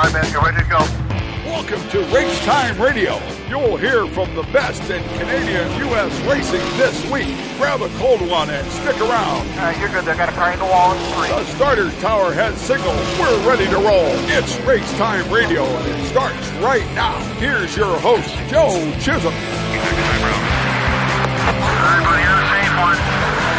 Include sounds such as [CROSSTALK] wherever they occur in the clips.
All right, man, you're ready to go. Welcome to Race Time Radio. You'll hear from the best in Canadian U.S. racing this week. Grab a cold one and stick around. All right, you're good. They got a car in the wall. The starter tower has signal. We're ready to roll. It's Race Time Radio, and it starts right now. Here's your host, Joe Chisholm. All right, buddy, you're the safe one.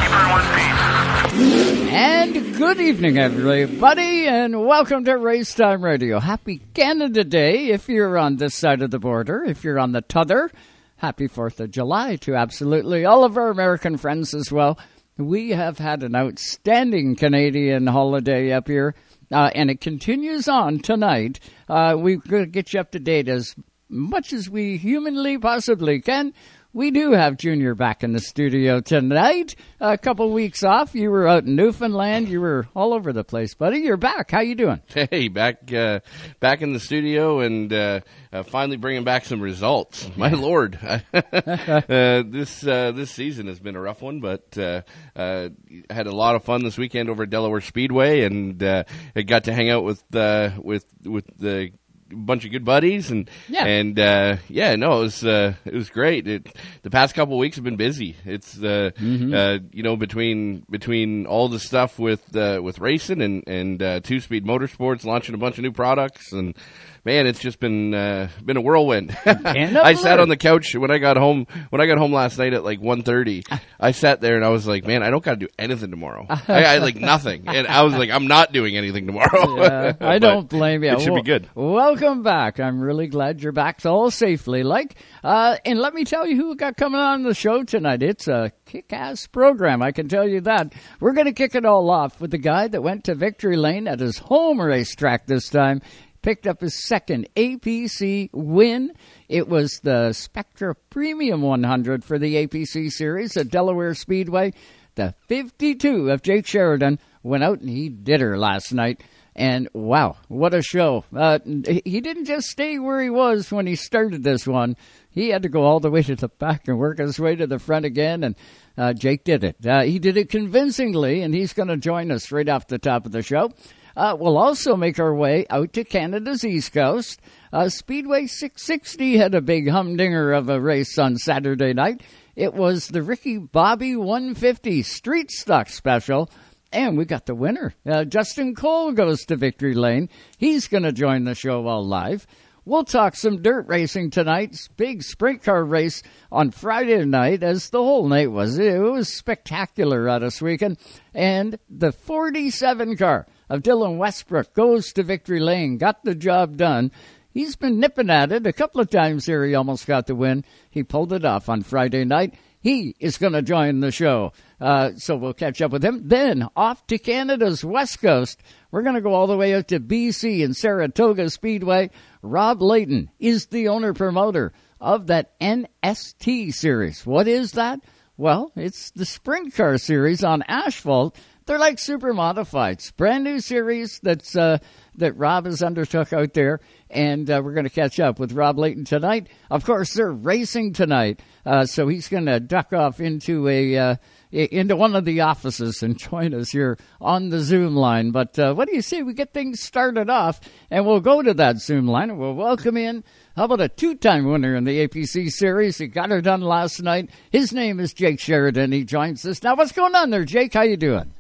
Keep her in one piece. And good evening, everybody, and welcome to Race Time Radio. Happy Canada Day if you're on this side of the border. If you're on the t'other, happy 4th of July to absolutely all of our American friends as well. We have had an outstanding Canadian holiday up here, uh, and it continues on tonight. Uh, we're going to get you up to date as much as we humanly possibly can. We do have Junior back in the studio tonight. A couple weeks off. You were out in Newfoundland. You were all over the place, buddy. You're back. How you doing? [LAUGHS] Hey, back uh, back in the studio and uh, uh, finally bringing back some results. My lord, [LAUGHS] [LAUGHS] uh, this uh, this season has been a rough one, but uh, uh, had a lot of fun this weekend over at Delaware Speedway, and uh, I got to hang out with uh, with with the bunch of good buddies and Yeah. and uh yeah no it was uh it was great it the past couple of weeks have been busy it's uh Mm-hmm. uh you know between between all the stuff with uh with racing and and uh two speed motorsports launching a bunch of new products and man it's just been uh been a whirlwind [LAUGHS] I sat on the couch when i got home when i got home last night at like 1.30 i sat there and i was like man i don't gotta do anything tomorrow I, I like nothing and i was like i'm not doing anything tomorrow Uh, [LAUGHS] I don't blame you. it should be good Welcome back. I'm really glad you're back all safely. Like, uh, and let me tell you who we got coming on the show tonight. It's a kick-ass program. I can tell you that. We're going to kick it all off with the guy that went to victory lane at his home racetrack this time. Picked up his second APC win. It was the Spectra Premium 100 for the APC series at Delaware Speedway. The 52 of Jake Sheridan went out and he did her last night. And wow, what a show. Uh, he didn't just stay where he was when he started this one. He had to go all the way to the back and work his way to the front again. And uh, Jake did it. Uh, he did it convincingly, and he's going to join us right off the top of the show. Uh, we'll also make our way out to Canada's East Coast. Uh, Speedway 660 had a big humdinger of a race on Saturday night. It was the Ricky Bobby 150 Street Stock Special. And we got the winner. Uh, Justin Cole goes to Victory Lane. He's going to join the show all live. We'll talk some dirt racing tonight. Big sprint car race on Friday night, as the whole night was. It was spectacular out this weekend. And the 47 car of Dylan Westbrook goes to Victory Lane. Got the job done. He's been nipping at it a couple of times here. He almost got the win. He pulled it off on Friday night. He is going to join the show. Uh, so we'll catch up with him. Then off to Canada's West Coast. We're going to go all the way out to BC and Saratoga Speedway. Rob Leighton is the owner promoter of that NST series. What is that? Well, it's the sprint car series on asphalt. They're like super modifieds. Brand new series that's uh, that Rob has undertook out there, and uh, we're going to catch up with Rob Leighton tonight. Of course, they're racing tonight, uh, so he's going to duck off into a uh, into one of the offices and [LAUGHS] join us here on the Zoom line. But uh, what do you say we get things started off, and we'll go to that Zoom line and we'll welcome in. How about a two-time winner in the APC series? He got her done last night. His name is Jake Sheridan. He joins us now. What's going on there, Jake? How you doing?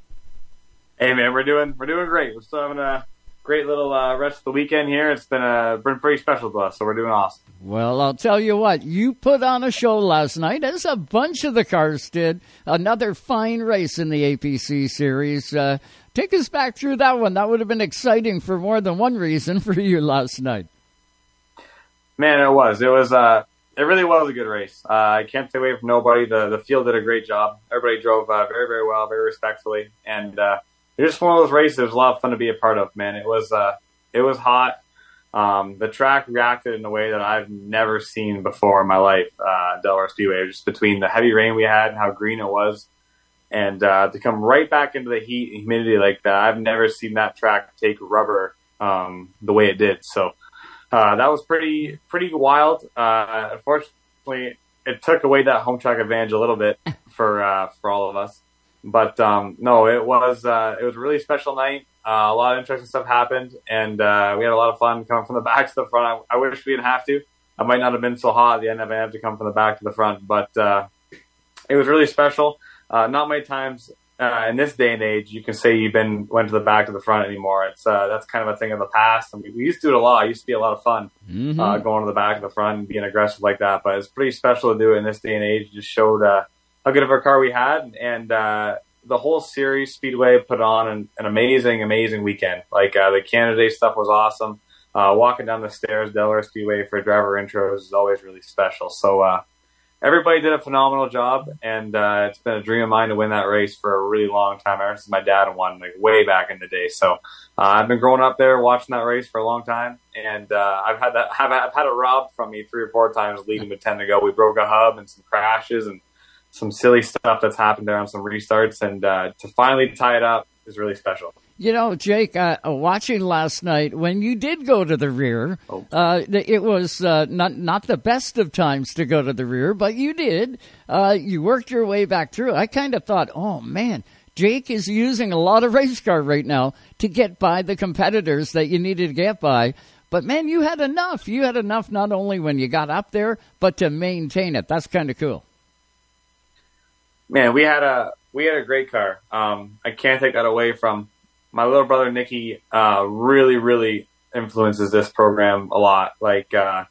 Hey man, we're doing we're doing great. We're still having a great little uh, rest of the weekend here. It's been uh, been pretty special to us, so we're doing awesome. Well, I'll tell you what, you put on a show last night, as a bunch of the cars did. Another fine race in the APC series. Uh, take us back through that one. That would have been exciting for more than one reason [LAUGHS] for you last night. Man, it was it was uh it really was a good race. Uh, I can't take away from nobody. The the field did a great job. Everybody drove uh, very very well, very respectfully, and uh, it was just one of those races. It was a lot of fun to be a part of. Man, it was uh it was hot. Um, the track reacted in a way that I've never seen before in my life. Uh, Delaware Speedway, just between the heavy rain we had and how green it was, and uh, to come right back into the heat and humidity like that, I've never seen that track take rubber um, the way it did. So uh, that was pretty pretty wild. Uh, unfortunately, it took away that home track advantage a little bit [LAUGHS] for uh, for all of us. But um, no, it was uh, it was a really special night. Uh, a lot of interesting stuff happened, and uh, we had a lot of fun coming from the [LAUGHS] back to the front. I, I wish we didn't have to. I might not have been so hot at the end if I had to come from the back to the front, but uh, it was really special. Uh, not many times uh, in this day and age you can say you've been went to the back to the front anymore. It's uh, that's kind of a thing of the past. I mean, we used to do it a lot. It used to be a lot of fun Mm-hmm. uh, going to the back of the front and being aggressive like that. But it's pretty special to do it in this day and age. It just showed uh, how good of a car we had, and uh, the whole series Speedway put on an, an amazing, amazing weekend. Like uh, the Canada Day stuff was awesome. Uh, walking down the stairs, Delaware Speedway for driver intros is always really special. So uh, everybody did a phenomenal job, and uh, it's been a dream of mine to win that race for a really long time. Ever since my dad won, like way back in the day. So uh, I've been growing up there, watching that race for a long time, and uh, I've had that. I've, I've had it robbed from me three or four times leading to ten to go. We broke a hub and some crashes and some silly stuff that's happened there on some restarts, and uh, to finally tie it up is really special. You know, Jake, uh, watching last night when you did go to the rear, Oh. uh, it was uh, not not the best of times to go to the rear, but you did. Uh, you worked your way back through. I kind of thought, oh man, Jake is using a lot of race car right now to get by the competitors that you needed to get by. But man, you had enough. You had enough not only when you got up there, but to maintain it. That's kind of cool. Man, we had a we had a great car. Um, I can't take that away from my little brother Nikki. Uh, really, really influences this program a lot. Like uh,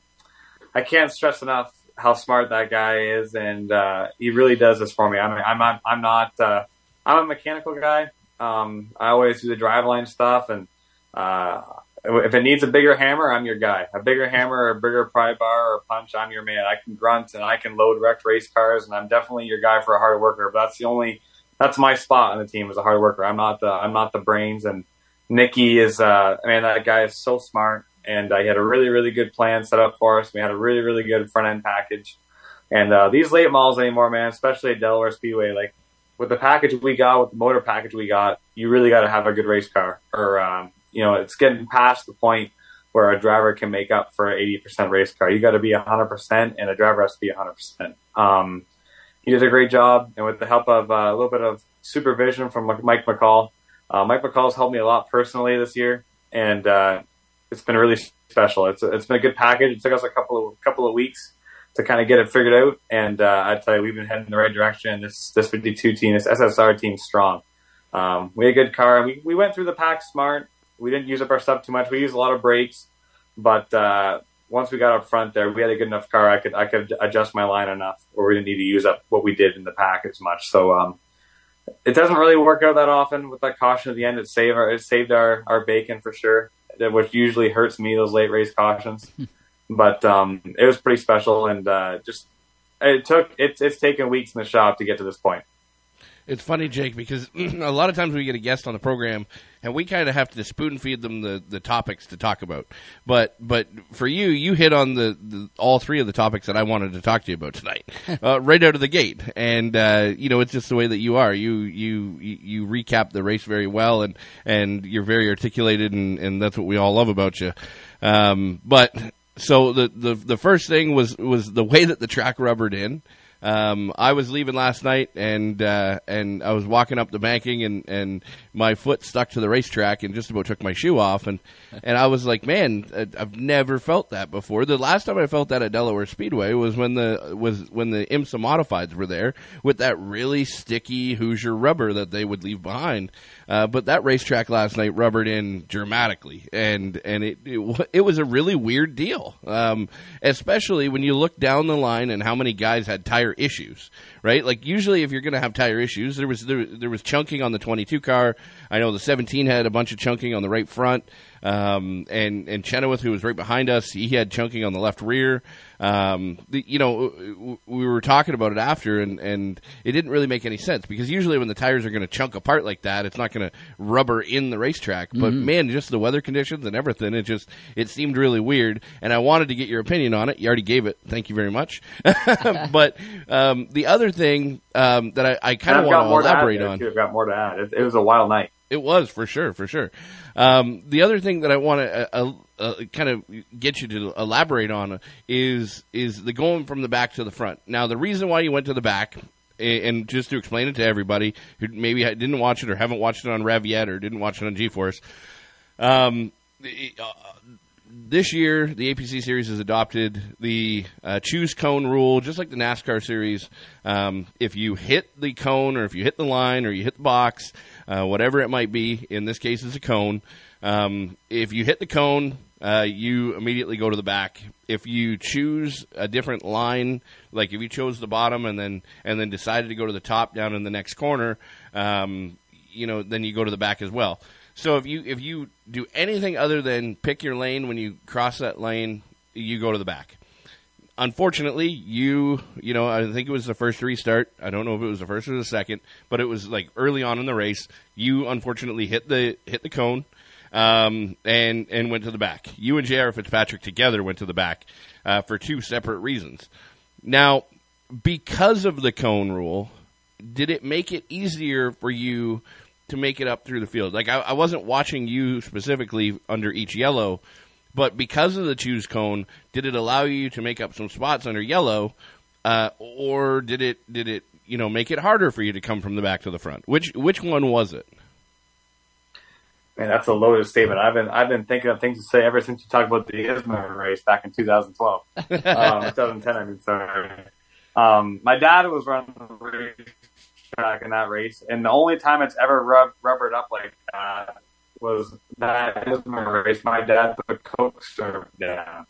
I can't stress enough how smart that guy is, and uh, he really does this for me. I mean, I'm not I'm not uh, I'm a mechanical guy. Um, I always do the driveline stuff, and uh, if it needs a bigger hammer, I'm your guy. A bigger hammer, or a bigger pry bar, or a punch, I'm your man. I can grunt and I can load wrecked race cars, and I'm definitely your guy for a hard worker. But that's the only that's my spot on the team as a hard worker. I'm not the I'm not the brains, and Nicky is uh, I mean that guy is so smart, and uh, he had a really really good plan set up for us. We had a really really good front end package, and uh, these late models anymore, man, especially at Delaware Speedway, like with the package we got, with the motor package we got, you really got to have a good race car, or um, you know, it's getting past the point where a driver can make up for an 80% race car. You got to be 100%, and a driver has to be 100%. Um, he did a great job, and with the help of uh, a little bit of supervision from Mike McCall, uh, Mike McCall's helped me a lot personally this year, and uh, it's been really special. It's it's been a good package. It took us a couple of couple of weeks to kind of get it figured out, and uh, I tell you, we've been heading in the right direction. This this 52 team, this SSR team's strong. Um, we had a good car, and we we went through the pack smart. We didn't use up our stuff too much. We used a lot of brakes, but uh, once we got up front there, we had a good enough car. I could I could adjust my line enough where we didn't need to use up what we did in the pack as much. So um, it doesn't really work out that often with that caution at the end. It saved our it saved our, our bacon for sure, which usually hurts me those late race cautions. but um, it was pretty special, and uh, just it took it's it's taken weeks in the shop to get to this point. It's funny, Jake, because [CLEARS THROAT] a lot of times we get a guest on the program, and we kind of have to spoon feed them the, the topics to talk about. But but for you, you hit on the, the all three of the topics that I wanted to talk to you about tonight, [LAUGHS] uh, right out of the gate. And uh, you know, it's just the way that you are. You you you recap the race very well, and and you're very articulated, and, and that's what we all love about you. Um, but so the, the the first thing was was the way that the track rubbered in. Um, I was leaving last night and uh, and I was walking up the banking and, and my foot stuck to the racetrack and just about took my shoe off and [LAUGHS] and I was like, man, I've never felt that before. The last time I felt that at Delaware Speedway was when the was when the ISMA modifieds were there with that really sticky Hoosier rubber that they would leave behind. Uh, but that racetrack last night rubbered in dramatically, and and it it, it was a really weird deal, um, especially when you look down the line and how many guys had tire issues. Right, like usually if you're going to have tire issues, there was there, there was chunking on the 22 car. I know the 17 had a bunch of chunking on the right front. Um, and and Chenoweth, who was right behind us, he had chunking on the left rear. Um, the, you know, w- w- we were talking about it after, and, and it didn't really make any sense because usually when the tires are going to chunk apart like that, it's not going to rubber in the racetrack. But man, just the weather conditions and everything, it just it seemed really weird. And I wanted to get your opinion on it. You already gave it. Thank you very much. [LAUGHS] but um, the other thing um, that I, I kind of want to to add elaborate on. too. I've got more to add. It, it was a wild night. It was for sure, for sure. Um, the other thing that I want to uh, uh, uh, kind of get you to elaborate on is is the going from the back to the front. Now, the reason why you went to the back, and just to explain it to everybody who maybe didn't watch it or haven't watched it on Rev yet or didn't watch it on GeForce, um, uh, this year the APC series has adopted the uh, choose cone rule, just like the NASCAR series. Um, if you hit the cone, or if you hit the line, or you hit the box, uh, whatever it might be, in this case it's a cone. Um, if you hit the cone, uh, you immediately go to the back. If you choose a different line, like if you chose the bottom and then and then decided to go to the top down in the next corner, um, you know, then you go to the back as well. So if you if you do anything other than pick your lane when you cross that lane, you go to the back. Unfortunately, you you know I think it was the first restart. I don't know if it was the first or the second, but it was like early on in the race. You unfortunately hit the hit the cone um, and and went to the back. You and J.R. Fitzpatrick together went to the back uh, for two separate reasons. Now, because of the cone rule, did it make it easier for you to make it up through the field? Like I, I wasn't watching you specifically under each yellow, but because of the choose cone, did it allow you to make up some spots under yellow, uh, or did it did it you know make it harder for you to come from the back to the front? Which which one was it? Man, that's a loaded statement. I've been I've been thinking of things to say ever since you talked about the ISMA race back in 2012, [LAUGHS] um, 2010. I mean, sorry. Um, my dad was running the race track in that race, and the only time it's ever rub, rubbered up like that was that ISMA race. My dad put coke serve down,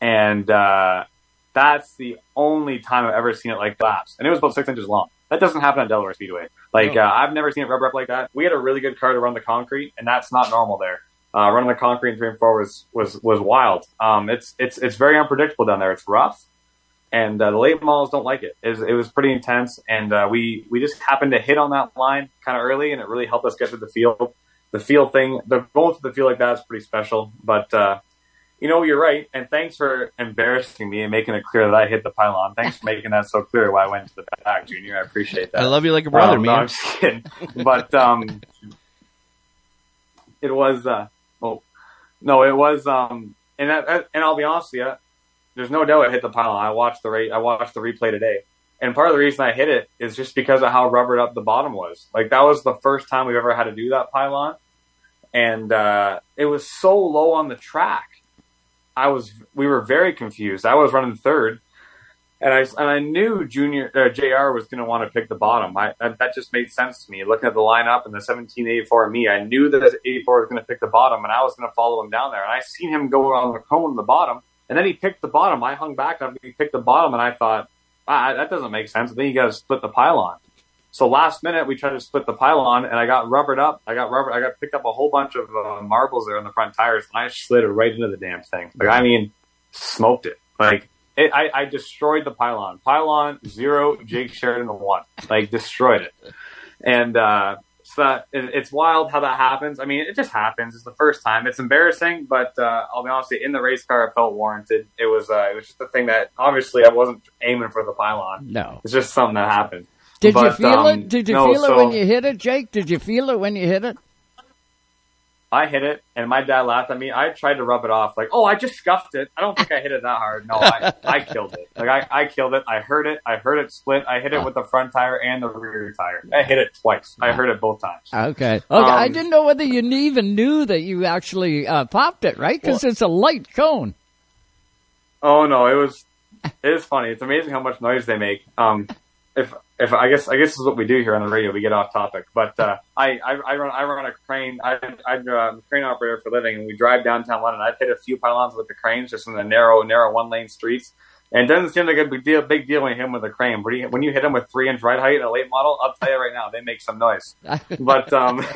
and uh, that's the only time I've ever seen it like laps, and it was about six inches long. That doesn't happen at Delaware Speedway. Like No. uh, I've never seen it rubber up like that. We had a really good car to run the concrete, and that's not normal there. Uh, running the concrete in three and four was was was wild. Um, it's it's it's very unpredictable down there. It's rough, and uh, the late models don't like it. It was, it was pretty intense, and uh, we we just happened to hit on that line kind of early, and it really helped us get to the field. The field thing, the going to the field like that is pretty special. But uh, you know, you're right, and thanks for embarrassing me and making it clear that I hit the pylon. Thanks for making that so clear why I went to the back, Junior. I appreciate that. I love you like a brother, Um, no, man. I'm just kidding. But um, it was. Uh, oh, no, it was. Um, and that, and I'll be honest with you, there's no doubt I hit the pylon. I watched the rate. I watched the replay today, and part of the reason I hit it is just because of how rubbered up the bottom was. Like that was the first time we've ever had to do that pylon, and uh, it was so low on the track. I was. We were very confused. I was running third. And I, and I knew Junior uh, Jr. was going to want to pick the bottom. I, that, that just made sense to me. Looking at the lineup and the 1784 me, I knew that 84 was going to pick the bottom, and I was going to follow him down there. And I seen him go on the cone in the bottom, and then he picked the bottom. I hung back and he picked the bottom, and I thought, ah, that doesn't make sense. Then you got to split the pylon. So last minute we tried to split the pylon, and I got rubbered up. I got rubber. I got picked up a whole bunch of uh, marbles there on the front tires, and I slid it right into the damn thing. Like I mean, smoked it. Like it, I, I destroyed the pylon. Pylon zero, Jake Sheridan one. Like destroyed it. And uh, so that, it's wild how that happens. I mean, it just happens. It's the first time. It's embarrassing, but uh, I'll be honest. you, In the race car, it felt warranted. It was uh, it was just a thing that obviously I wasn't aiming for the pylon. No. It's just something that happened. Did you feel um, it? Did you no, feel it so- when you hit it, Jake? Did you feel it when you hit it? I hit it, and my dad laughed at me. I tried to rub it off, like, "Oh, I just scuffed it. I don't think I hit it that hard." No, I, I killed it. Like I, I killed it. I heard it. I heard it split. I hit it with the front tire and the rear tire. I hit it twice. I heard it both times. Okay. Okay. I Um, didn't know whether you even knew that you actually uh, popped it, right? Because it's a light cone. Oh no, it was. It is funny. It's amazing how much noise they make. Um, if if I guess I guess this is what we do here on the radio. We get off topic, but uh, I, I I run I run a crane. I I'm a crane operator for a living, and we drive downtown London. I've hit a few pylons with the cranes just in the narrow narrow one lane streets. And it doesn't seem like a big deal, big deal when you hit them with a crane. But when you hit them with three inch ride height a late model, I'll tell you right now, they make some noise. [LAUGHS] But um,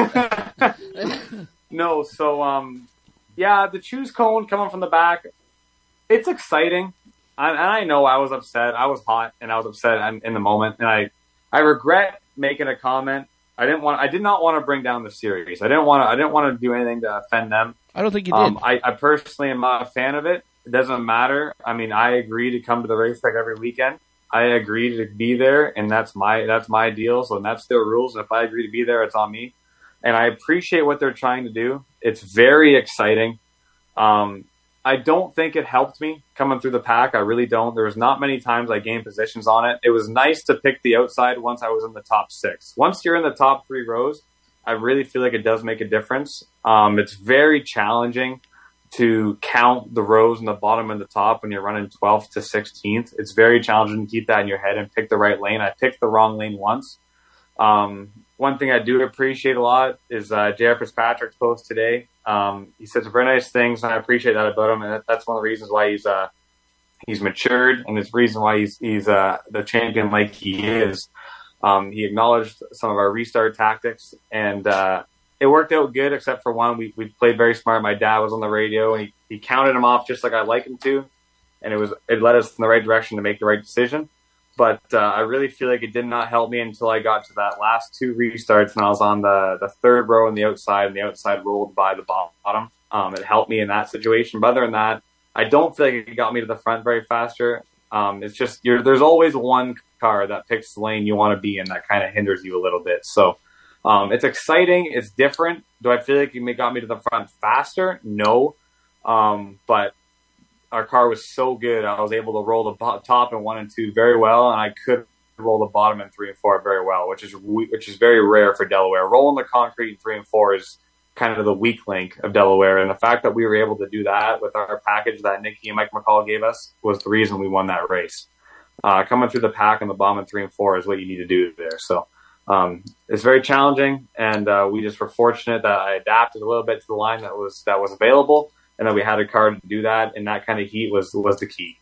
[LAUGHS] [LAUGHS] no, so um, yeah, the choose cone coming from the back, it's exciting. I, and I know I was upset. I was hot, and I was upset in, in the moment. And I, I regret making a comment. I didn't want. I did not want to bring down the series. I didn't want to. I didn't want to do anything to offend them. I don't think you did. Um, I, I personally am not a fan of it. It doesn't matter. I mean, I agree to come to the racetrack every weekend. I agree to be there, and that's my that's my deal. So that's their rules. And if I agree to be there, it's on me. And I appreciate what they're trying to do. It's very exciting. Um, I don't think it helped me coming through the pack. I really don't. There was not many times I gained positions on it. It was nice to pick the outside once I was in the top six. Once you're in the top three rows, I really feel like it does make a difference. Um, it's very challenging to count the rows in the bottom and the top when you're running 12th to 16th. It's very challenging to keep that in your head and pick the right lane. I picked the wrong lane once. Um, one thing I do appreciate a lot is uh, J.R. Fitzpatrick's post today. Um, he said some very nice things, and I appreciate that about him. And that's one of the reasons why he's uh, he's matured, and it's the reason why he's he's uh, the champion like he is. Um, he acknowledged some of our restart tactics, and uh, it worked out good, except for one. We we played very smart. My dad was on the radio, and he, he counted them off just like I like him to, and it was it led us in the right direction to make the right decision. But uh, I really feel like it did not help me until I got to that last two restarts, and I was on the the third row on the outside, and the outside rolled by the bottom. Um, it helped me in that situation. But other than that, I don't feel like it got me to the front very faster. Um, it's just there's always one car that picks the lane you want to be in that kind of hinders you a little bit. So um, it's exciting. It's different. Do I feel like it got me to the front faster? No. Um, but our car was so good. I was able to roll the top in one and two very well, and I could roll the bottom in three and four very well, which is which is very rare for Delaware. Rolling the concrete in three and four is kind of the weak link of Delaware, and the fact that we were able to do that with our package that Nikki and Mike McCall gave us was the reason we won that race. Uh, coming through the pack and the bomb in three and four is what you need to do there. So um, it's very challenging, and uh, we just were fortunate that I adapted a little bit to the line that was that was available, and that we had a car to do that. And that kind of heat was was the key.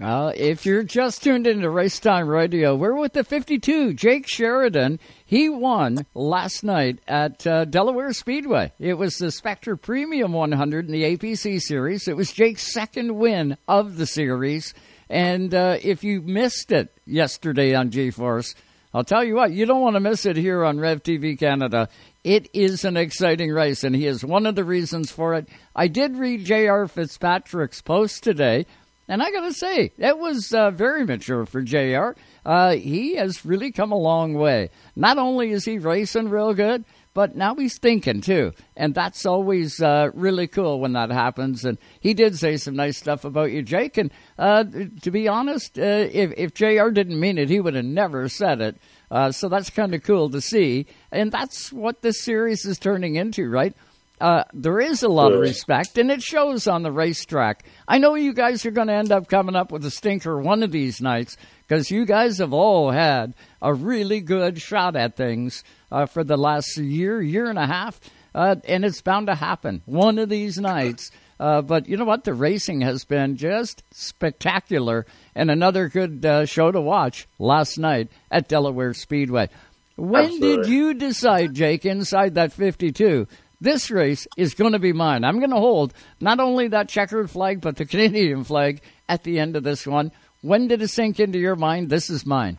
Uh, if you're just tuned into Race Time Radio, we're with the 52, Jake Sheridan. He won last night at uh, Delaware Speedway. It was the Spectra Premium 100 in the APC series. It was Jake's second win of the series. And uh, if you missed it yesterday on G Force, I'll tell you what, you don't want to miss it here on Rev TV Canada. It is an exciting race, and he is one of the reasons for it. I did read J.R. Fitzpatrick's post today and I got to say, that was uh, very mature for J.R. Uh, he has really come a long way. Not only is he racing real good, but now he's thinking too. And that's always uh, really cool when that happens. And he did say some nice stuff about you, Jake. And uh, to be honest, uh, if, if JR didn't mean it, he would have never said it. Uh, so that's kind of cool to see. And that's what this series is turning into, right? uh, there is a lot of respect, and it shows on the racetrack. I know you guys are going to end up coming up with a stinker one of these nights because you guys have all had a really good shot at things uh, for the last year, year and a half, uh, and it's bound to happen one of these nights. Uh, but you know what? The racing has been just spectacular, and another good uh, show to watch last night at Delaware Speedway. When Absolutely. did you decide, Jake, inside that 52, this race is going to be mine. I'm going to hold not only that checkered flag, but the Canadian flag at the end of this one. When did it sink into your mind? This is mine.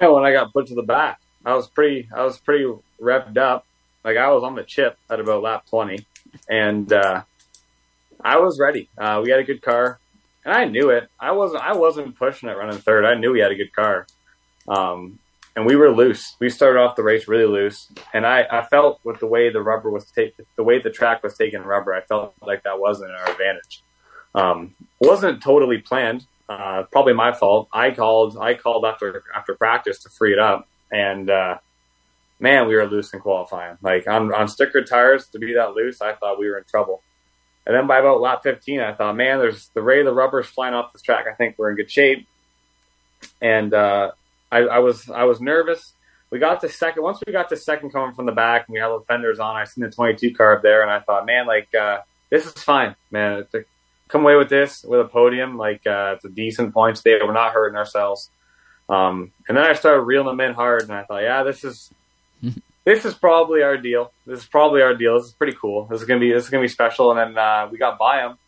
Yeah, when I got put to the back, I was pretty, I was pretty revved up. Like I was on the chip at about lap 20 and, uh, I was ready. Uh, we had a good car and I knew it. I wasn't, I wasn't pushing it running third. I knew we had a good car. Um, and we were loose. We started off the race really loose, and I, I felt with the way the rubber was the way the track was taking rubber, I felt like that wasn't our advantage. Um, wasn't totally planned. Uh, probably my fault. I called, I called after after practice to free it up, and uh, man, we were loose in qualifying. Like on on sticker tires to be that loose, I thought we were in trouble. And then by about lap 15, I thought, man, there's the way the rubber's flying off this track. I think we're in good shape. And uh, I, I was I was nervous. We got to second. Once we got to second coming from the back, and we had the fenders on. I seen the 22 car up there, and I thought, man, like uh, this is fine, man. To come away with this with a podium, like uh, it's a decent point state. We're not hurting ourselves. Um, and then I started reeling them in hard, and I thought, yeah, this is this is probably our deal. This is probably our deal. This is pretty cool. This is gonna be this is gonna be special. And then uh, we got by them,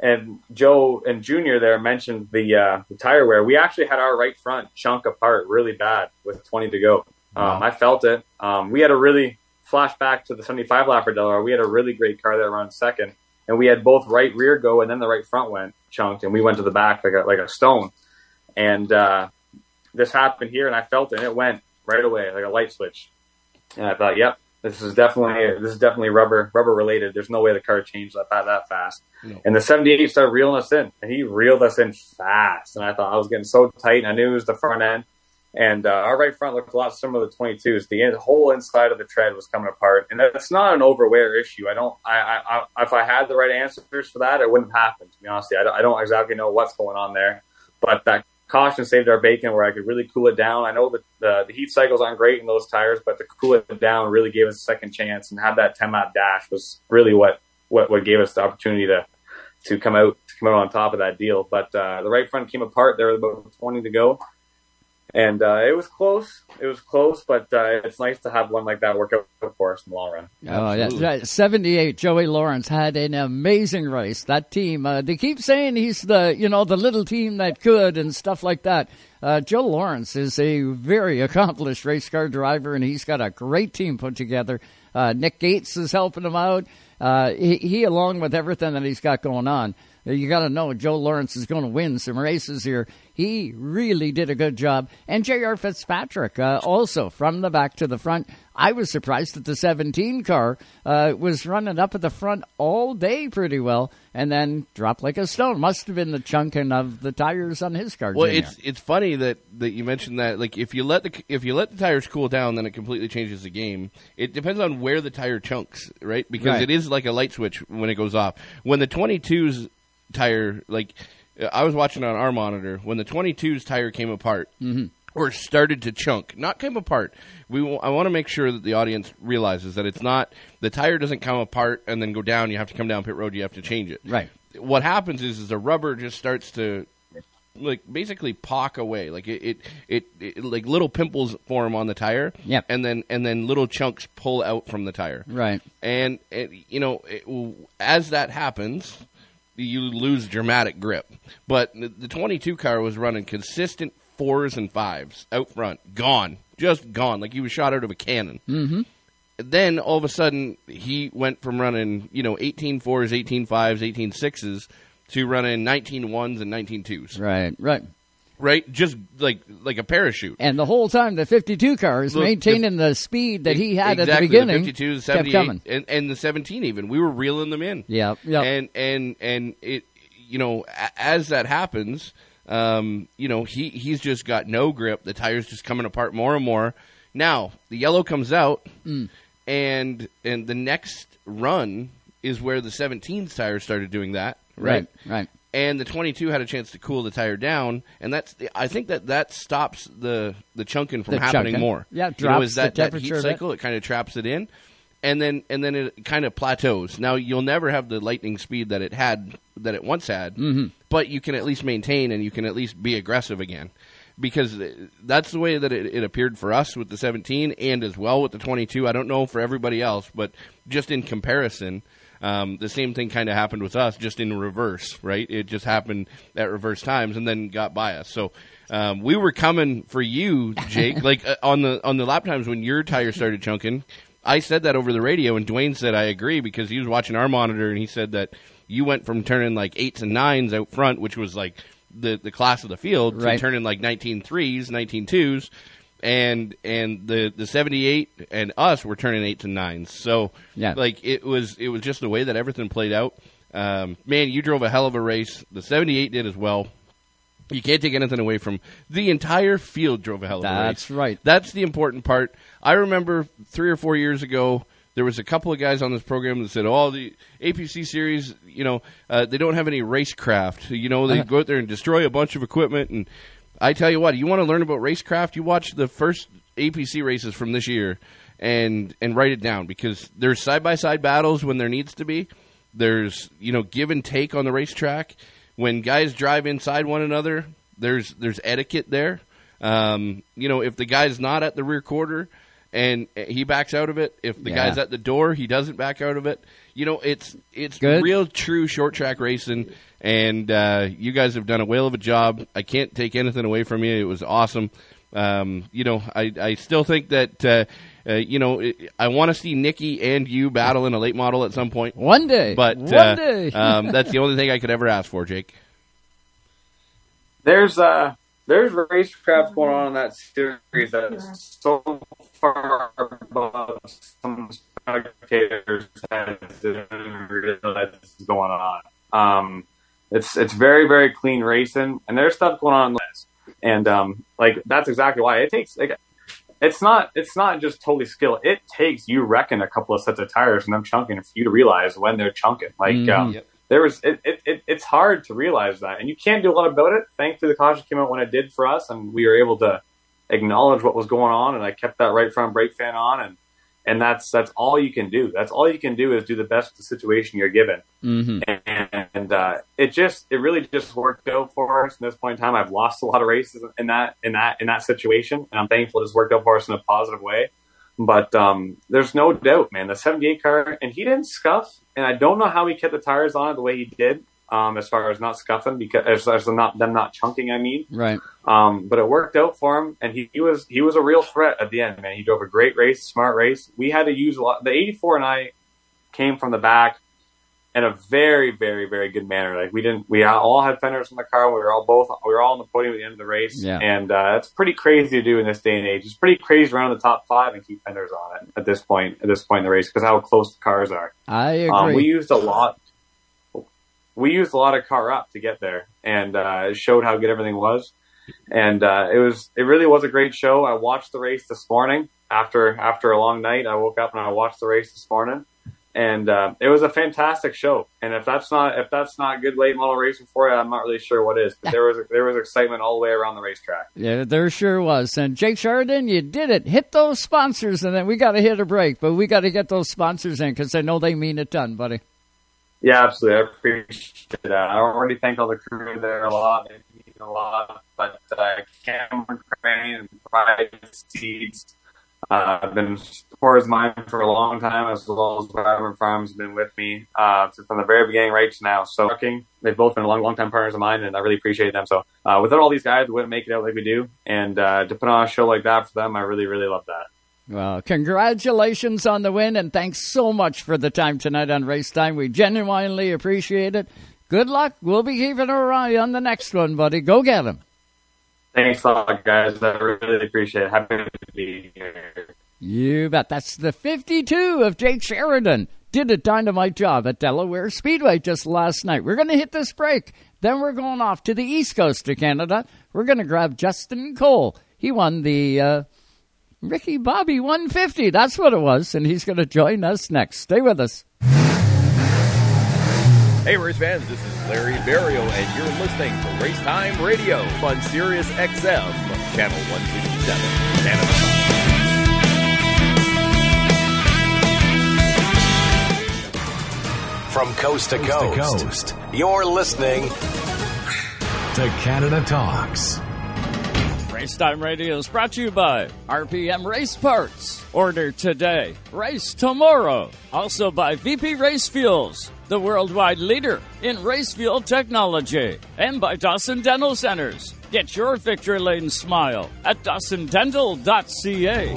and Joe and Junior there mentioned the, uh, the tire wear. We actually had our right front chunk apart really bad with 20 to go. Um, I felt it. Um, we had a really flashback to the 75 lap for Delaware. We had a really great car that ran second, and we had both right rear go and then the right front went chunked, and we went to the back like a, like a stone. And uh, this happened here, and I felt it, and it went right away like a light switch. And I thought, yep, this is definitely this is definitely rubber rubber related. There's no way the car changed that that, that fast. No. And the 78 started reeling us in, and he reeled us in fast. And I thought I was getting so tight, and I knew it was the front end. And uh, our right front looked a lot similar to the 22s. The in- whole inside of the tread was coming apart, and that's not an overwear issue. I don't. I, I, I if I had the right answers for that, it wouldn't happen. To be honest. I don't, I don't exactly know what's going on there, but that caution saved our bacon where I could really cool it down. I know that the, the heat cycles aren't great in those tires, but to cool it down really gave us a second chance and have that 10 mile dash was really what, what, what gave us the opportunity to, to come out, to come out on top of that deal. But, uh, the right front came apart. There was about 20 to go. And, uh, it was close. It was close, but, uh, it's nice to have one like that work out for us in the long run. Oh yeah, Absolutely. right. seventy-eight. Joey Lawrence had an amazing race. That team. Uh, they keep saying he's the you know the little team that could and stuff like that. Uh, Joe Lawrence is a very accomplished race car driver, and he's got a great team put together. Uh, Nick Gates is helping him out. Uh, he, he, along with everything that he's got going on, you got to know Joe Lawrence is going to win some races here. He really did a good job. And J.R. Fitzpatrick, uh, also from the back to the front. I was surprised that the 17 car uh, was running up at the front all day pretty well and then dropped like a stone. Must have been the chunking of the tires on his car. Well, Junior. it's it's funny that, that you mentioned that. Like, if you let the if you let the tires cool down, then it completely changes the game. It depends on where the tire chunks, right? Because Right. it is like a light switch when it goes off. When the 22's tire, like I was watching on our monitor, when the 22's tire came apart. Mm-hmm. Or started to chunk, not came apart. We, w- I want to make sure that the audience realizes that it's not the tire doesn't come apart and then go down. You have to come down pit road. You have to change it. Right. What happens is, is the rubber just starts to like basically pock away like it, it, it, it like little pimples form on the tire Yep. and then and then little chunks pull out from the tire right. and it, you know it, as that happens you lose dramatic grip but the, the 22 car was running consistent fours and fives out front gone just gone like he was shot out of a cannon mm-hmm. then all of a sudden he went from running you know 18 fours 18 fives 18 sixes to running 19 ones and 19 twos Right. Right. Right? Just like like a parachute. And the whole time, the 52 car is Look, maintaining the, speed that he had exactly, at the beginning. The 52, the kept 78, coming. and, and the 17 even. We were reeling them in. Yeah. Yeah. And and and it you know as that happens, um, you know he he's just got no grip. The tires just coming apart more and more. Now the yellow comes out, Mm. and and the next run is where the 17 tires started doing that. right. Right. And the 22 had a chance to cool the tire down, and that's I think that that stops the the chunking from The happening chunking. more. Yeah, you know, drops is that, the that temperature heat a bit. cycle. It kind of traps it in, and then and then it kind of plateaus. Now you'll never have the lightning speed that it had that it once had, mm-hmm. but you can at least maintain and you can at least be aggressive again. Because that's the way that it, it appeared for us with the 17 and as well with the 22. I don't know for everybody else, but just in comparison, um, the same thing kind of happened with us, just in reverse, right? It just happened at reverse times and then got by us. So um, we were coming for you, Jake. [LAUGHS] like uh, on the on the lap times when your tire started chunking, I said that over the radio, and Dwayne said I agree because he was watching our monitor and he said that you went from turning like eights and nines out front, which was like the the class of the field, Right. to turning like 19 threes, 19 twos. And and the the seventy eight and us were turning eight to nines. So Yeah. like it was it was just the way that everything played out. Um, man, you drove a hell of a race. The seventy eight did as well. You can't take anything away from the entire field drove a hell of a race. That's right. That's the important part. I remember three or four years ago, there was a couple of guys on this program that said, "Oh, the APC series, you know, uh, they don't have any racecraft. You know, they go out there and destroy a bunch of equipment." And I tell you what, you want to learn about racecraft, you watch the first APC races from this year and and write it down because there's side by side battles when there needs to be. There's you know give and take on the racetrack. When guys drive inside one another, there's there's etiquette there. Um, you know, if the guy's not at the rear quarter and he backs out of it, if the Yeah. guy's at the door, he doesn't back out of it. You know, it's it's Good. real true short track racing, and uh, you guys have done a whale of a job. I can't take anything away from you. It was awesome. Um, you know, I I still think that. Uh, uh, you know, it, I want to see Nikki and you battle in a late model at some point. One day. But one uh, day. [LAUGHS] um, that's the only thing I could ever ask for, Jake. There's uh there's racecraft going on in that series that's so far above some spectators that didn't realize this is going on. Um, it's it's very very clean racing, and there's stuff going on in this, and um, like that's exactly why it takes like it's not it's not just totally skill. It takes you reckon a couple of sets of tires and them chunking for you to realize when they're chunking. Like Mhm. um, Yep. there was it, it, it it's hard to realize that, and you can't do a lot about it. Thankfully, the caution came out when it did for us, and we were able to acknowledge what was going on, and I kept that right front brake fan on, and and that's that's all you can do. That's all you can do is do the best with the situation you're given hmm and uh, it just it really just worked out for us. At this point in time, I've lost a lot of races in that in that in that situation, and I'm thankful it's worked out for us in a positive way. But um, there's no doubt, man. The 78 car, and he didn't scuff, and I don't know how he kept the tires on it the way he did, um, as far as not scuffing because as, as not them not chunking. I mean, Right. um, but it worked out for him, and he, he was he was a real threat at the end. Man, he drove a great race, smart race. We had to use a lot. The 84 and I came from the back in a very, very, very good manner. Like we didn't, we all had fenders in the car. We were all both, we were all on the podium at the end of the race, Yeah. and uh, it's pretty crazy to do in this day and age. It's pretty crazy to run in the top five and keep fenders on it at this point. At this point in the race, because how close the cars are. I agree. Um, we used a lot. We used a lot of car up to get there, and uh, showed how good everything was. And uh, it was, it really was a great show. I watched the race this morning after after a long night. I woke up and I watched the race this morning, and uh, it was a fantastic show. And if that's not if that's not good late model racing for you, I'm not really sure what is. But there was [LAUGHS] there was excitement all the way around the racetrack. Yeah, there sure was. And Jake Sheridan, you did it. Hit those sponsors, and then we got to hit a break. But we got to get those sponsors in because I know they mean a ton, buddy. Yeah, absolutely. I appreciate that. I already thank all the crew there a lot. They mean a lot. But uh, Cameron Crane and Pride Seeds uh, have been supporters of mine for a long time, as well as Wyvern Farms have been with me uh, from the very beginning right to now. So they've both been long, long time partners of mine, and I really appreciate them. So uh, without all these guys, we wouldn't make it out like we do. And uh, to put on a show like that for them, I really, really love that. Well, congratulations on the win, and thanks so much for the time tonight on Race Time. We genuinely appreciate it. Good luck. We'll be keeping our eye on the next one, buddy. Go get him. Thanks a lot, guys. I really appreciate it. Happy to be here. You bet. That's the 52 of Jake Sheridan. Did a dynamite job at Delaware Speedway just last night. We're going to hit this break. Then we're going off to the east coast of Canada. We're going to grab Justin Cole. He won the uh, Ricky Bobby 150. That's what it was. And he's going to join us next. Stay with us. Hey, race fans, this is Larry Barrio, and you're listening to Race Time Radio on Sirius XM, Channel 157, Canada. From coast to coast, you're listening to Canada Talks. Race Time Radio is brought to you by RPM Race Parts. Order today, race tomorrow. Also by VP Race Fuels, the worldwide leader in race fuel technology. And by Dawson Dental Centers. Get your victory lane smile at dawsondental.ca.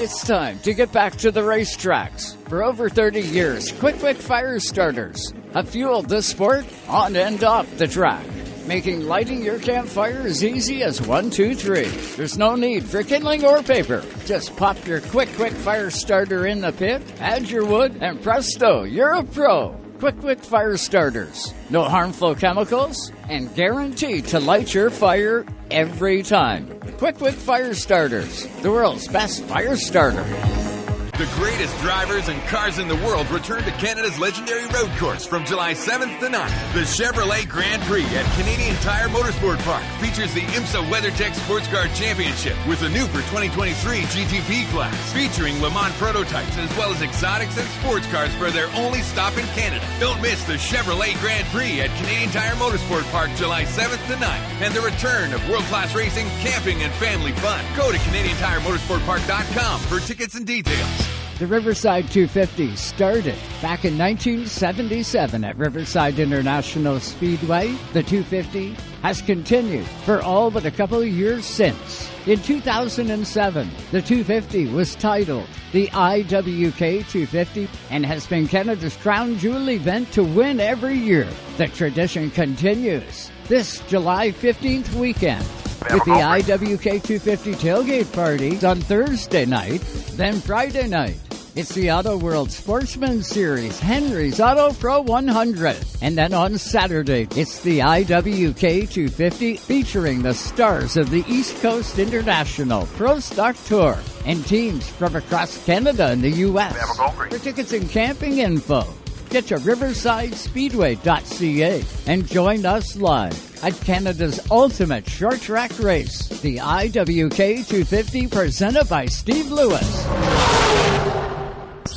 It's time to get back to the racetracks. For over 30 years, Qwick Wick Fire Starters have fueled this sport on and off the track, making lighting your campfire as easy as one, two, three. There's no need for kindling or paper. Just pop your Qwick Wick Fire Starter in the pit, add your wood, and presto, you're a pro. Qwick Wick Fire Starters. No harmful chemicals and guaranteed to light your fire every time. Qwick Wick Fire Starters, the world's best fire starter. The greatest drivers and cars in the world return to Canada's legendary road course from July 7th to 9th. The Chevrolet Grand Prix at Canadian Tire Motorsport Park features the IMSA WeatherTech Sports Car Championship with a new for 2023 GTP class, featuring Le Mans prototypes as well as exotics and sports cars for their only stop in Canada. Don't miss the Chevrolet Grand Prix at Canadian Tire Motorsport Park July 7th to 9th and the return of world-class racing, camping, and family fun. Go to CanadianTireMotorsportPark.com for tickets and details. The Riverside 250 started back in 1977 at Riverside International Speedway. The 250 has continued for all but a couple of years since. In 2007, the 250 was titled the IWK 250 and has been Canada's crown jewel event to win every year. The tradition continues this July 15th weekend with the IWK 250 tailgate party on Thursday night, then Friday night. It's the Auto World Sportsman Series, Henry's Auto Pro 100. And then on Saturday, it's the IWK 250 featuring the stars of the East Coast International Pro Stock Tour and teams from across Canada and the U.S. For tickets and camping info, get to riversidespeedway.ca and join us live at Canada's ultimate short track race, the IWK 250 presented by Steve Lewis.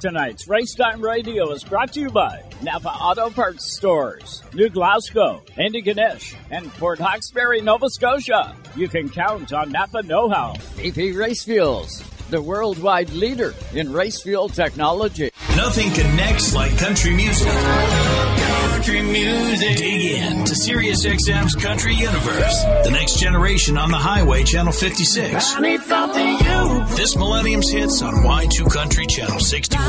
Tonight's Racetime Radio is brought to you by Napa Auto Parts Stores, New Glasgow, Antigonish, and Port Hawkesbury, Nova Scotia. You can count on Napa Know How. VP Race Fuels, the worldwide leader in race fuel technology. Nothing connects like country music. Country music. Dig in to SiriusXM's Country Universe. The next generation on the highway, Channel 56. I need something you. This Millennium's hits on Y2 Country, Channel 61.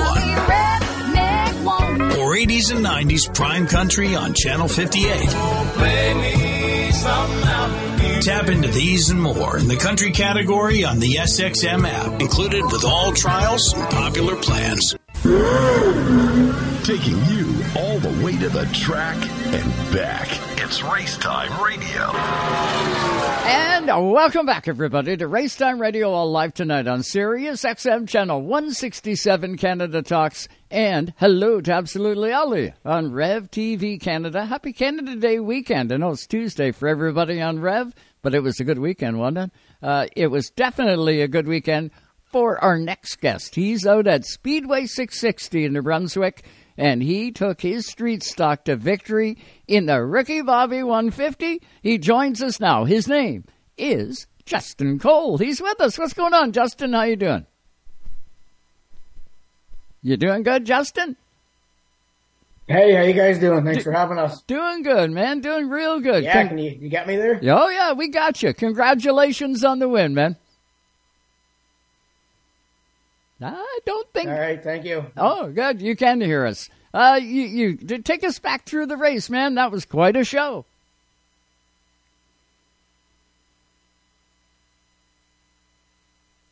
Or 80s and 90s Prime Country on Channel 58. Tap into these and more in the country category on the SXM app, included with all trials and popular plans. Taking you all the way to the track and back. It's Racetime Radio. And welcome back, everybody, to Racetime Radio all live tonight on Sirius XM Channel 167 Canada Talks. And hello to Absolutely Ali on Rev TV Canada. Happy Canada Day weekend. I know it's Tuesday for everybody on Rev, but it was a good weekend, wasn't it? Uh, it was definitely a good weekend for our next guest. He's out at Speedway 660 in New Brunswick, and he took his street stock to victory in the Ricky Bobby 150. He joins us now. His name is Justin Cole. He's with us. What's going on, Justin? How you doing? You doing good, Justin? Hey, how you guys doing? Thanks for having us. Doing good, man. Doing real good. Yeah, Con- can you you got me there? Oh yeah, we got you. Congratulations on the win, man. I don't think. All right, thank you. Oh, good. You can hear us. Uh, you you take us back through the race, man. That was quite a show.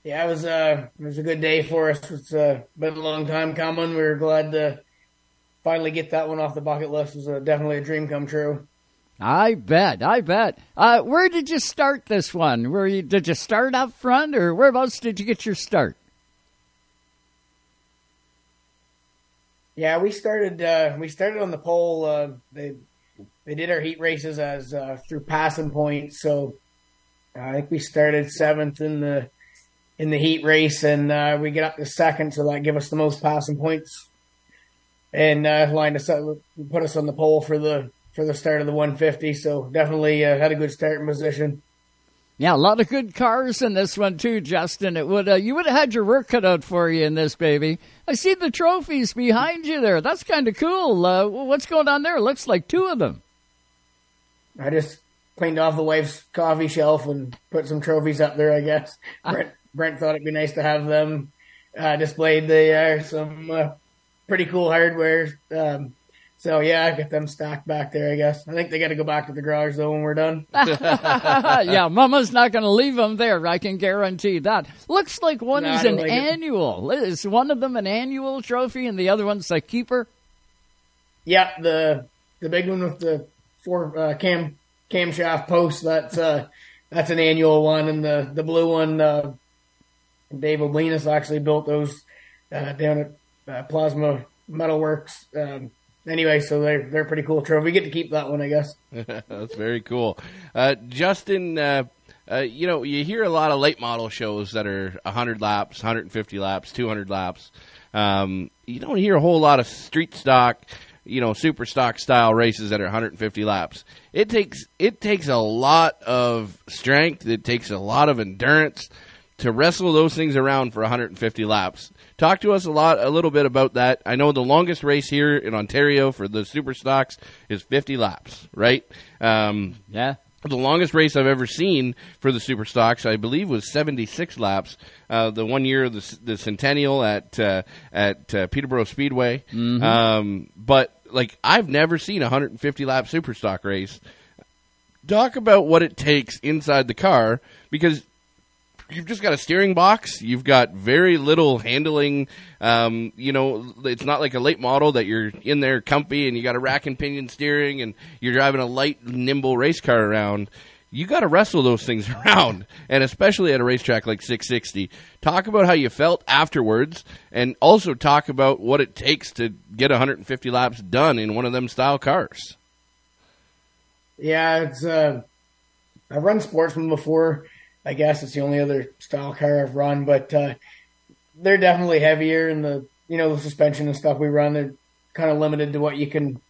Yeah, it was uh, it was a good day for us. It's uh, been a long time coming. We were glad to finally get that one off the bucket list. It was uh, definitely a dream come true. I bet. I bet. Uh, where did you start this one? Where you did you start up front, or whereabouts did you get your start? Yeah, we started. Uh, we started on the pole. Uh, they they did our heat races as uh, through passing points. So I think we started seventh in the in the heat race, and uh, we get up to second, so that give us the most passing points, and uh, lined us up, put us on the pole for the for the start of the 150. So definitely uh, had a good starting position. Yeah, a lot of good cars in this one too, Justin. It would uh, you would have had your work cut out for you in this baby. I see the trophies behind you there. That's kind of cool. Uh, what's going on there? Looks like two of them. I just cleaned off the wife's coffee shelf and put some trophies up there. I guess Brent, Brent thought it'd be nice to have them uh, displayed. They are some uh, pretty cool hardware. Um, so yeah, I got them stacked back there. I guess I think they got to go back to the garage though when we're done. [LAUGHS] [LAUGHS] yeah, Mama's not going to leave them there. I can guarantee that. Looks like one No, is an like annual. Is one of them an annual trophy and the other one's a keeper? Yeah, the the big one with the four uh, cam camshaft posts. That's uh, that's an annual one, and the the blue one. Uh, Dave Oblinus actually built those uh, down at uh, Plasma Metalworks. Um, anyway, so they're they're pretty cool trophy. We get to keep that one, I guess. [LAUGHS] That's very cool. Uh, Justin, uh, uh, you know, you hear a lot of late model shows that are 100 laps, 150 laps, 200 laps. Um, you don't hear a whole lot of street stock, you know, super stock style races that are 150 laps. It takes it takes a lot of strength. It takes a lot of endurance to wrestle those things around for 150 laps. Talk to us a lot, a little bit about that. I know the longest race here in Ontario for the super stocks is 50 laps, right? Um, yeah. The longest race I've ever seen for the super stocks, I believe, was 76 laps. Uh, the one year of the, the Centennial at uh, at uh, Peterborough Speedway. Mhm. Um, but like, I've never seen a 150 lap super stock race. Talk about what it takes inside the car because you've just got a steering box. You've got very little handling. Um, you know, it's not like a late model that you're in there comfy and you got a rack and pinion steering and you're driving a light, nimble race car around. You got to wrestle those things [LAUGHS] around, and especially at a racetrack like 660. Talk about how you felt afterwards, and also talk about what it takes to get 150 laps done in one of them style cars. Yeah, it's uh, I've run Sportsman before. I guess it's the only other style car I've run, but uh, they're definitely heavier, and the you know the suspension and stuff we run they're kind of limited to what you can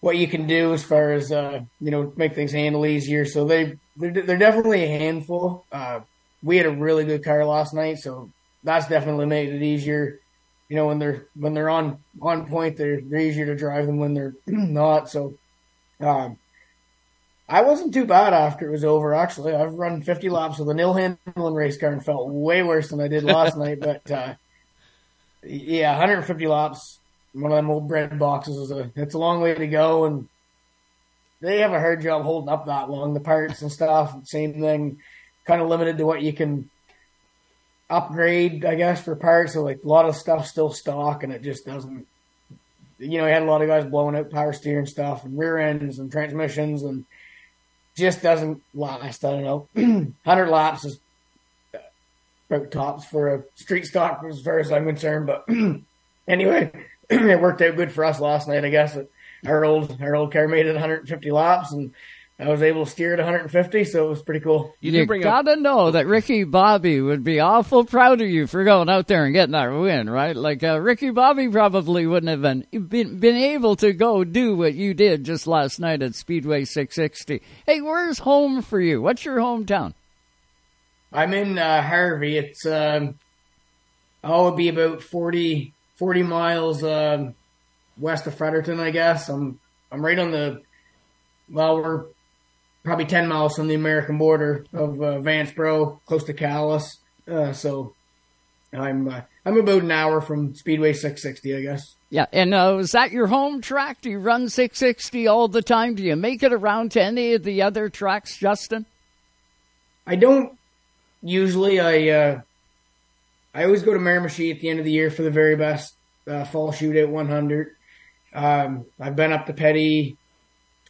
what you can do as far as uh, you know make things handle easier. So they they're, they're definitely a handful. Uh, we had a really good car last night, so that's definitely made it easier. You know when they're when they're on on point, they're they're easier to drive than when they're [CLEARS THROAT] not. So. Um, I wasn't too bad after it was over. Actually, I've run 50 laps with a nil handling race car and felt way worse than I did last [LAUGHS] night. But uh, yeah, 150 laps, one of them old bread boxes is a it's a long way to go, and they have a hard job holding up that long. The parts and stuff, same thing, kind of limited to what you can upgrade, I guess, for parts. So like a lot of stuff still stock, and it just doesn't. You know, you had a lot of guys blowing out power steering stuff and rear ends and transmissions and just doesn't last. I don't know. [CLEARS THROAT] 100 laps is uh, about tops for a street stock as far as I'm concerned. But [CLEARS THROAT] anyway, [CLEARS THROAT] it worked out good for us last night. I guess our old our old car made it 150 laps, and I was able to steer at 150, so it was pretty cool. You, gotta know that Ricky Bobby would be awful proud of you for going out there and getting that win, right? Like uh, Ricky Bobby probably wouldn't have been, been been able to go do what you did just last night at Speedway 660. Hey, where's home for you? What's your hometown? I'm in uh, Harvey. It's um, oh, it'd be about 40, 40 miles um, west of Fredericton, I guess. I'm I'm right on the well, we're probably 10 miles from the American border of uh, Vanceboro, close to Calais. Uh, so I'm uh, I'm about an hour from Speedway 660, I guess. Yeah, and uh, is that your home track? Do you run 660 all the time? Do you make it around to any of the other tracks, Justin? I don't usually. I uh, I always go to Miramichi at the end of the year for the very best uh, fall at 100. Um, I've been up to Petty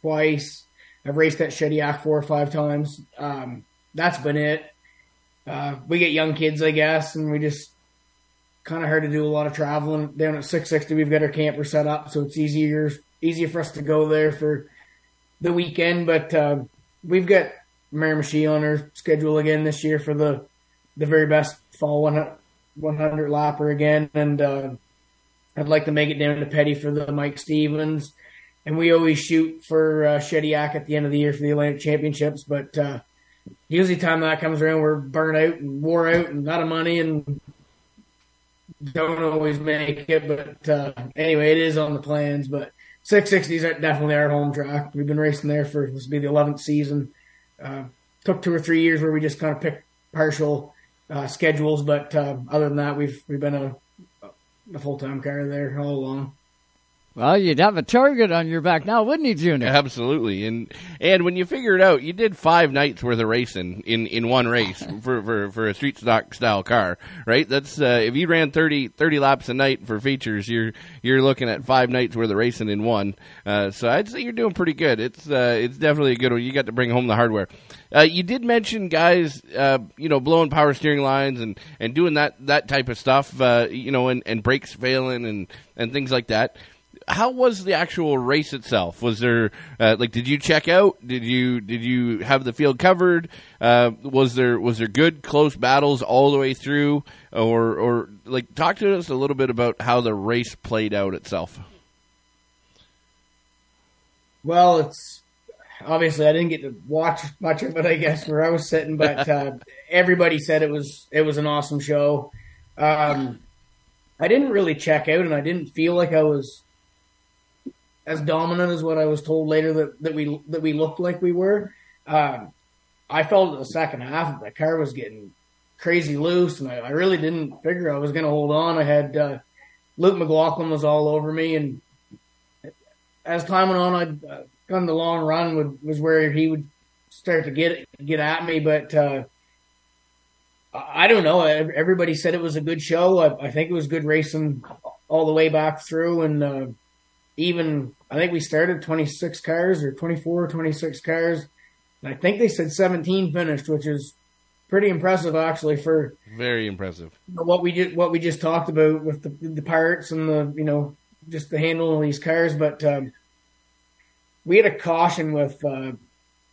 twice. I've raced at Shediac four or five times. Um, that's been it. Uh, we get young kids, I guess, and we just kind of hard to do a lot of traveling down at 660. We've got our camper set up, so it's easier easier for us to go there for the weekend. But uh, we've got Mary Miramichi on our schedule again this year for the the very best fall 100, 100 lapper again, and uh, I'd like to make it down to Petty for the Mike Stevens and we always shoot for uh, Shediac at the end of the year for the Atlantic Championships. But uh, usually, time that comes around, we're burnt out and wore out and out of money and don't always make it. But uh, anyway, it is on the plans. But 660s are definitely our home track. We've been racing there for this will be the 11th season. Uh, took two or three years where we just kind of picked partial uh, schedules, but uh, other than that, we've we've been a, a full time car there all along. Well, you'd have a target on your back now, wouldn't you, Junior? Absolutely, and and when you figure it out, you did five nights worth of racing in, in one race [LAUGHS] for, for, for a street stock style car, right? That's uh, if you ran 30, 30 laps a night for features, you're you're looking at five nights worth of racing in one. Uh, so I'd say you're doing pretty good. It's uh, it's definitely a good one. You got to bring home the hardware. Uh, you did mention guys, uh, you know, blowing power steering lines and, and doing that, that type of stuff, uh, you know, and, and brakes failing and, and things like that how was the actual race itself? Was there uh, like did you check out? Did you did you have the field covered? Uh, was there was there good close battles all the way through, or or like talk to us a little bit about how the race played out itself? Well, it's obviously I didn't get to watch much of it, I guess, where I was sitting, but [LAUGHS] uh, everybody said it was it was an awesome show. Um, I didn't really check out, and I didn't feel like I was as dominant as what I was told later that, that we that we looked like we were. Um, I felt in the second half the car was getting crazy loose, and I, I really didn't figure I was going to hold on. I had uh, Luke McLaughlin was all over me, and as time went on, I'd uh, come the long run would, was where he would start to get get at me, but. Uh, I don't know. Everybody said it was a good show. I, I think it was good racing all the way back through, and uh, even I think we started 26 cars or 24, 26 cars. And I think they said 17 finished, which is pretty impressive actually for very impressive what we just what we just talked about with the the parts and the you know just the handling of these cars. But um, we had a caution with uh,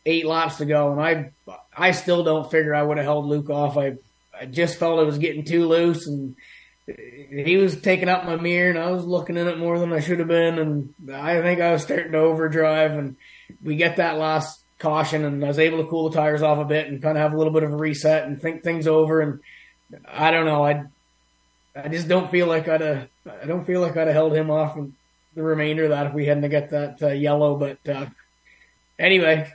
eight laps to go, and I I still don't figure I would have held Luke off. I I just felt it was getting too loose and he was taking out my mirror and I was looking in it more than I should have been. And I think I was starting to overdrive and we get that last caution and I was able to cool the tires off a bit and kind of have a little bit of a reset and think things over. And I don't know. I, I just don't feel like I'd have, I don't feel like I'd have held him off the remainder of that if we hadn't got that uh, yellow. But, uh, anyway,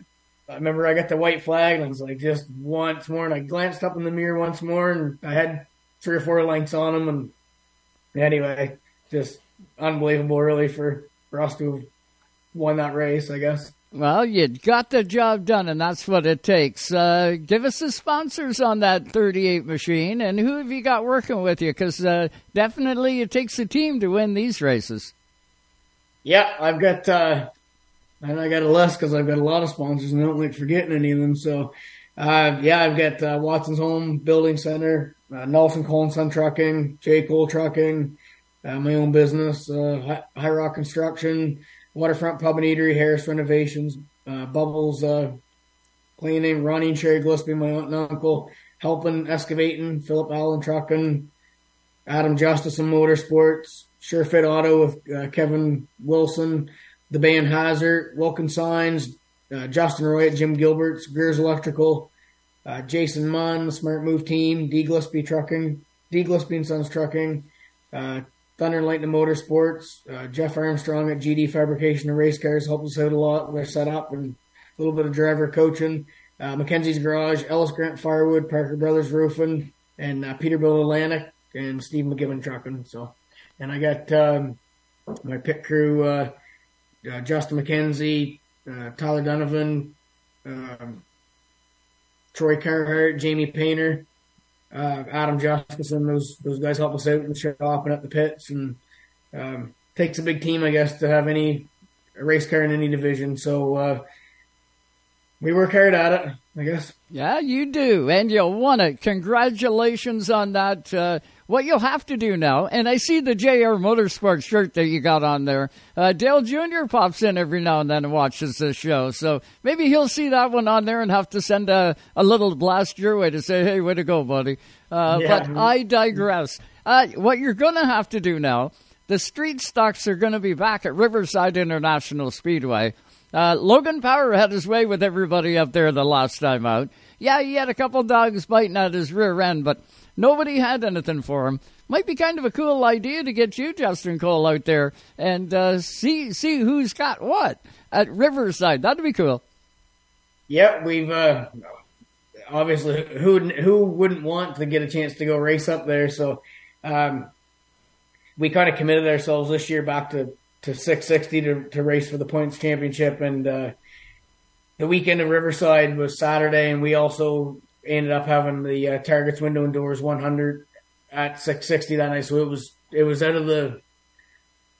I remember I got the white flag and I was like, just once more. And I glanced up in the mirror once more and I had three or four lengths on him. And anyway, just unbelievable, really, for, for us to have won that race, I guess. Well, you got the job done, and that's what it takes. Uh, give us the sponsors on that 38 machine, and who have you got working with you? Because uh, definitely it takes a team to win these races. Yeah, I've got, uh, and I got a list because I've got a lot of sponsors, and I don't like forgetting any of them. So, uh, yeah, I've got uh, Watson's Home Building Center, uh, Nelson Colson Trucking, J. Cole Trucking, uh, my own business, uh, High Rock Construction, Waterfront Pub and Eatery, Harris Renovations, uh, Bubbles uh, Cleaning, Ronnie and Sherry Gillespie, my aunt and uncle, Helping Excavating, Philip Allen Trucking, Adam Justice and Motorsports, Sure Fit Auto with uh, Kevin Wilson, the band Hazard, Wilkin Signs, uh, Justin Roy at Jim Gilbert's, Greer's Electrical, uh, Jason Munn, the Smart Move team, D. Gillespie Trucking, D. Gillespie and Sons Trucking, uh, Thunder and Lightning Motorsports, uh, Jeff Armstrong at GD Fabrication and Race Cars helped us out a lot with setup and a little bit of driver coaching. Uh, Mackenzie's Garage, Ellis Grant Firewood, Parker Brothers Roofing, and uh, Peterbilt Atlantic, and Steve McGibbon Trucking. So, and I got um, my pit crew, Justin McKenzie, uh, Tyler Donovan, um, Troy Carhart, Jamie Painter, uh, Adam Joskinson. Those those guys help us out in the shop and at the pits, and um, takes a big team, I guess, to have any race car in any division. So uh, we work hard at it, I guess. Yeah, you do, and you won it. Congratulations on that. What you'll have to do now, and I see the JR Motorsports shirt that you got on there. Uh, Dale Jr. pops in every now and then and watches this show, so maybe he'll see that one on there and have to send a, a little blast your way to say, hey, way to go, buddy. Uh, yeah. But I digress. Uh, what you're going to have to do now, the street stocks are going to be back at Riverside International Speedway. Uh, Logan Power had his way with everybody up there the last time out. Yeah, he had a couple dogs biting at his rear end, but Nobody had anything for him. Might be kind of a cool idea to get you, Justin Cole, out there and uh, see see who's got what at Riverside. That'd be cool. Yeah, we've uh, obviously who who wouldn't want to get a chance to go race up there. So um, we kind of committed ourselves this year back to to 660 to, to race for the points championship and. Uh, the weekend in Riverside was Saturday, and we also ended up having the uh, targets window and doors 100 at 660 that night. So it was it was out of the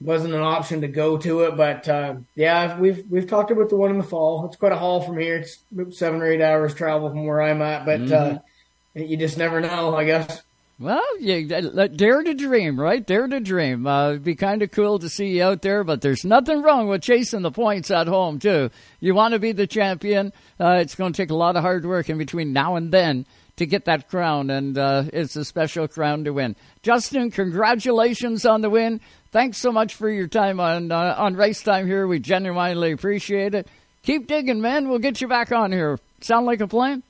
wasn't an option to go to it, but uh, yeah, we've we've talked about the one in the fall. It's quite a haul from here. It's seven or eight hours travel from where I'm at, but uh, mm-hmm. uh, you just never know, I guess. Well, yeah, dare to dream, right? Dare to dream. Uh, it'd be kind of cool to see you out there, but there's nothing wrong with chasing the points at home, too. You want to be the champion. Uh, it's going to take a lot of hard work in between now and then to get that crown, and uh, it's a special crown to win. Justin, congratulations on the win. Thanks so much for your time on uh, on race time here. We genuinely appreciate it. Keep digging, man. We'll get you back on here. Sound like a plan?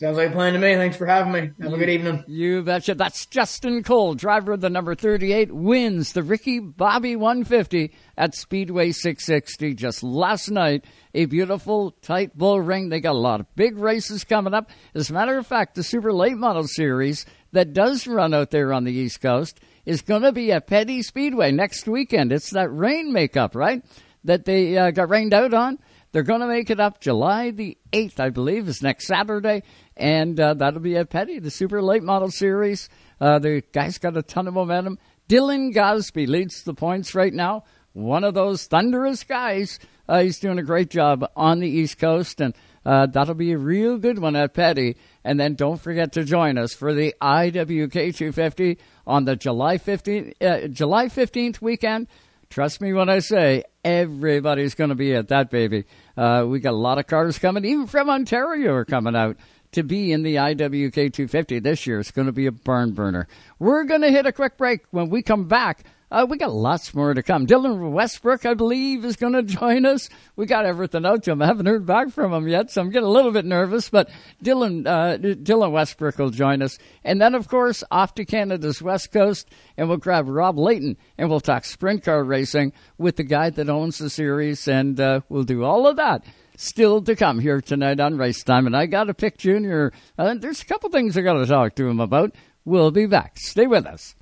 Sounds like a plan to me. Thanks for having me. Have a good evening. You betcha. That's Justin Cole, driver of the number 38, wins the Ricky Bobby 150 at Speedway 660 just last night. A beautiful, tight bull ring. They got a lot of big races coming up. As a matter of fact, the Super Late Model Series that does run out there on the East Coast is going to be at Petty Speedway next weekend. It's that rain makeup, right? That they uh, got rained out on. They're going to make it up July the 8th, I believe, is next Saturday and uh, that'll be at Petty, the Super Late Model Series. Uh, the guy's got a ton of momentum. Dylan Gosby leads the points right now. One of those thunderous guys. Uh, he's doing a great job on the East Coast, and uh, that'll be a real good one at Petty. And then don't forget to join us for the IWK 250 on the July 15th, uh, July 15th weekend. Trust me when I say everybody's going to be at that baby. Uh, we got a lot of cars coming, even from Ontario are coming out to be in the IWK 250 this year. It's going to be a barn burner. We're going to hit a quick break. When we come back, uh, we got lots more to come. Dylan Westbrook, I believe, is going to join us. We got everything out to him. I haven't heard back from him yet, so I'm getting a little bit nervous. But Dylan, uh, Dylan Westbrook will join us, and then of course off to Canada's west coast, and we'll grab Rob Leighton, and we'll talk sprint car racing with the guy that owns the series, and uh, we'll do all of that still to come here tonight on Race Time. And I got to pick Junior. Uh, there's a couple things I got to talk to him about. We'll be back. Stay with us.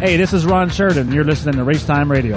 Hey, this is Ron Sheridan. You're listening to Race Time Radio.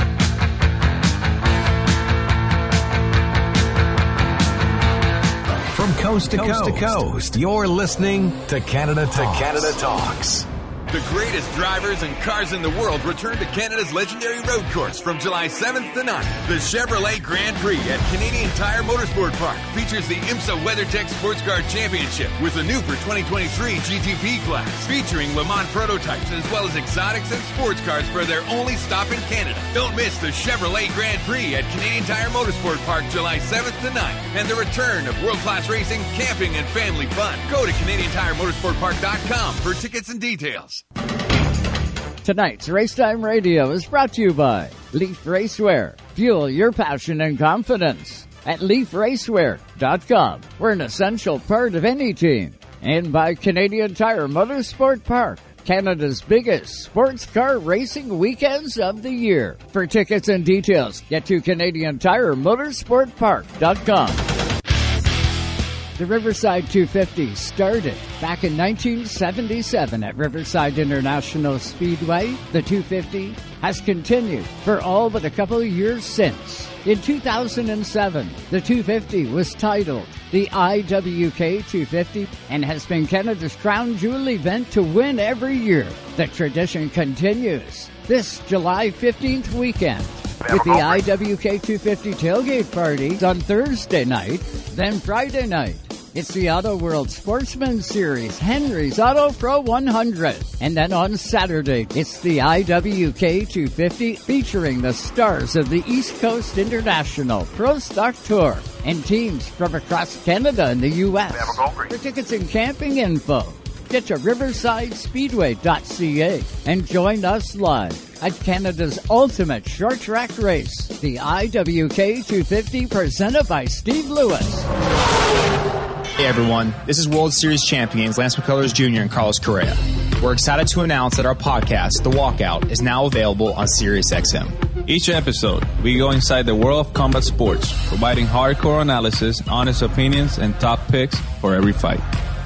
From coast to coast, coast to coast, you're listening to Canada Talks. To Canada Talks. The greatest drivers and cars in the world return to Canada's legendary road course from July 7th to 9th. The Chevrolet Grand Prix at Canadian Tire Motorsport Park features the IMSA WeatherTech Sports Car Championship with a new for 2023 GTP class featuring Le Mans prototypes as well as exotics and sports cars for their only stop in Canada. Don't miss the Chevrolet Grand Prix at Canadian Tire Motorsport Park July 7th to 9th and the return of world-class racing, camping, and family fun. Go to CanadianTireMotorsportPark.com for tickets and details. Tonight's Racetime Radio is brought to you by Leaf Racewear. Fuel your passion and confidence at leafracewear.com. We're an essential part of any team. And by Canadian Tire Motorsport Park, Canada's biggest sports car racing weekends of the year. For tickets and details, get to Canadian Tire Motorsportpark.com. The Riverside 250 started back in 1977 at Riverside International Speedway. The 250 has continued for all but a couple of years since. In 2007, the 250 was titled the IWK 250 and has been Canada's crown jewel event to win every year. The tradition continues this July 15th weekend with the IWK 250 tailgate party on Thursday night, then Friday night. It's the Auto World Sportsman Series, Henry's Auto Pro 100. And then on Saturday, it's the IWK 250 featuring the stars of the East Coast International Pro Stock Tour and teams from across Canada and the U.S. For tickets and camping info, get to riversidespeedway.ca and join us live at Canada's ultimate short track race, the IWK 250 presented by Steve Lewis. Hey everyone, this is World Series champions Lance McCullers Jr. and Carlos Correa. We're excited to announce that our podcast, The Walkout, is now available on SiriusXM. Each episode, we go inside the world of combat sports, providing hardcore analysis, honest opinions, and top picks for every fight.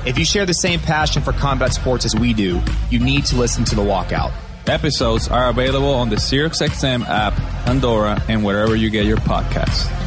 If you share the same passion for combat sports as we do, you need to listen to The Walkout. Episodes are available on the SiriusXM app, Pandora, and wherever you get your podcasts.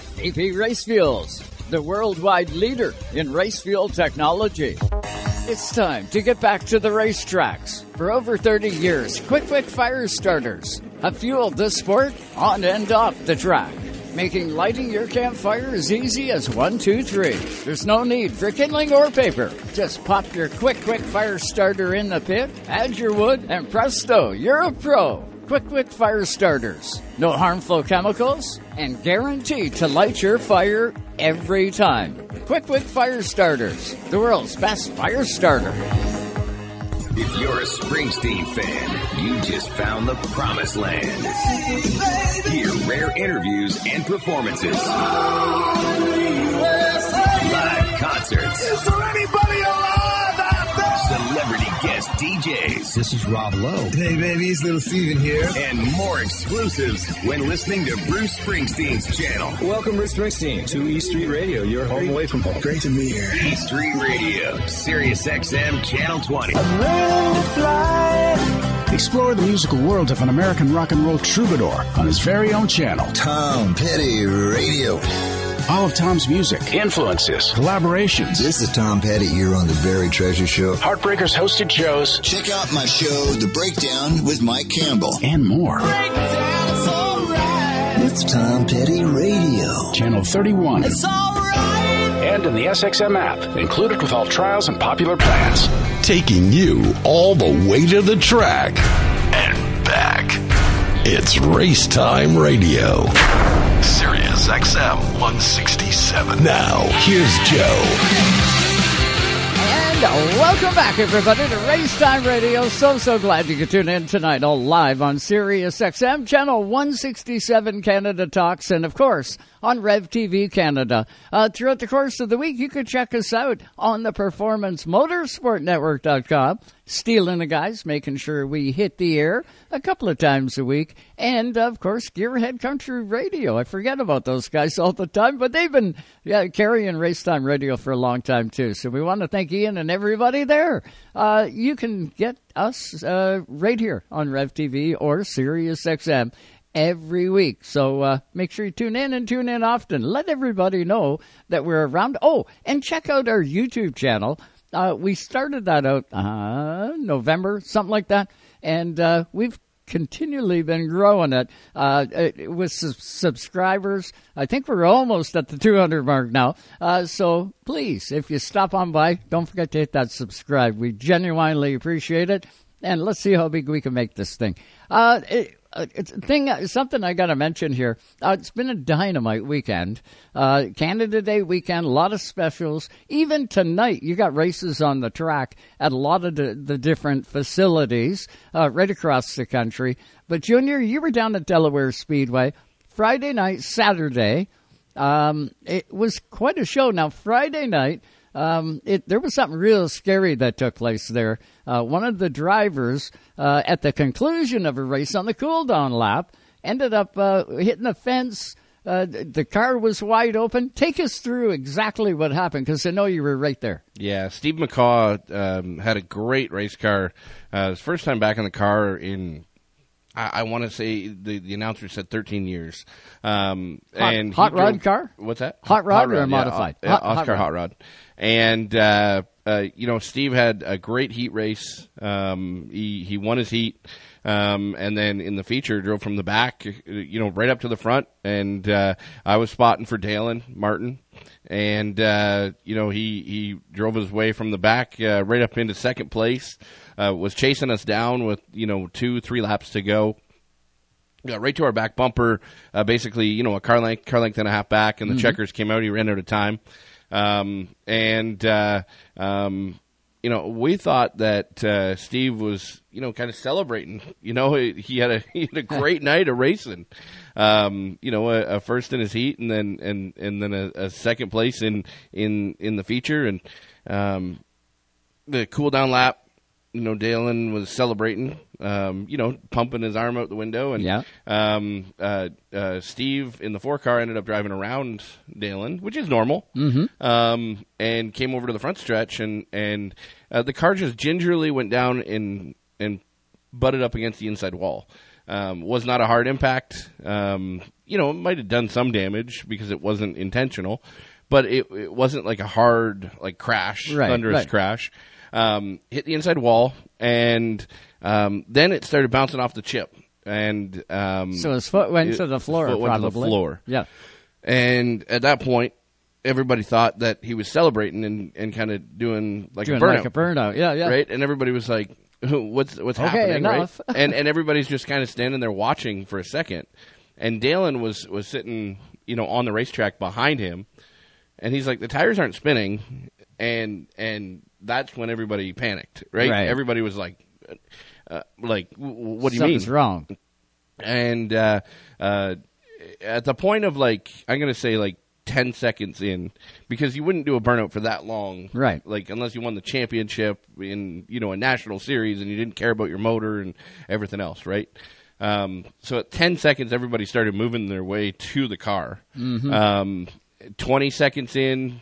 VP Race Fuels, the worldwide leader in race fuel technology. It's time to get back to the racetracks. For over 30 years, Qwick Wick Fire Starters have fueled the sport on and off the track, making lighting your campfire as easy as one, two, three. There's no need for kindling or paper. Just pop your Qwick Wick Fire Starter in the pit, add your wood, and presto, you're a pro. Qwick Wick Fire Starters. No harmful chemicals and guaranteed to light your fire every time. Qwick Wick Fire Starters, the world's best fire starter. If you're a Springsteen fan, you just found the promised land. Hear rare interviews and performances. Live concerts. Is there anybody alive DJs. This is Rob Lowe. Hey, baby, it's Little Steven here. And more exclusives when listening to Bruce Springsteen's channel. Welcome, Bruce Springsteen, to E Street Radio, your home away from home. Great to be here. E Street Radio, Sirius XM Channel 20. I'm learning to fly. Explore the musical world of an American rock and roll troubadour on his very own channel. Tom Petty Radio. All of Tom's music, influences, collaborations. This is Tom Petty here on The Buried Treasure Show. Heartbreakers hosted shows. Check out my show, The Breakdown with Mike Campbell. And more. It's Tom Petty Radio. Channel 31. It's alright. And in the SXM app, included with all trials and popular plans. Taking you all the way to the track and back. It's Race Time Radio. Sirius XM 167. Now, here's Joe. And welcome back, everybody, to Race Time Radio. So, so glad you could tune in tonight, all live on Sirius XM, channel 167 Canada Talks, and of course, on Rev TV Canada. Uh, throughout the course of the week, you can check us out on the Performance Motorsport Network.com. Stealing the guys, making sure we hit the air a couple of times a week. And, of course, Gearhead Country Radio. I forget about those guys all the time, but they've been yeah, carrying Racetime Radio for a long time, too. So we want to thank Ian and everybody there. Uh, you can get us uh, right here on Rev TV or Sirius XM every week. So uh, make sure you tune in and tune in often. Let everybody know that we're around. Oh, and check out our YouTube channel. Uh, we started that out uh, November, something like that, and uh, we've continually been growing it uh, with su- subscribers. I think we're almost at the 200 mark now. Uh, so please, if you stop on by, don't forget to hit that subscribe. We genuinely appreciate it, and let's see how big we can make this thing. Uh, it, uh, thing, uh, something I got to mention here. Uh, it's been a dynamite weekend. Uh, Canada Day weekend, a lot of specials. Even tonight, you got races on the track at a lot of the, the different facilities uh, right across the country. But Junior, you were down at Delaware Speedway Friday night, Saturday. Um, it was quite a show. Now, Friday night, um, it, there was something real scary that took place there. Uh, one of the drivers, uh, at the conclusion of a race on the cool down lap, ended up uh, hitting the fence. Uh, the car was wide open. Take us through exactly what happened because I know you were right there. Yeah, Steve McCaw um, had a great race car. Uh, his first time back in the car in I, I want to say the, the announcer said 13 years. Um, Hot- and hot rod drove- car? What's that? Hot rod or yeah, modified? Hot- hot Oscar rod. Hot Rod. And uh, uh, you know, Steve had a great heat race. Um, he he won his heat, um, and then in the feature drove from the back, you know, right up to the front. And uh, I was spotting for Dalen Martin, and uh, you know he he drove his way from the back uh, right up into second place. Uh, was chasing us down with you know two three laps to go got right to our back bumper, uh, basically, you know, a car length, car length and a half back, and the Mhm. checkers came out. He ran out of time, um, and uh, um, you know, we thought that uh, Steve was, you know, kind of celebrating. You know, [LAUGHS] he, he had a he had a great [LAUGHS] night of racing. Um, you know, a, a first in his heat, and then and and then a, a second place in in in the feature, and um, the cool down lap. You know, Dalen was celebrating. Um, you know, pumping his arm out the window, and Yeah. um, uh, uh, Steve in the four car ended up driving around Dalen, which is normal. Mhm. Um, and came over to the front stretch, and and uh, the car just gingerly went down and and butted up against the inside wall. Um, was not a hard impact. Um, you know, it might have done some damage because it wasn't intentional, but it, it wasn't like a hard like crash, Right, thunderous right. crash. Um, hit the inside wall, and um, then it started bouncing off the chip. And um, So his foot went it- to the his floor, foot went to the floor. Yeah. And at that point, everybody thought that he was celebrating and, and kind of doing like Doing a burnout. like a burnout. Yeah, yeah. Right? And everybody was like, [LAUGHS] what's what's Okay, happening? enough. Right? [LAUGHS] and and everybody's just kind of standing there watching for a second. And Dalen was was sitting, you know, on the racetrack behind him. And he's like, the tires aren't spinning. And and that's when everybody panicked, right? Right. Everybody was like, uh, like, "W- w- what do you Something's mean? wrong. and uh, uh, at the point of like I'm gonna say like ten seconds in because you wouldn't do a burnout for that long, Right. Like unless you won the championship in you know a national series and you didn't care about your motor and everything else, right? Um, so at ten seconds, everybody started moving their way to the car. Mhm. Um, Twenty seconds in.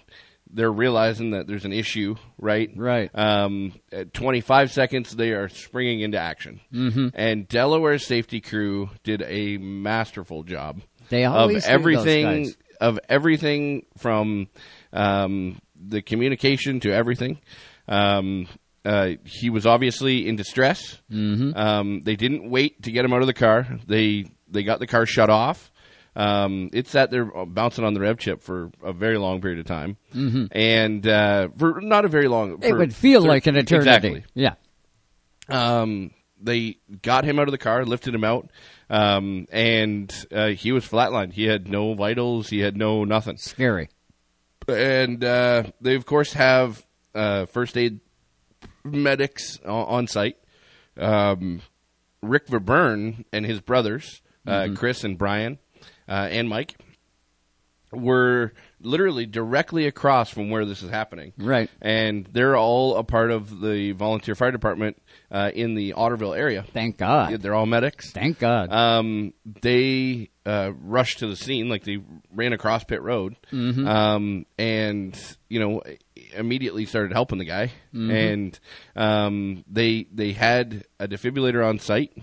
They're realizing that there's an issue, right? Right. Um, at 25 seconds, they are springing into action. Mhm. And Delaware's safety crew did a masterful job. They of always those everything of everything from um, the communication to everything. Um, uh, he was obviously in distress. Mhm. Um, they didn't wait to get him out of the car. They they got the car shut off. Um, it sat there bouncing on the rev chip for a very long period of time, Mhm. and uh, for not a very long. It would feel thir- like an eternity. Exactly. Yeah. Um, they got him out of the car, lifted him out, um, and uh, he was flatlined. He had no vitals. He had no nothing. Scary. And uh, they of course have uh, first aid medics on, on site. Um, Rick Verburn and his brothers, uh, Mhm. Chris and Brian, uh, and Mike, were literally directly across from where this is happening. Right. And they're all a part of the volunteer fire department uh, in the Otterville area. Thank God. They're all medics. Thank God. Um, they uh, rushed to the scene, like they ran across pit road, Mhm. um, and you know immediately started helping the guy. Mhm. And um, they they had a defibrillator on site.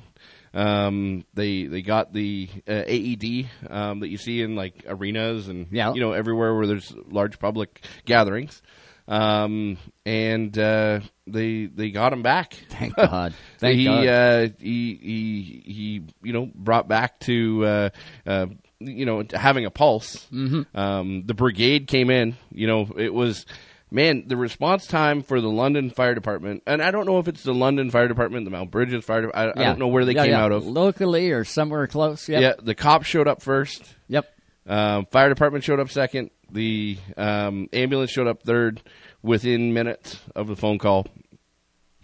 Um, they they got the uh, AED um, that you see in like arenas and Yeah. you know everywhere where there's large public gatherings. Um, and uh, they they got him back. Thank God. [LAUGHS] Thank he, God. Uh, he he he you know brought back to uh, uh, you know having a pulse. Mhm. Um, the brigade came in. You know it was. Man, the response time for the London Fire Department, and I don't know if it's the London Fire Department, the Mount Brydges Fire Department, I, I don't know where they Yeah, came yeah. out of. Locally or somewhere close. Yep. Yeah, the cops showed up first. Yep. Um, fire department showed up second. The um, ambulance showed up third within minutes of the phone call.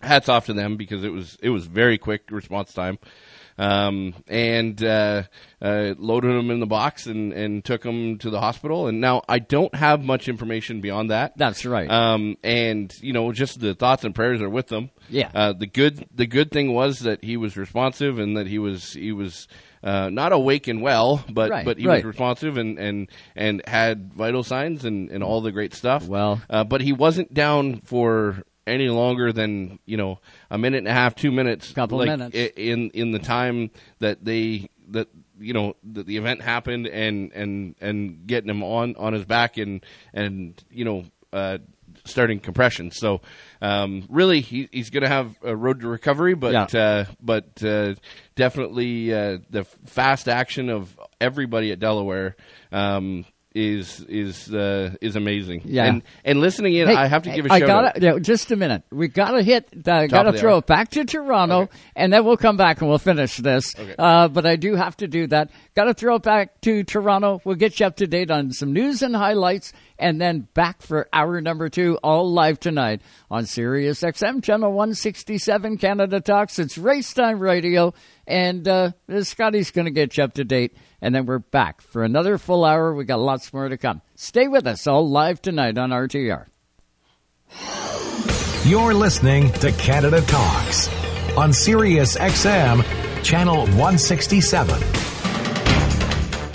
Hats off to them because it was it was very quick response time. Um, and uh, uh, loaded them in the box and, and took them to the hospital. And now I don't have much information beyond that. That's right. Um, and you know, just the thoughts and prayers are with them. Yeah. Uh, the good the good thing was that he was responsive and that he was he was uh, not awake and well, but Right, but he right. was responsive and, and and had vital signs and, and all the great stuff. Well, uh, but he wasn't down for any longer than you know a minute and a half, two minutes, Couple like, minutes. in in the time that they that you know that the event happened and and and getting him on on his back and and you know uh, starting compression. So um, really, he, he's going to have a road to recovery, but uh, but uh, definitely uh, the fast action of everybody at Delaware. Um, is is uh, is amazing. Yeah. and and listening in, Hey, I have to give a I shout gotta, out. yeah, just a minute. We gotta hit. Uh, gotta throw hour. it back to Toronto, and then we'll come back and we'll finish this. Okay. Uh, but I do have to do that. Gotta throw it back to Toronto. We'll get you up to date on some news and highlights, and then back for hour number two, all live tonight on Sirius XM channel 167 Canada Talks. It's Race Time Radio, and uh, Scotty's going to get you up to date, and then we're back for another full hour. We got lots more to come. Stay with us, all live tonight on RTR. You're listening to Canada Talks on Sirius XM channel 167.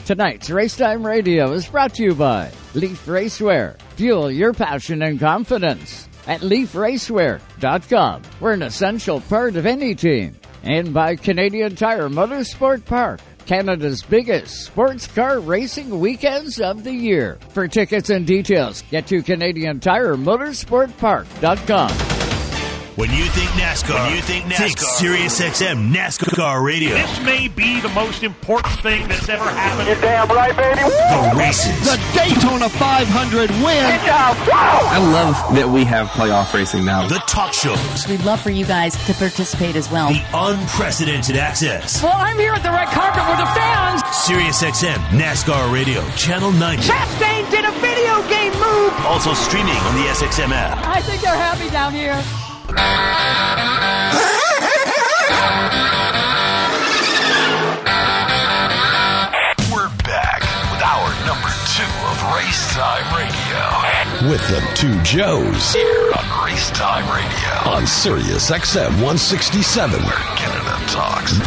Tonight's Racetime Radio is brought to you by Leaf Racewear. Fuel your passion and confidence at leafracewear.com. We're an essential part of any team. And by Canadian Tire Motorsport Park, Canada's biggest sports car racing weekends of the year. For tickets and details, get to Canadian Tire Motorsportpark.com. When you think NASCAR, When you think think NASCAR. Sirius XM NASCAR Radio. This may be the most important thing that's ever happened. You're damn right, baby. The races. The Daytona 500 win. I love that we have playoff racing now. The talk shows. We'd love for you guys to participate as well. The unprecedented access. Well, I'm here at the red carpet with the fans. Sirius XM NASCAR Radio, Channel 90. Chastain did a video game move. Also streaming on the SXM app. I think they're happy down here. We're back with hour number two of Race Time Radio. With the two Joes here on Race Time Radio on Sirius XM 167, where Canada talks.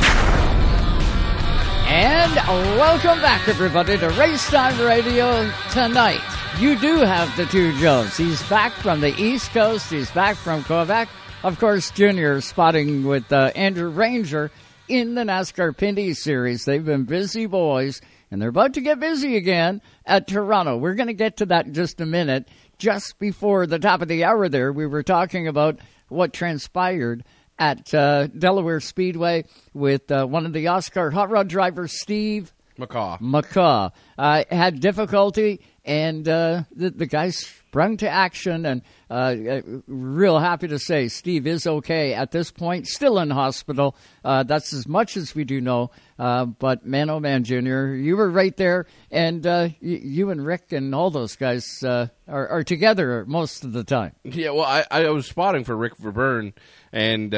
And welcome back, everybody, to Racetime Radio tonight. You do have the two Joes. He's back from the East Coast. He's back from Quebec. Of course, Junior spotting with uh, Andrew Ranger in the NASCAR Pinty Series. They've been busy boys, and they're about to get busy again at Toronto. We're going to get to that in just a minute. Just before the top of the hour, there, we were talking about what transpired at uh, Delaware Speedway with uh, one of the OSCAAR hot rod drivers, Steve McCaw. McCaw. Uh, had difficulty, and uh, the, the guy sprung to action. And uh, uh, real happy to say Steve is okay at this point, still in hospital. Uh, that's as much as we do know. Uh, but man, oh man, Junior, you were right there, and uh, y- you and Rick and all those guys uh, are, are together most of the time. Yeah, well, I, I was spotting for Rick Verburn, and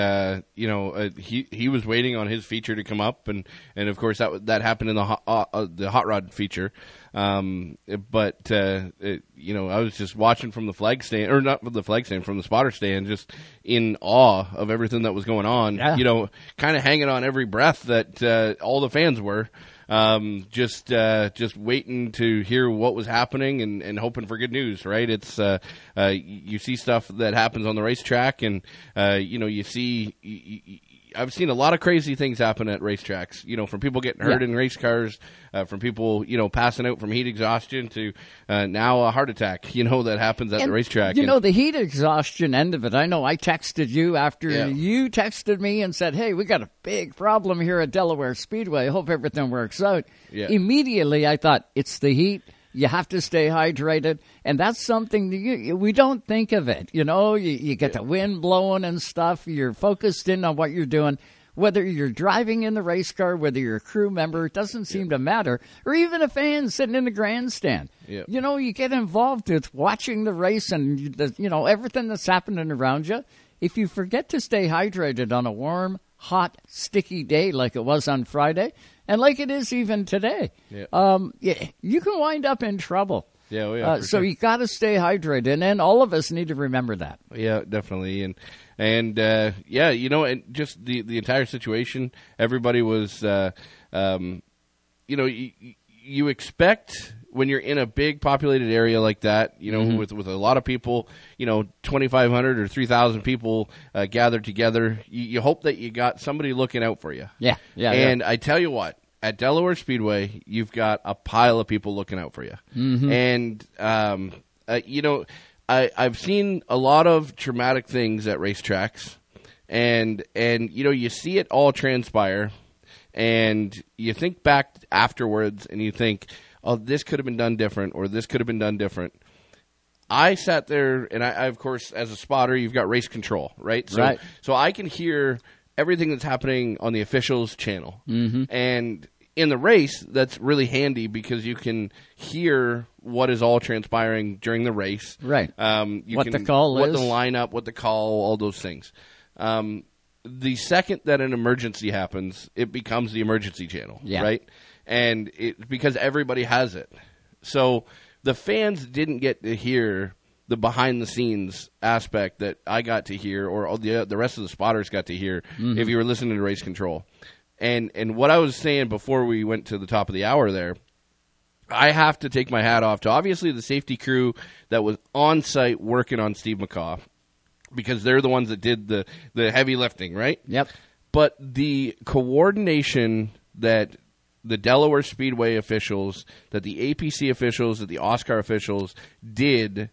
you know he he was waiting on his feature to come up, and, and of course that that happened in the hot, the hot rod feature. Um, but uh, it, you know, I was just watching from the flag stand, or not from the flag stand, from the spotter stand, just in awe of everything that was going on. Yeah. You know, kind of hanging on every breath that uh, all the fans were. Um, just uh, just waiting to hear what was happening and, and hoping for good news, right? It's uh, uh, you see stuff that happens on the racetrack, and uh, you know you see. I've seen a lot of crazy things happen at racetracks. You know, from people getting hurt Yeah. in race cars, uh, from people you know passing out from heat exhaustion to uh, now a heart attack. You know that happens at the racetrack. You And- know, the heat exhaustion end of it. I know I texted you after Yeah. you texted me and said, hey, we got a big problem here at Delaware Speedway. Hope everything works out. Yeah. Immediately, I thought, it's the heat. You have to stay hydrated. And that's something that you, we don't think of it. You know, you, you get the wind blowing and stuff. You're focused in on what you're doing. Whether you're driving in the race car, whether you're a crew member, it doesn't seem to matter. Or even a fan sitting in the grandstand. Yeah. You know, you get involved with watching the race and the, you know everything that's happening around you. If you forget to stay hydrated on a warm, hot, sticky day like it was on Friday, and like it is even today, Yeah. um, yeah, you can wind up in trouble. Yeah, oh yeah, Uh, so sure. you got to stay hydrated, and all of us need to remember that. Yeah, definitely, and and uh, yeah, you know, and just the the entire situation. Everybody was, uh, um, you know, you, you expect when you're in a big populated area like that, you know, Mhm. with with a lot of people, you know, twenty five hundred or three thousand people uh, gathered together. You, you hope that you got somebody looking out for you. Yeah, yeah, yeah. And I tell you what. At Delaware Speedway, you've got a pile of people looking out for you, Mhm. and um, uh, you know, I, I've seen a lot of traumatic things at racetracks, and and you know you see it all transpire, and you think back afterwards, and you think, oh, this could have been done different, or this could have been done different. I sat there, and I, I of course, as a spotter, you've got race control, right? So, Right. So I can hear everything that's happening on the officials' channel, Mhm. and in the race, that's really handy because you can hear what is all transpiring during the race. Right. Um, you What can, the call what is. the lineup, what the call, all those things. Um, the second that an emergency happens, it becomes the emergency channel, Yeah. right? And it because everybody has it. So the fans didn't get to hear the behind the scenes aspect that I got to hear, or all the the rest of the spotters got to hear Mhm. if you were listening to race control. And and what I was saying before we went to the top of the hour there, I have to take my hat off to obviously the safety crew that was on site working on Steve McCaw because they're the ones that did the the heavy lifting, right? Yep. But the coordination that the Delaware Speedway officials, that the APC officials, that the OSCAAR officials did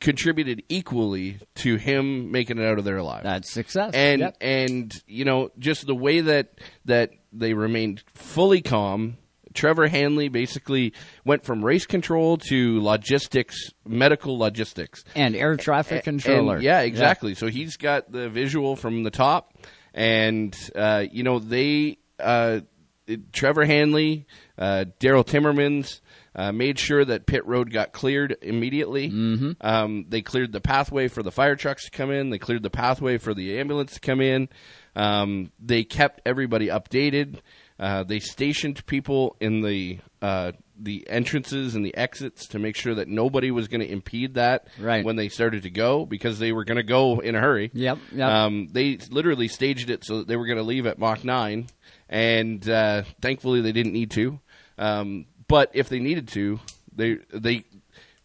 contributed equally to him making it out of there alive. That's success. And Yep. and you know just the way that that they remained fully calm. Trevor Hanley basically went from race control to logistics, medical logistics, And air traffic and- controller. yeah, exactly. So he's got the visual from the top, and uh, you know they uh, it- Trevor Hanley, uh, Daryl Timmermans. Uh, made sure that pit road got cleared immediately. Mm-hmm. Um, they cleared the pathway for the fire trucks to come in. They cleared the pathway for the ambulance to come in. Um, they kept everybody updated. Uh, they stationed people in the uh, the entrances and the exits to make sure that nobody was going to impede that Right. when they started to go because they were going to go in a hurry. Yep, yep. Um, they literally staged it so that they were going to leave at Mach 9, and uh, thankfully they didn't need to. Um, but if they needed to, they they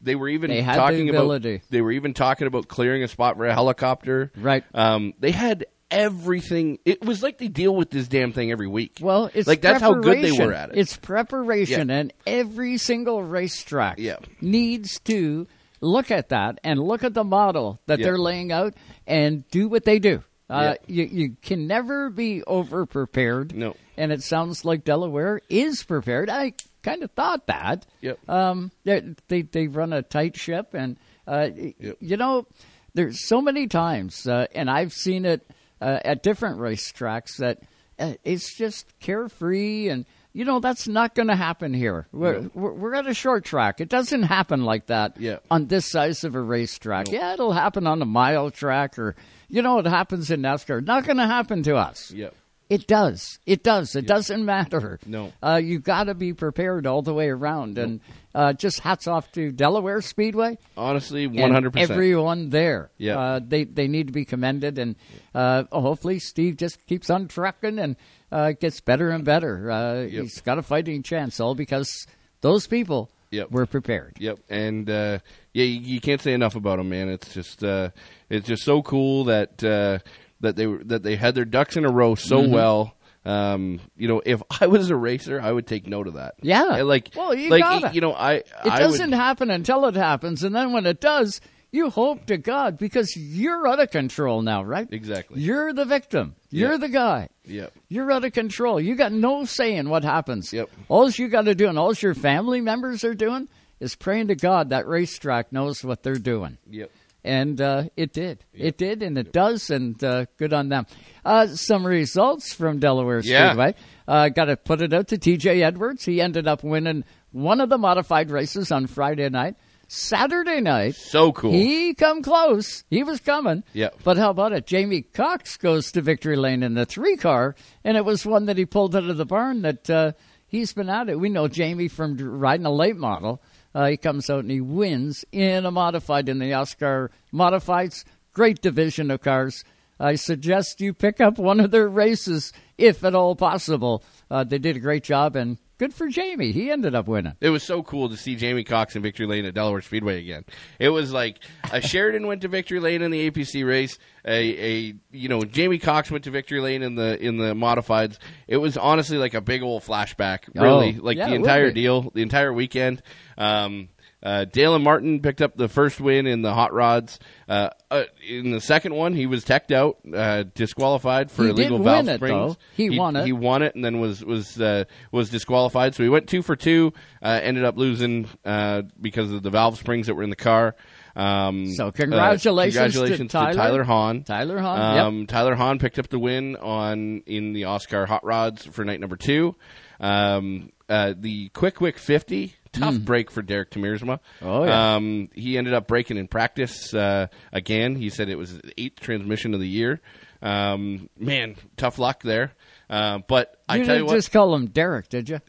they were even They the talking ability. about they were even talking about clearing a spot for a helicopter. Right. Um, they had everything. It was like they deal with this damn thing every week. Well, it's like that's how good they were at it. It's preparation, Yeah. and every single racetrack Yeah. needs to look at that and look at the model that Yeah. they're laying out and do what they do. Uh, Yeah. you, you can never be over prepared. No. And it sounds like Delaware is prepared. I kind of thought that. Yep. Um, they, they they run a tight ship, and uh, y- you know, there's so many times, uh, and I've seen it uh, at different racetracks that uh, it's just carefree, and you know that's not going to happen here. We're, No. we're at a short track. It doesn't happen like that Yeah. on this size of a racetrack. Yeah, it'll happen on a mile track, or you know, what happens in NASCAR. Not going to happen to us. Yep. It does. It does. It doesn't matter. No. Uh, you've got to be prepared all the way around. And uh, just hats off to Delaware Speedway. Honestly, 100%. Everyone there. Yeah. Uh, they, they need to be commended. And uh, hopefully, Steve just keeps on trucking and uh, gets better and better. Uh, He's got a fighting chance, all because those people Yep. were prepared. Yep, and uh, yeah, you, you can't say enough about them, man. It's just uh, it's just so cool that uh, that they that they had their ducks in a row so Mhm. well. Um, you know, if [LAUGHS] I was a racer, I would take note of that. Yeah. And, like Well, you like gotta. you know, I It I doesn't would, happen until it happens, and then when it does, you hope to God because you're out of control now, right? Exactly. You're the victim. You're Yeah. the guy. Yep. You're out of control. You got no say in what happens. Yep. All you got to do, and all your family members are doing, is praying to God that racetrack knows what they're doing. Yep. And uh, it did. It did, and it does, and uh, good on them. Uh, some results from Delaware Yeah. Speedway. Uh, Got to put it out to TJ Edwards. He ended up winning one of the modified races on Friday night. Saturday night, So cool. He come close. He was coming. Yep. But how about it? Jamie Cox goes to victory lane in the three car, and it was one that he pulled out of the barn that uh, he's been at it. We know Jamie from riding a late model. Uh, he comes out and he wins in a modified in the OSCAAR modifieds. Great division of cars. I suggest you pick up one of their races if at all possible. Uh, they did a great job, and good for Jamie. He ended up winning. It was so cool to see Jamie Cox in victory lane at Delaware Speedway again. It was like a [LAUGHS] Sheridan went to victory lane in the APC race. A, a you know Jamie Cox went to victory lane in the in the modifieds. It was honestly like a big old flashback. Really, Oh, like yeah, the entire deal, the entire weekend. Um, uh, Dalen Martin picked up the first win in the hot rods. Uh, uh, in the second one, he was teched out, uh, disqualified for He illegal valve it, springs. though. He won it. He won it, and then was was uh, was disqualified. So he went two for two. Uh, ended up losing uh, because of the valve springs that were in the car. Um, So uh, congratulations to congratulations Tyler. Tyler Hahn. Tyler Hahn, yep. Um, Tyler Hahn picked up the win on in the OSCAAR Hot Rods for night number two. Um, uh, the Qwick Wick 50, tough break for Derek Tamirsma. Mm. Oh, yeah. Um, he ended up breaking in practice uh, again. He said it was his eighth transmission of the year. Um, man, tough luck there. Uh, but I you tell didn't what, just call him Derek, did you?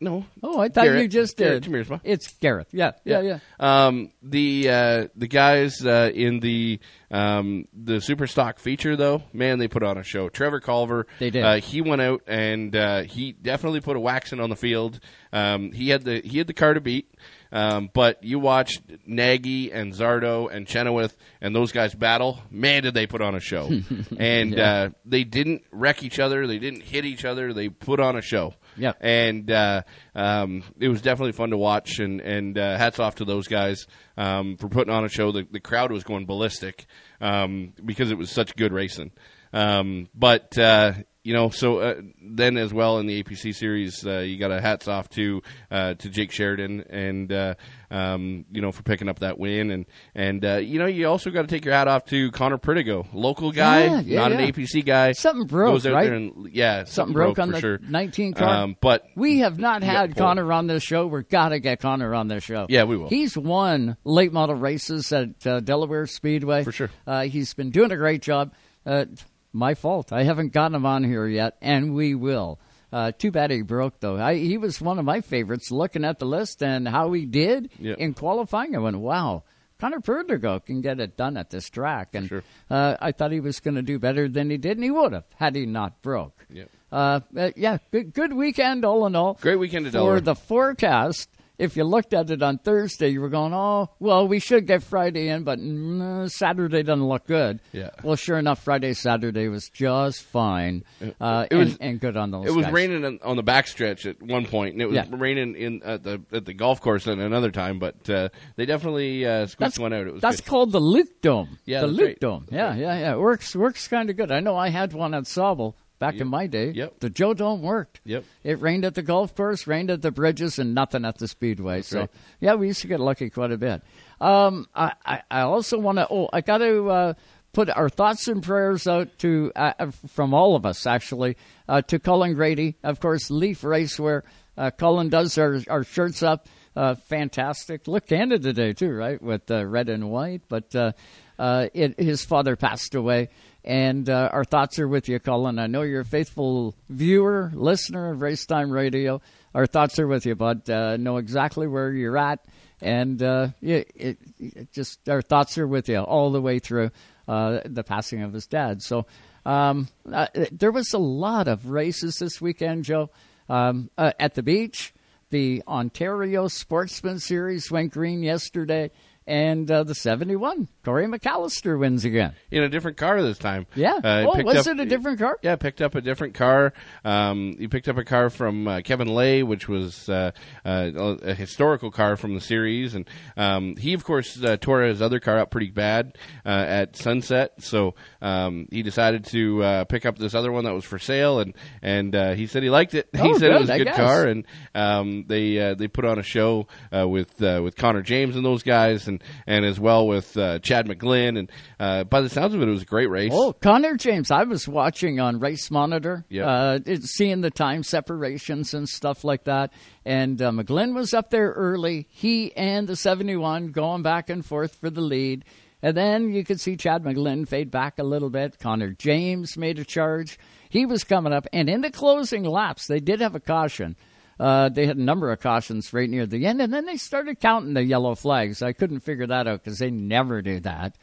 No. Oh, I thought Garrett- you just Garrett did. Tamirsma. It's Gareth. Yeah, yeah, yeah. Um, the uh, the guys uh, in the um, the super stock feature though, man, they put on a show. Trevor Culver, They did. Uh, he went out and uh, he definitely put a waxing on the field. Um, he had the he had the car to beat. Um, but you watched Nagy and Zardo and Chenoweth and those guys battle. Man, did they put on a show! [LAUGHS] and Yeah. uh, they didn't wreck each other. They didn't hit each other. They put on a show. Yep. And uh, um, it was definitely fun to watch. And, and uh, hats off to those guys um, for putting on a show. The, the crowd was going ballistic um, because it was such good racing. Um, but uh, you know, so uh, then as well in the APC series, uh, you got a hats off to uh, to Jake Sheridan and uh, um, you know for picking up that win, and and uh, you know you also got to take your hat off to Connor Pritigo, local guy, Yeah, yeah, not yeah. an APC guy. Something broke, right? and yeah, Something broke on for the sure. 19 car. Um, but we have not had. Connor on this show. We've got to get Connor on this show. Yeah, we will. He's won late model races at uh, Delaware Speedway. For sure. Uh, he's been doing a great job. Uh, my fault. I haven't gotten him on here yet, and we will. Uh, too bad he broke, though. I, he was one of my favorites looking at the list and how he did Yeah. in qualifying. I went, wow. Connor Perdigo can get it done at this track, and Sure. uh, I thought he was going to do better than he did, and he would have had he not broke. Yep. Uh, uh, yeah, good, good weekend all in all. Great weekend at for Delaware. the forecast. If you looked at it on Thursday, you were going, "Oh, well, we should get Friday in, but mm, Saturday doesn't look good." Yeah. Well, sure enough, Friday, Saturday was just fine, uh, It was- and, and good on those. It was guys. raining on- the backstretch at one point, and it was Yeah. raining in at the at the golf course at another time. But uh, they definitely uh, squeaked That's one out. It was that's good. called the Luke Dome. Yeah, the Luke right. Dome. That's Yeah, right. yeah, yeah. It works works kind of good. I know I had one at Sauble back in my day. Yep. The Joe Dome worked. Yep. It rained at the golf course, rained at the bridges, and nothing at the speedway. so right. yeah, we used to get lucky quite a bit. Um, I, I, I also want to. Oh, I got to. Uh, Put our thoughts and prayers out to uh, from all of us, actually, uh, to Colin Grady, of course, Leaf Racewear. Uh, Colin does our, our shirts up, uh, fantastic. Look Canada Day too, right, with uh, red and white. But uh, uh, it, his father passed away, and uh, our thoughts are with you, Colin. I know you're a faithful viewer, listener of Race Time Radio. Our thoughts are with you, bud. Uh, know exactly where you're at, and uh, it, it, it just our thoughts are with you all the way through uh, the passing of his dad. So um, uh, there was a lot of races this weekend, Joe, um, uh, at the beach. The Ontario Sportsman Series went green yesterday, and uh, the 71. Corey McAllister wins again. in a different car this time. Yeah. Uh, oh, was up- it a different car? Yeah, picked up a different car. Um, he picked up a car from uh, Kevin Lay, which was uh, uh, a historical car from the series, and um, he, of course, uh, tore his other car up pretty bad uh, at Sunset. So um, he decided to uh, pick up this other one that was for sale, and and uh, he said he liked it. [LAUGHS] he Oh, said it was a good car, and um, they uh, they put on a show uh, with uh, with Connor James and those guys, and and as well with uh, Chad McGlynn, and uh, by the sounds of it, it was a great race. Oh, Connor James. I was watching on Race Monitor, Yep. uh, seeing the time separations and stuff like that. And uh, McGlynn was up there early. He and the 71 going back and forth for the lead. And then you could see Chad McGlynn fade back a little bit. Connor James made a charge. He was coming up. And in the closing laps, they did have a caution. Uh, they had a number of cautions right near the end, and then they started counting the yellow flags. I couldn't figure that out because they never do that.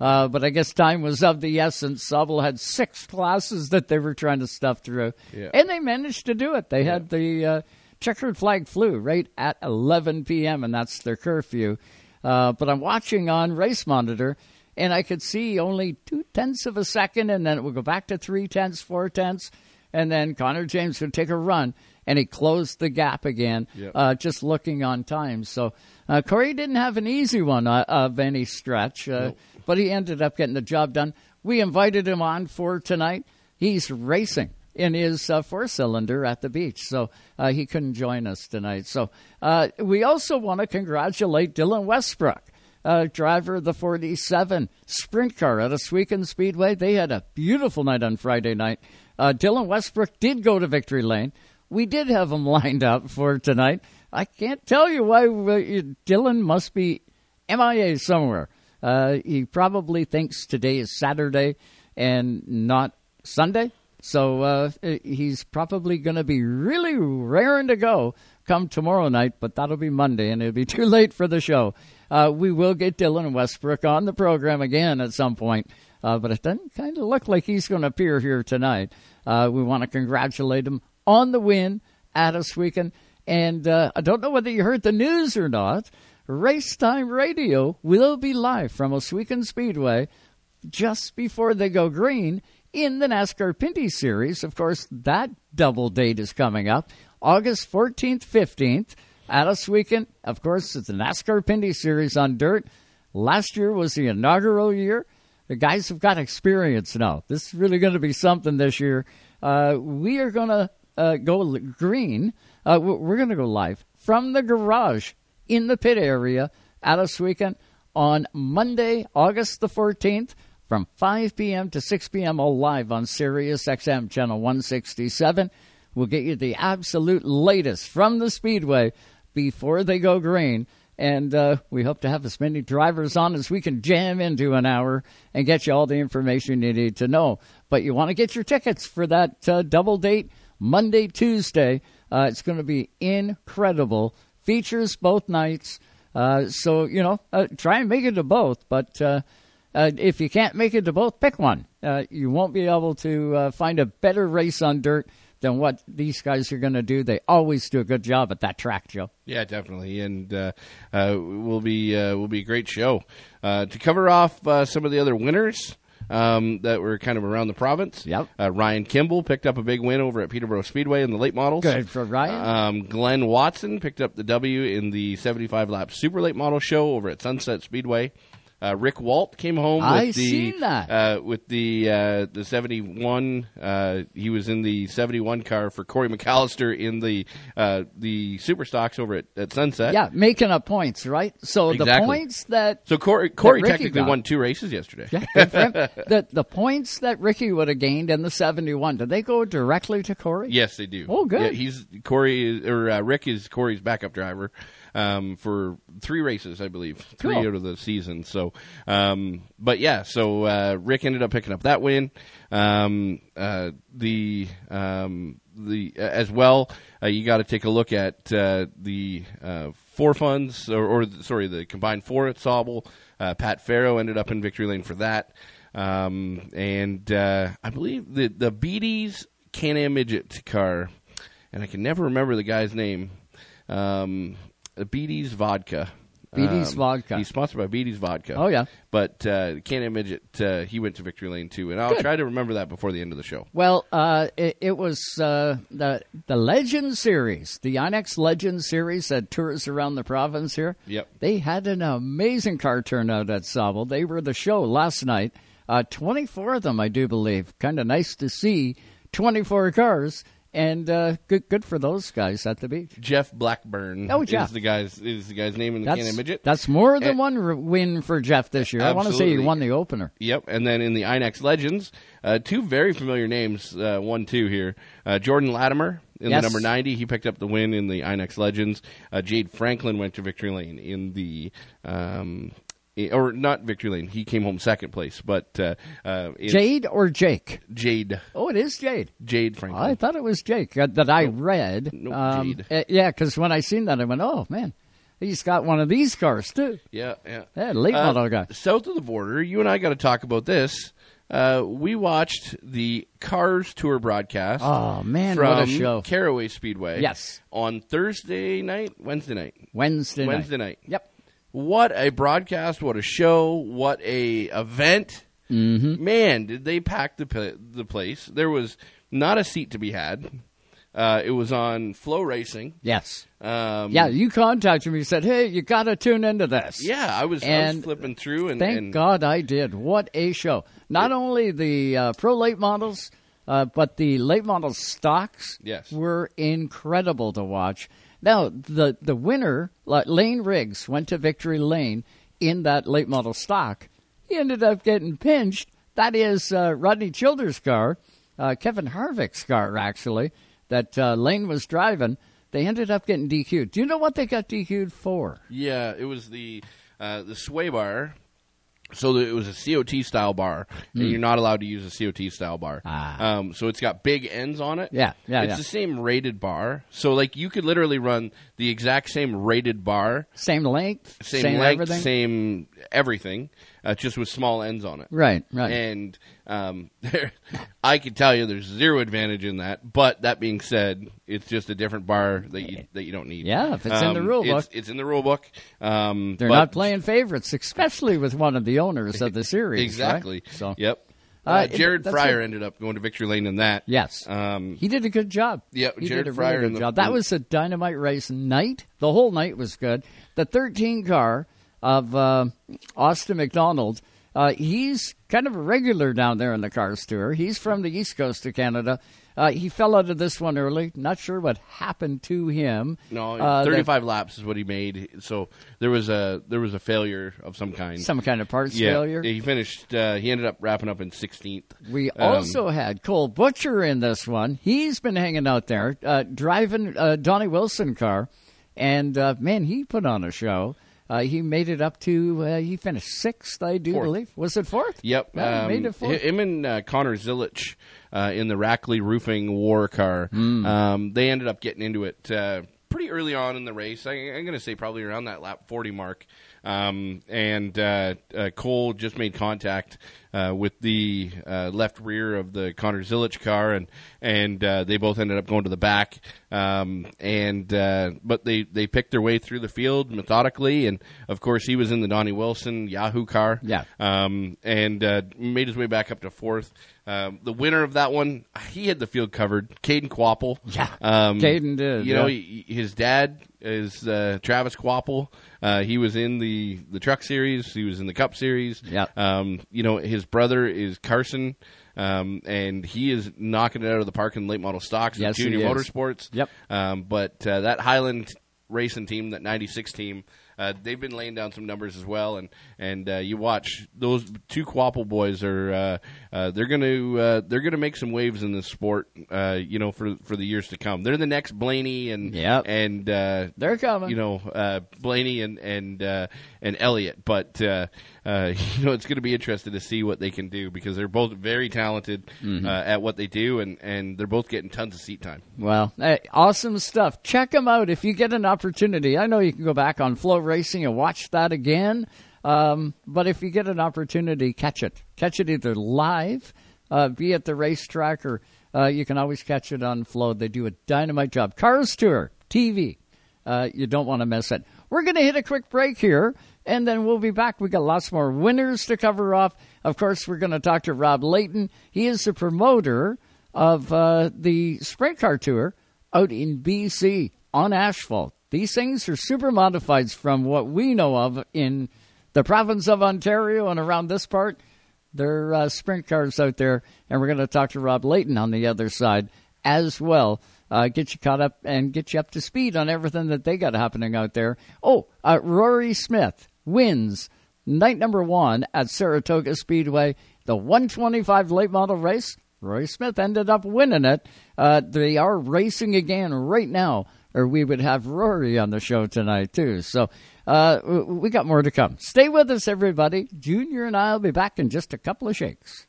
Uh, but I guess time was of the essence. Sauble had six classes that they were trying to stuff through, Yeah. and they managed to do it. They had the uh, checkered flag flew right at 11 p.m., and that's their curfew. Uh, but I'm watching on Race Monitor, and I could see only two tenths of a second, and then it would go back to three tenths, four tenths. and then Connor James would take a run, and he closed the gap again, Yep. uh, just looking on time. So uh, Corey didn't have an easy one uh, of any stretch, uh, but he ended up getting the job done. We invited him on for tonight. He's racing in his uh, four cylinder at the beach, so uh, he couldn't join us tonight. So uh, we also want to congratulate Dylan Westbrook uh, driver of the 47 sprint car at Ohsweken Speedway. They had a beautiful night on Friday night. Uh, Dylan Westbrook did go to Victory Lane. We did have him [LAUGHS] lined up for tonight. I can't tell you why Dylan must be MIA somewhere. Uh, he probably thinks today is Saturday and not Sunday. So uh, he's probably going to be really raring to go come tomorrow night, but that'll be Monday, and it'll be [LAUGHS] too late for the show. Uh, we will get Dylan Westbrook on the program again at some point, uh, but it doesn't kind of look like he's going to appear here tonight. Uh, we want to congratulate him on the win at Ohsweken. And uh, I don't know whether you heard the news or not. Race Time Radio will be live from Ohsweken Speedway just before they go green in the NASCAR Pinty Series. Of course, that double date is coming up August 14th, 15th at Ohsweken. Of course, it's the NASCAR Pinty Series on dirt. Last year was the inaugural year. The guys have got experience now. This is really going to be something this year. Uh, we are going to uh, go green. Uh, we- we're going to go live from the garage in the pit area at Ohsweken on Monday, August the 14th from 5 p.m. to 6 p.m. all live on Sirius XM channel 167. We'll get you the absolute latest from the Speedway before they go green. And uh, we hope to have as many drivers on as we can jam into an hour and get you all the information you need to know. But you want to get your tickets for that uh, double date Monday, Tuesday. Uh, it's going to be incredible. Features both nights. Uh, so, you know, uh, try and make it to both. But uh, uh, if you can't make it to both, pick one. Uh, you won't be able to find a better race on dirt than what these guys are going to do. They always do a good job at that track, Joe. Yeah, definitely, and uh, uh, will be uh, will be a great show to cover off some of the other winners. Um, that were kind of around the province. Yep. Uh, Ryan Kimball picked up a big win over at Peterborough Speedway in the late models. Good for Ryan. Um, Glenn Watson picked up the W in the 75 lap super late model show over at Sunset Speedway. Uh, Rick Walt came home with I the seen that. Uh, with the uh, the 71. Uh, he was in the 71 car for Corey McAllister in the uh, the super stocks over at, at Sunset. Yeah, making up points, right? So the points that So Corey, Corey Ricky technically got- won two races yesterday. Yeah, good for him. the the points that Ricky would have gained in the seventy one, did they go directly to Corey? Yes, they do. Oh, good. Yeah, he's Corey is- or uh, Rick is Corey's backup driver um, for three races, I believe, three Cool. out of the season. So, um, but yeah, so uh, Rick ended up picking up that win. Um, uh, the um, the uh, as well, uh, you got to take a look at uh, the uh, four funds or, or sorry, the combined four at. Uh, Pat Farrow ended up in victory lane for that. Um, and uh, I believe the the Beatties Can-Am Midget car, and I can never remember the guy's name. Um, Beatties Vodka. Beatties Um, Vodka. He's sponsored by Beatties Vodka. Oh, yeah. But uh, Can-Am Midget, uh, he went to victory lane too, and I'll Good. try to remember that before the end of the show. Well, uh, it, it was uh, the the Legend Series, the INEX Legend Series that tours around the province here. Yep. They had an amazing car turnout at Sauble. They were the show last night. Uh, 24 of them, I do believe. Kind of nice to see 24 cars, and uh, good good for those guys at the beach. Jeff Blackburn Oh, Jeff. is the guy's is the guy's name in the That's, Midget. that's more than And- one win for Jeff this year. I want to say he won the opener. Yep, and then in the INEX Legends, uh, two very familiar names. Uh, one, two here. Uh, Jordan Latimer in Yes. the number ninety. He picked up the win in the INEX Legends. Uh, Jade Franklin went to victory lane in the. Um, or not victory lane. He came home second place, but uh, uh, Jade or Jake? Jade. Oh, it is Jade. Jade Franklin. I thought it was Jake uh, that I read. no, Um, Jade. uh, yeah, because when I seen that, I went, "Oh man, he's got one of these cars too." Yeah, yeah. Yeah, late Uh, model guy. South of the border, you and I got to talk about this. Uh, we watched the Cars Tour broadcast. Oh, man, from what a show. Caraway Speedway. Yes. on Thursday night, Wednesday night, Wednesday night. Wednesday night. Yep. What a broadcast! What a show! What a event! Mm-hmm. Man, did they pack the the place? There was not a seat to be had. Uh, it was on Flo Racing. Yes. Um, yeah, you contacted me. You said, "Hey, you got to tune into this." Yeah, I was, I was flipping through, and, Thank and God I did. What a show! Not only the uh, pro late models, uh, but the late model stocks Yes. were incredible to watch. Now, the the winner, Layne Riggs, went to victory lane in that late model stock. He ended up getting pinched. That is uh, Rodney Childers' car, uh, Kevin Harvick's car, actually, that uh, Layne was driving. They ended up getting DQ'd. Do you know what they got DQ'd for? Yeah, it was the uh, the sway bar. So it was a COT style bar, and Hmm. you're not allowed to use a COT style bar. Um, so it's got big ends on it. Yeah, yeah, It's yeah. the same rated bar. So like you could literally run the exact same rated bar, Same length, same, same length, everything? same everything, uh, just with small ends on it. Right, right. And um, [LAUGHS] there, I can tell you, there's zero advantage in that. But that being said, it's just a different bar that you that you don't need. Yeah, if it's in the Um, rule book. it's in the rule book. Um, They're but- not playing favorites, especially with one of the owners of the [LAUGHS] series. Exactly. right? So, Yep. Uh, Uh, it- Jared Fryar it. ended up going to victory lane in that. Yes. Um, he did a good job. Yeah, he Jared did a Fryar really good the- job. That was a dynamite race night. The whole night was good. The 13 car of uh, Austin McDonald. Uh, he's kind of a regular down there in the cars tour. He's from the east coast of Canada. Uh, he fell out of this one early. Not sure what happened to him. no, Uh, 35 laps is what he made. So there was a there was a failure of some kind. Some kind of parts yeah, failure? He finished. Uh, he ended up wrapping up in 16th. We Um, also had Cole Butcher in this one. He's been hanging out there, uh, driving a Donnie Wilson car, and uh, man, he put on a show. Uh, he made it up to. Uh, he finished sixth, I do Fourth. believe. Was it fourth? Yep, Yeah, um, made it fourth. Him and uh, Connor Zilisch uh, in the Rackley Roofing War car. Hmm. Um, they ended up getting into it uh, pretty early on in the race. I, I'm going to say probably around that lap 40 mark. Um, and uh, uh, Cole just made contact uh, with the uh, left rear of the Connor Zilisch car, and and uh, they both ended up going to the back. Um, and uh, but they they picked their way through the field methodically, and of course he was in the Donnie Wilson Yahoo car. Yeah. Um, and uh, made his way back up to fourth. Um, the winner of that one, he had the field covered. Caden Kvapil. Yeah, Um, Caden did, You know, he- his dad is uh, Travis Kvapil. Uh, he was in the, the Truck Series. He was in the Cup Series. Yeah. Um, you know, his brother is Carson, um, and he is knocking it out of the park in late model stocks Yes, Junior. Motorsports. Yep. Um, but uh, that Highland racing team, that '96 team, uh, they've been laying down some numbers as well. And and uh, you watch those two Kvapil boys are uh, uh, they're going to uh, they're going to make some waves in this sport. Uh, you know, for for the years to come. They're the next Blaney and Yep. and uh, They're coming. You know, uh, Blaney and and uh, and Elliott. But uh, uh, [LAUGHS] you know, it's going to be interesting to see what they can do because they're both very talented Mhm. uh, at what they do, and and they're both getting tons of seat time. Well, hey, awesome stuff. Check them out if you get an opportunity. I know you can go back on Flo Racing and watch that again. Um, but if you get an opportunity, catch it. Catch it either live, uh, be at the racetrack, or uh, you can always catch it on Flo. They do a dynamite job. Cars Tour TV. Uh, you don't want to miss it. We're going to hit a quick break here, and then we'll be back. We got lots more winners to cover off. Of course, we're going to talk to Rob Leighton. He is the promoter of uh, the Sprint Car Tour out in BC on asphalt. These things are super modifieds from what we know of in the province of Ontario and around this part. There are uh, sprint cars out there, and we're going to talk to Rob Leighton on the other side as well. Uh, get you caught up and get you up to speed on everything that they got happening out there. Oh, uh, Rory Smith wins night number one at Saratoga Speedway, the 125 late model race. Rory Smith ended up winning it. Uh, they are racing again right now, or we would have Rory on the show tonight too. So uh, we got more to come. Stay with us, everybody. Junior and I will be back in just a couple of shakes.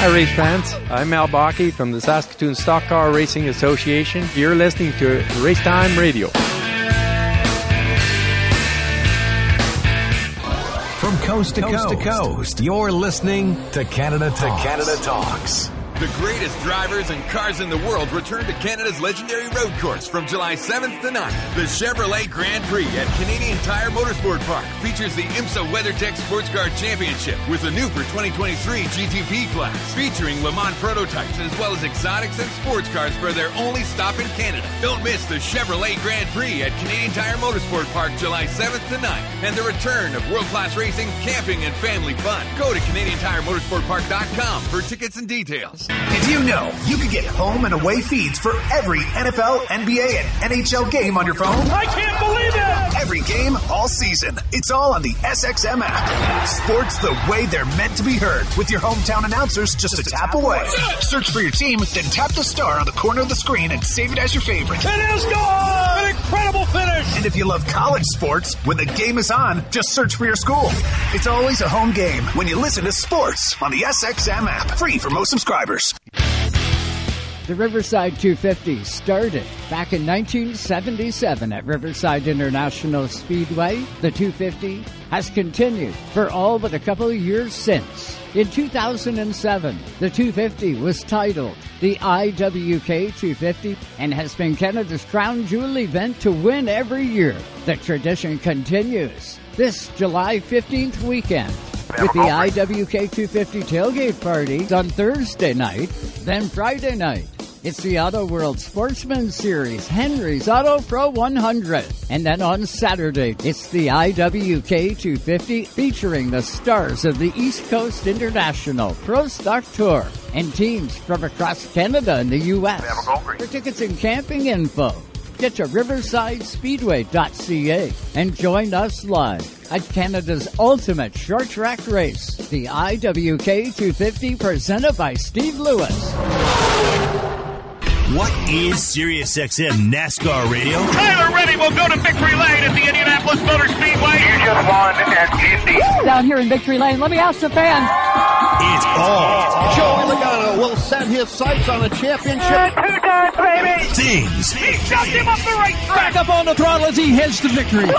Hi, race fans. I'm Al Bakke from the Saskatoon Stock Car Racing Association. You're listening to Race Time Radio. From coast to coast, to coast, you're listening to Canada to Canada Talks. The greatest drivers and cars in the world return to Canada's legendary road course from July 7th to 9th. The Chevrolet Grand Prix at Canadian Tire Motorsport Park features the IMSA WeatherTech Sports Car Championship with a new for 2023 GTP class featuring Le Mans prototypes as well as exotics and sports cars for their only stop in Canada. Don't miss the Chevrolet Grand Prix at Canadian Tire Motorsport Park July 7th to 9th and the return of world-class racing, camping, and family fun. Go to CanadianTireMotorsportPark.com for tickets and details. Did you know you could get home and away feeds for every NFL, NBA, and NHL game on your phone? I can't believe it! Every game, all season. It's all on the SXM app. Sports the way they're meant to be heard with your hometown announcers just a tap away. Search for your team, then tap the star on the corner of the screen and save it as your favorite. It is gone! An incredible finish! And if you love college sports, when the game is on, just search for your school. It's always a home game when you listen to sports on the SXM app. Free for most subscribers. The Riverside 250 started back in 1977 at Riverside International Speedway. The 250 has continued for all but a couple of years since. In 2007, the 250 was titled the IWK 250 and has been Canada's crown jewel event to win every year. The tradition continues this July 15th weekend with the IWK 250 tailgate party on Thursday night, then Friday night. It's the Auto World Sportsman Series, Henry's Auto Pro 100. And then on Saturday, it's the IWK 250 featuring the stars of the East Coast International Pro Stock Tour and teams from across Canada and the U.S. For tickets and camping info, get to riversidespeedway.ca and join us live at Canada's ultimate short track race, the IWK 250 presented by Steve Lewis. What is SiriusXM NASCAR Radio? Tyler Reddy will go to victory lane at the Indianapolis Motor Speedway. You just won at Indy. Down here in Victory Lane, let me ask the fan. It's all. Joey Logano will set his sights on a championship. Two times, baby. Things. He shoved him up the racetrack. Back up on the throttle as he heads to victory. [LAUGHS]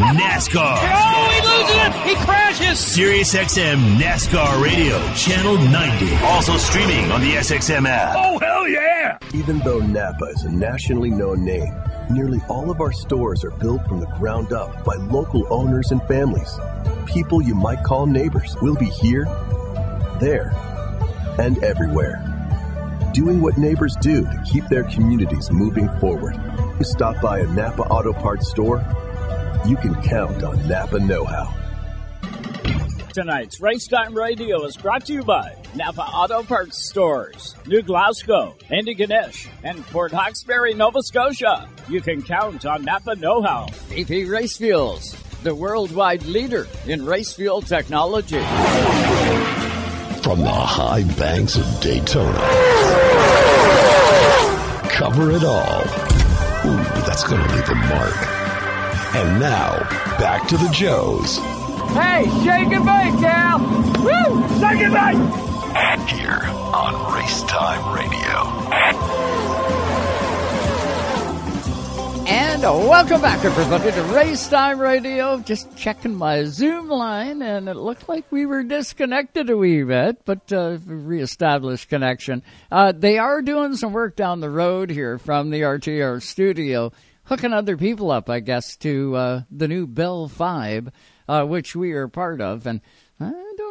NASCAR. Oh, he loses it. He crashes. SiriusXM NASCAR Radio, Channel 90. Also streaming on the SXM app. Oh, hell yeah. Even though Napa is a nationally known name, nearly all of our stores are built from the ground up by local owners and families. People you might call neighbors will be here, there, and everywhere. Doing what neighbors do to keep their communities moving forward. You stop by a Napa Auto Parts store, you can count on Napa Know How. Tonight's Race Racetime Radio is brought to you by Napa Auto Parts Stores, New Glasgow, Antigonish, and Port Hawkesbury, Nova Scotia. You can count on Napa Know How. VP Race Fuels, the worldwide leader in race fuel technology. From the high banks of Daytona. Cover it all. Ooh, that's going to leave a mark. And now, back to the Joes. Hey, shake and bake, Cal. Woo! Shake and bake. Here on Race Time Radio. And welcome back, everybody, to Race Time Radio. Just checking my Zoom line, and it looked like we were disconnected a wee bit, but uh, reestablished connection. Uh, they are doing some work down the road here from the RTR studio, hooking other people up, I guess, to uh, the new Bell Fibe, uh, which we are part of. And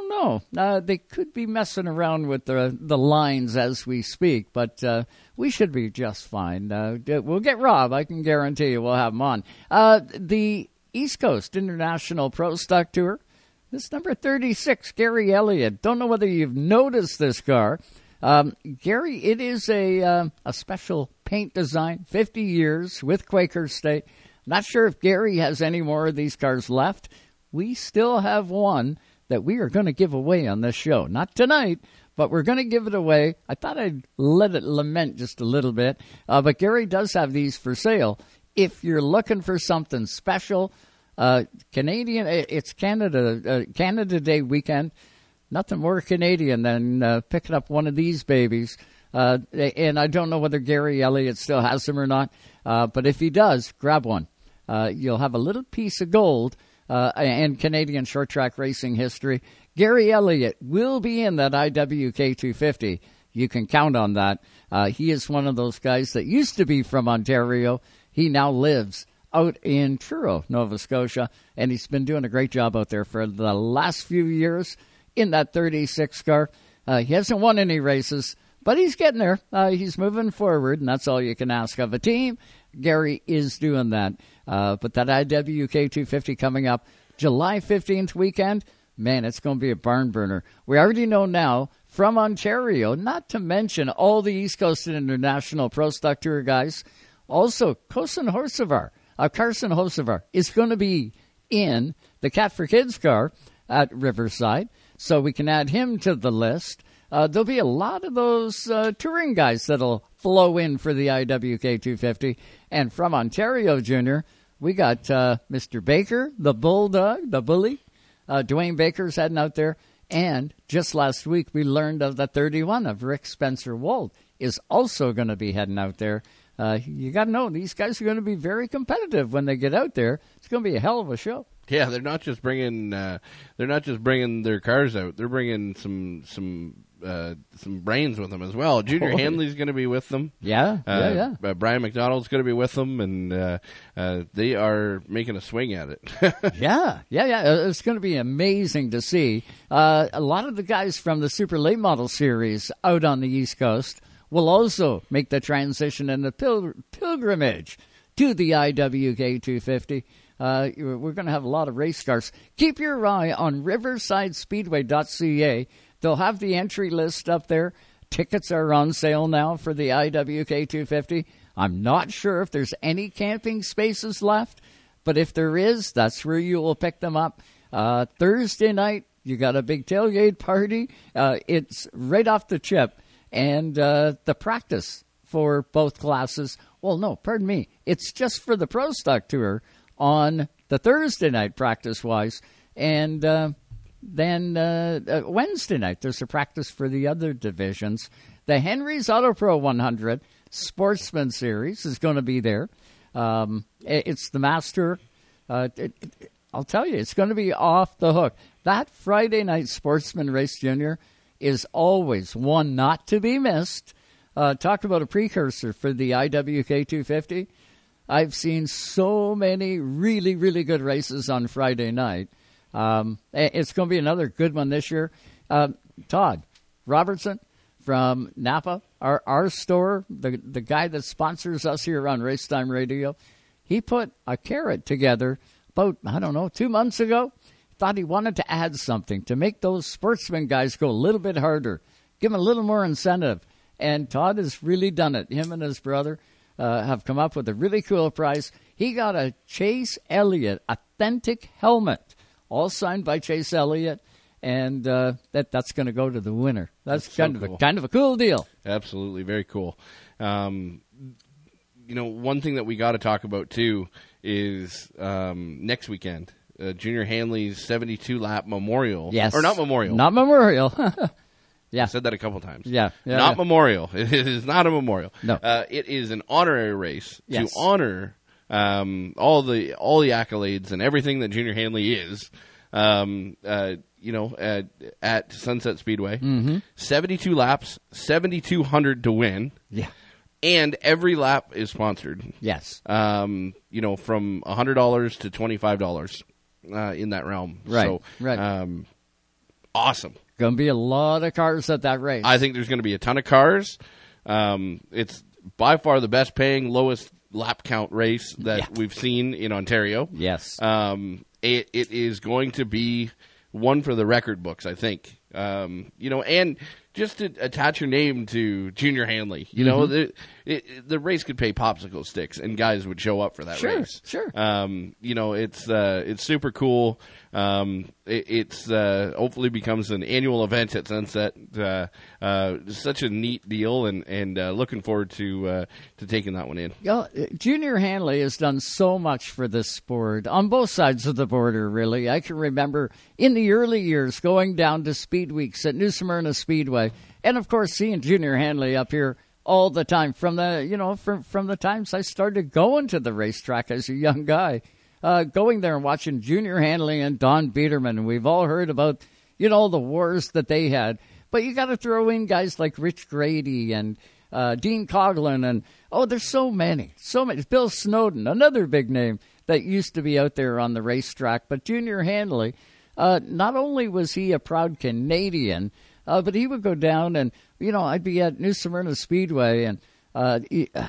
don't know. Uh, they could be messing around with the the lines as we speak, but uh, we should be just fine. Uh, we'll get Rob. I can guarantee you we'll have him on. Uh, the East Coast International Pro Stock Tour. This number 36, Gary Elliott. Don't know whether you've noticed this car. Um, Gary, it is a uh, a special paint design, 50 years with Quaker State. Not sure if Gary has any more of these cars left. We still have one that we are going to give away on this show. Not tonight, but we're going to give it away. I thought I'd let it lament just a little bit. Uh, but Gary does have these for sale. If you're looking for something special, uh, Canadian, it's Canada, uh, Canada Day weekend. Nothing more Canadian than uh, picking up one of these babies. Uh, and I don't know whether Gary Elliott still has them or not, uh, but if he does, grab one. you'll have a little piece of gold uh, and Canadian short track racing history. Gary Elliott will be in that IWK 250. You can count on that. Uh, he is one of those guys that used to be from Ontario. He now lives out in Truro, Nova Scotia, and he's been doing a great job out there for the last few years in that 36 car. Uh, he hasn't won any races, but he's getting there. Uh, he's moving forward, and that's all you can ask of a team. Gary is doing that. Uh, but that IWK 250 coming up July 15th weekend, man, it's going to be a barn burner. We already know now from Ontario, not to mention all the East Coast and International Pro Stock Tour guys. Also, Carson Hocevar, uh, Carson Hocevar is going to be in the Cat for Kids car at Riverside, so we can add him to the list. Uh, there'll be a lot of those uh, touring guys that'll flow in for the IWK 250. And from Ontario, Junior, we got uh, Mr. Baker, the Bulldog, the Bully. Uh, Dwayne Baker's heading out there. And just last week, we learned of the 31 of Rick Spencer Wold is also going to be heading out there. Uh, you got to know these guys are going to be very competitive when they get out there. It's going to be a hell of a show. Yeah, they're not just bringing uh, they're not just bringing their cars out. They're bringing some some uh, some brains with them as well. Junior [LAUGHS] Oh. Hanley's going to be with them. Yeah, uh, yeah, yeah. Uh, Brian McDonald's going to be with them, and uh, uh, they are making a swing at it. [LAUGHS] yeah, yeah, yeah. Uh, It's going to be amazing to see. Uh, a lot of the guys from the Super Late Model Series out on the East Coast will also make the transition and the pil- pilgrimage to the IWK 250. Uh, we're going to have a lot of race cars. Keep your eye on riversidespeedway.ca. They'll have the entry list up there. Tickets are on sale now for the IWK 250. I'm not sure if there's any camping spaces left, but if there is, that's where you will pick them up. Uh, Thursday night, you got a big tailgate party. Uh, it's right off the chip, and uh, the practice for both classes. Well, no, pardon me. It's just for the Pro Stock Tour on the Thursday night, practice wise, and then uh, uh, Wednesday night there's a practice for the other divisions. The Henry's Auto Pro 100 Sportsman Series is going to be there. Um, it's the master. Uh, it, it- I'll tell you, it's going to be off the hook. That Friday night Sportsman Race Junior is always one not to be missed. Uh, talk about a precursor for the IWK 250. I've seen so many really, really good races on Friday night. Um, it's going to be another good one this year. Uh, Todd Robertson from Napa, our our store, the the guy that sponsors us here on Racetime Radio, he put a carrot together about I don't know two months ago. Thought he wanted to add something to make those sportsman guys go a little bit harder, give them a little more incentive. And Todd has really done it. Him and his brother uh, have come up with a really cool prize. He got a Chase Elliott authentic helmet, all signed by Chase Elliott, and uh, that that's going to go to the winner. That's, That's so kind of cool. a kind of a cool deal. Absolutely, very cool. Um, you know, one thing that we got to talk about too is um, next weekend, uh, Junior Hanley's 72 lap memorial. Yes, or not memorial, not memorial. [LAUGHS] yeah, I said that a couple times. Yeah, yeah, not yeah. memorial. [LAUGHS] It is not a memorial. No. uh, it is an honorary race Yes. to honor um, all the all the accolades and everything that Junior Hanley is. Um, uh, you know, at, at Sunset Speedway, Mhm. 72 laps, 7,200 to win. Yeah. And every lap is sponsored. Yes. Um, you know, from $100 to $25 uh, in that realm. Right, So, right. Um, awesome. Going to be a lot of cars at that race. I think there's going to be a ton of cars. Um, it's by far the best paying, lowest lap count race that we've seen in Ontario. Yes. Um, it, it is going to be one for the record books, I think. Um, you know, and just to attach your name to Junior Hanley, you know, Mhm. the it, the race could pay popsicle sticks, and guys would show up for that Sure, race. sure. Um, you know, it's uh, it's super cool. Um, it, it's uh, hopefully becomes an annual event at Sunset. Uh, uh, such a neat deal, and and uh, looking forward to uh, to taking that one in. Know, Junior Hanley has done so much for this sport on both sides of the border, really. I can remember in the early years going down to Speed Weeks at New Smyrna Speedway, and of course seeing Junior Hanley up here all the time from the you know from from the times I started going to the racetrack as a young guy, uh, going there and watching Junior Hanley and Don Biederman. And we've all heard about you know the wars that they had. But you got to throw in guys like Rich Grady and uh, Dean Coughlin, and oh, there's so many, so many. Bill Snowden, another big name that used to be out there on the racetrack. But Junior Hanley, uh, not only was he a proud Canadian, uh, but he would go down and you know I'd be at New Smyrna Speedway and. Uh,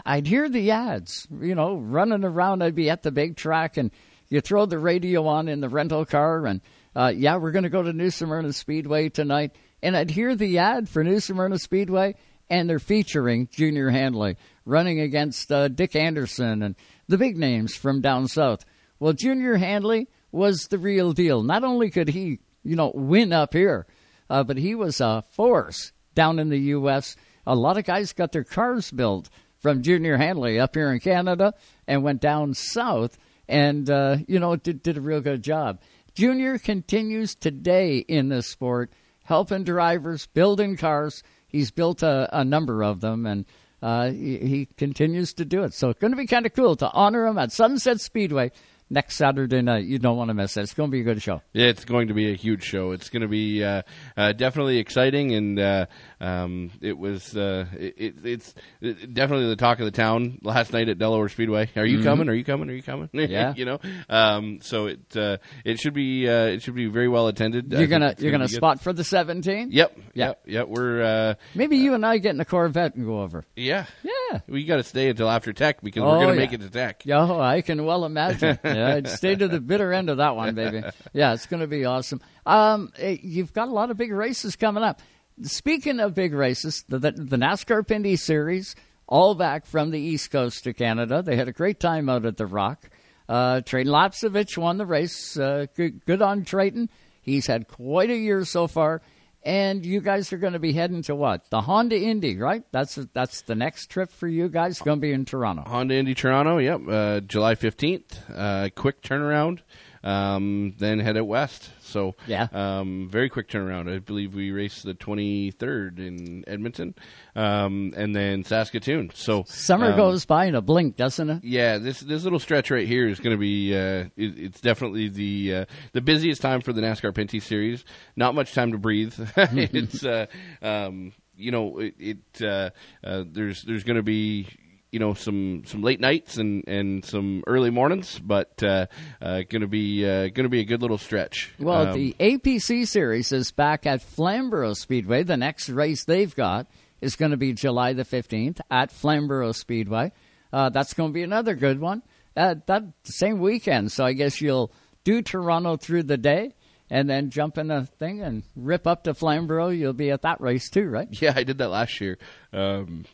I'd hear the ads, you know, running around. I'd be at the big track, and you throw the radio on in the rental car, and uh, yeah, we're going to go to New Smyrna Speedway tonight. And I'd hear the ad for New Smyrna Speedway, and they're featuring Junior Hanley running against uh, Dick Anderson and the big names from down south. Well, Junior Hanley was the real deal. Not only could he, you know, win up here, uh, but he was a force down in the U.S. A lot of guys got their cars built from Junior Hanley up here in Canada and went down south and, uh, you know, did, did a real good job. Junior continues today in this sport, helping drivers, building cars. He's built a, a number of them, and uh, he, he, continues to do it. So it's going to be kind of cool to honor him at Sunset Speedway next Saturday night. You don't want to miss it. It's going to be a good show. Yeah, it's going to be a huge show. It's going to be uh, uh, definitely exciting, and uh, um, it was uh, it, it's definitely the talk of the town last night at Delaware Speedway. Are you mm-hmm. coming? Are you coming? Are you coming? [LAUGHS] Yeah, you know. Um, so it uh, it should be uh, it should be very well attended. You're gonna you're gonna, spot for the 17. Yep. Yep. Yep. We're maybe you and I get in a Corvette and go over. Yeah. Yeah. We got to stay until after Tech because oh, we're gonna yeah. make it to Tech. Yeah, I can well imagine. [LAUGHS] Yeah, I'd stay to the bitter end of that one, baby. [LAUGHS] Yeah, it's going to be awesome. Um, eh, you've got a lot of big races coming up. Speaking of big races, the, the, the NASCAR Pinty Series, all back from the East Coast to Canada. They had a great time out at the Rock. Uh, Treyten won the race. Uh, good, good on Treyten. He's had quite a year so far. And you guys are going to be heading to what? The Honda Indy, right? That's that's the next trip for you guys. It's going to be in Toronto. Honda Indy Toronto, yep. Uh, July 15th. Uh, quick turnaround. Um, then head out west. So yeah, um, very quick turnaround. I believe we race the 23rd in Edmonton, um, and then Saskatoon. So summer um, goes by in a blink, doesn't it? Yeah, this this little stretch right here is going to be uh, it, it's definitely the uh, the busiest time for the NASCAR Pinty Series. Not much time to breathe. [LAUGHS] [LAUGHS] it's uh, um, you know it, it uh, uh, there's there's going to be you know some some late nights and, and some early mornings, but uh, uh, going to be uh, going to be a good little stretch. Well, um, the APC series is back at Flamborough Speedway. The next race they've got is going to be July the fifteenth at Flamborough Speedway. Uh, that's going to be another good one. Uh, that same weekend, so I guess you'll do Toronto through the day and then jump in a thing and rip up to Flamborough. You'll be at that race too, right? Yeah, I did that last year. Um,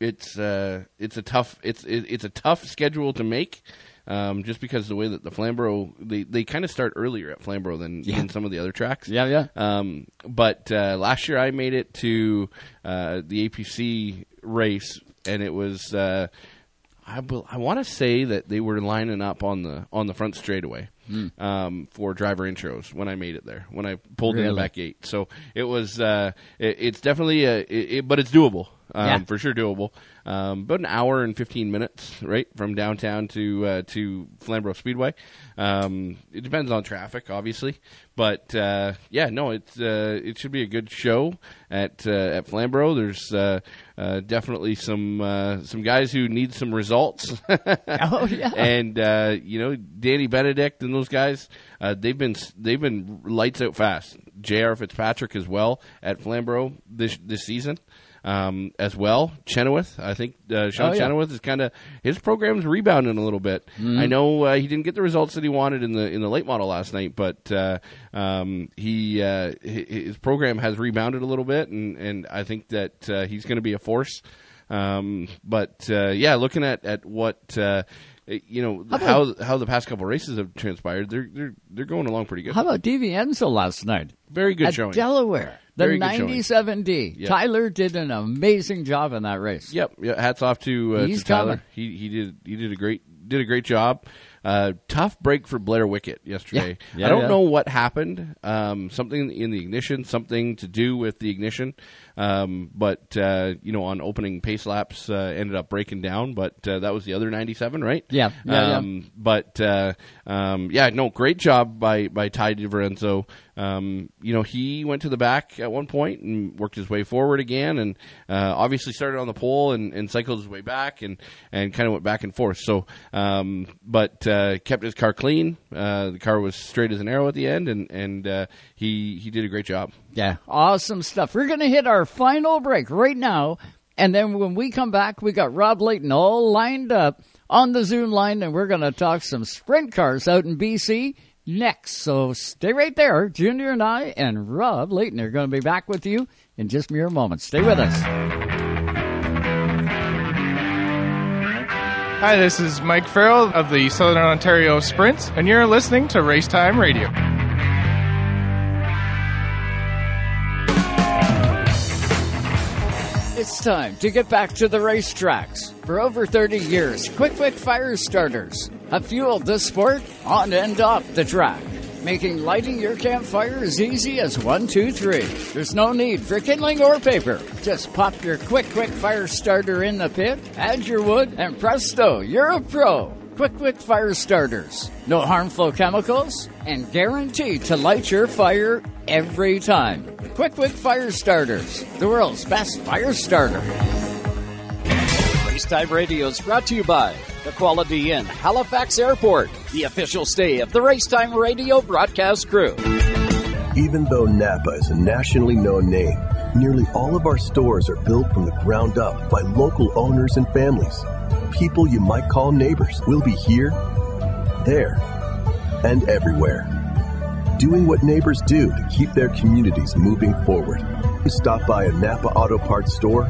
it's uh, it's a tough it's it, it's a tough schedule to make. Um, just because the way that the Flamborough they, they kind of start earlier at Flamborough than, yeah. than some of the other tracks. Yeah, yeah. Um, but uh, last year I made it to uh, the APC race, and it was uh, I, I want to say that they were lining up on the on the front straightaway mm. um, for driver intros when I made it there when I pulled really? in the back gate. So it was uh, it, it's definitely a, it, it, but it's doable um, yeah. for sure doable. Um, about an hour and fifteen minutes, right, from downtown to uh, to Flamborough Speedway. Um, it depends on traffic, obviously, but uh, yeah, no, it's uh, it should be a good show at uh, at Flamborough. There's uh, uh, definitely some some guys who need some results. [LAUGHS] oh yeah, and you know Danny Benedict and those guys, they've been they've been lights out fast. J.R. Fitzpatrick as well at Flamborough this this season um, as well. Chenoweth, I think uh, Sean oh, yeah. Chenoweth is kind of his program's rebounding a little bit. Mm-hmm. I know uh, he didn't get the results that he wanted in the in the late model last night, but uh, um, he uh, his program has rebounded a little bit, and and I think that uh, he's going to be a force. Um, but uh, yeah, looking at at what you know how, how, how the past couple races have transpired. They're they're they're going along pretty good. How about DiVincenzo last night? Very good At showing. Delaware. The 97D. Yep. Tyler did an amazing job in that race. Yep. Yeah, hats off to, uh, to Tyler. He he did he did a great did a great job. Uh, tough break for Blair Wickett yesterday. Yeah. Yeah, I don't yeah. know what happened. Um, something in the ignition, something to do with the ignition. Um, but uh, you know, on opening pace laps, uh, ended up breaking down. But uh, that was the other 97, right? Yeah. um, But uh, um, yeah, no, great job by by Ty DiVincenzo. Um, you know, he went to the back at one point and worked his way forward again, and uh, obviously started on the pole and, and cycled his way back and, and kind of went back and forth. So, um, but uh, kept his car clean. Uh, the car was straight as an arrow at the end, and and uh, he he did a great job. Yeah, awesome stuff. We're to hit our final break right now. And then when we come back, we got Rob Leighton all lined up on the Zoom line, and we're going to talk some sprint cars out in BC next. So stay right there. Junior and I and Rob Leighton are going to be back with you in just mere moments. Stay with us. Hi, this is Mike Farrell of the Southern Ontario Sprints, and you're listening to Racetime Radio. It's time to get back to the racetracks. For over 30 years, Qwick Wick Fire Starters have fueled this sport on and off the track, making lighting your campfire as easy as one, two, three. There's no need for kindling or paper. Just pop your Qwick Wick Fire Starter in the pit, add your wood, and presto, you're a pro. Qwick Wick Fire Starters. No harmful chemicals and guaranteed to light your fire every time. Qwick Wick Fire Starters, the world's best fire starter. Racetime Radio is brought to you by the Quality Inn, Halifax Airport, the official stay of the Racetime Radio broadcast crew. Even though Napa is a nationally known name, nearly all of our stores are built from the ground up by local owners and families. People you might call neighbors will be here, there, and everywhere. Doing what neighbors do to keep their communities moving forward. Stop by a Napa Auto Parts store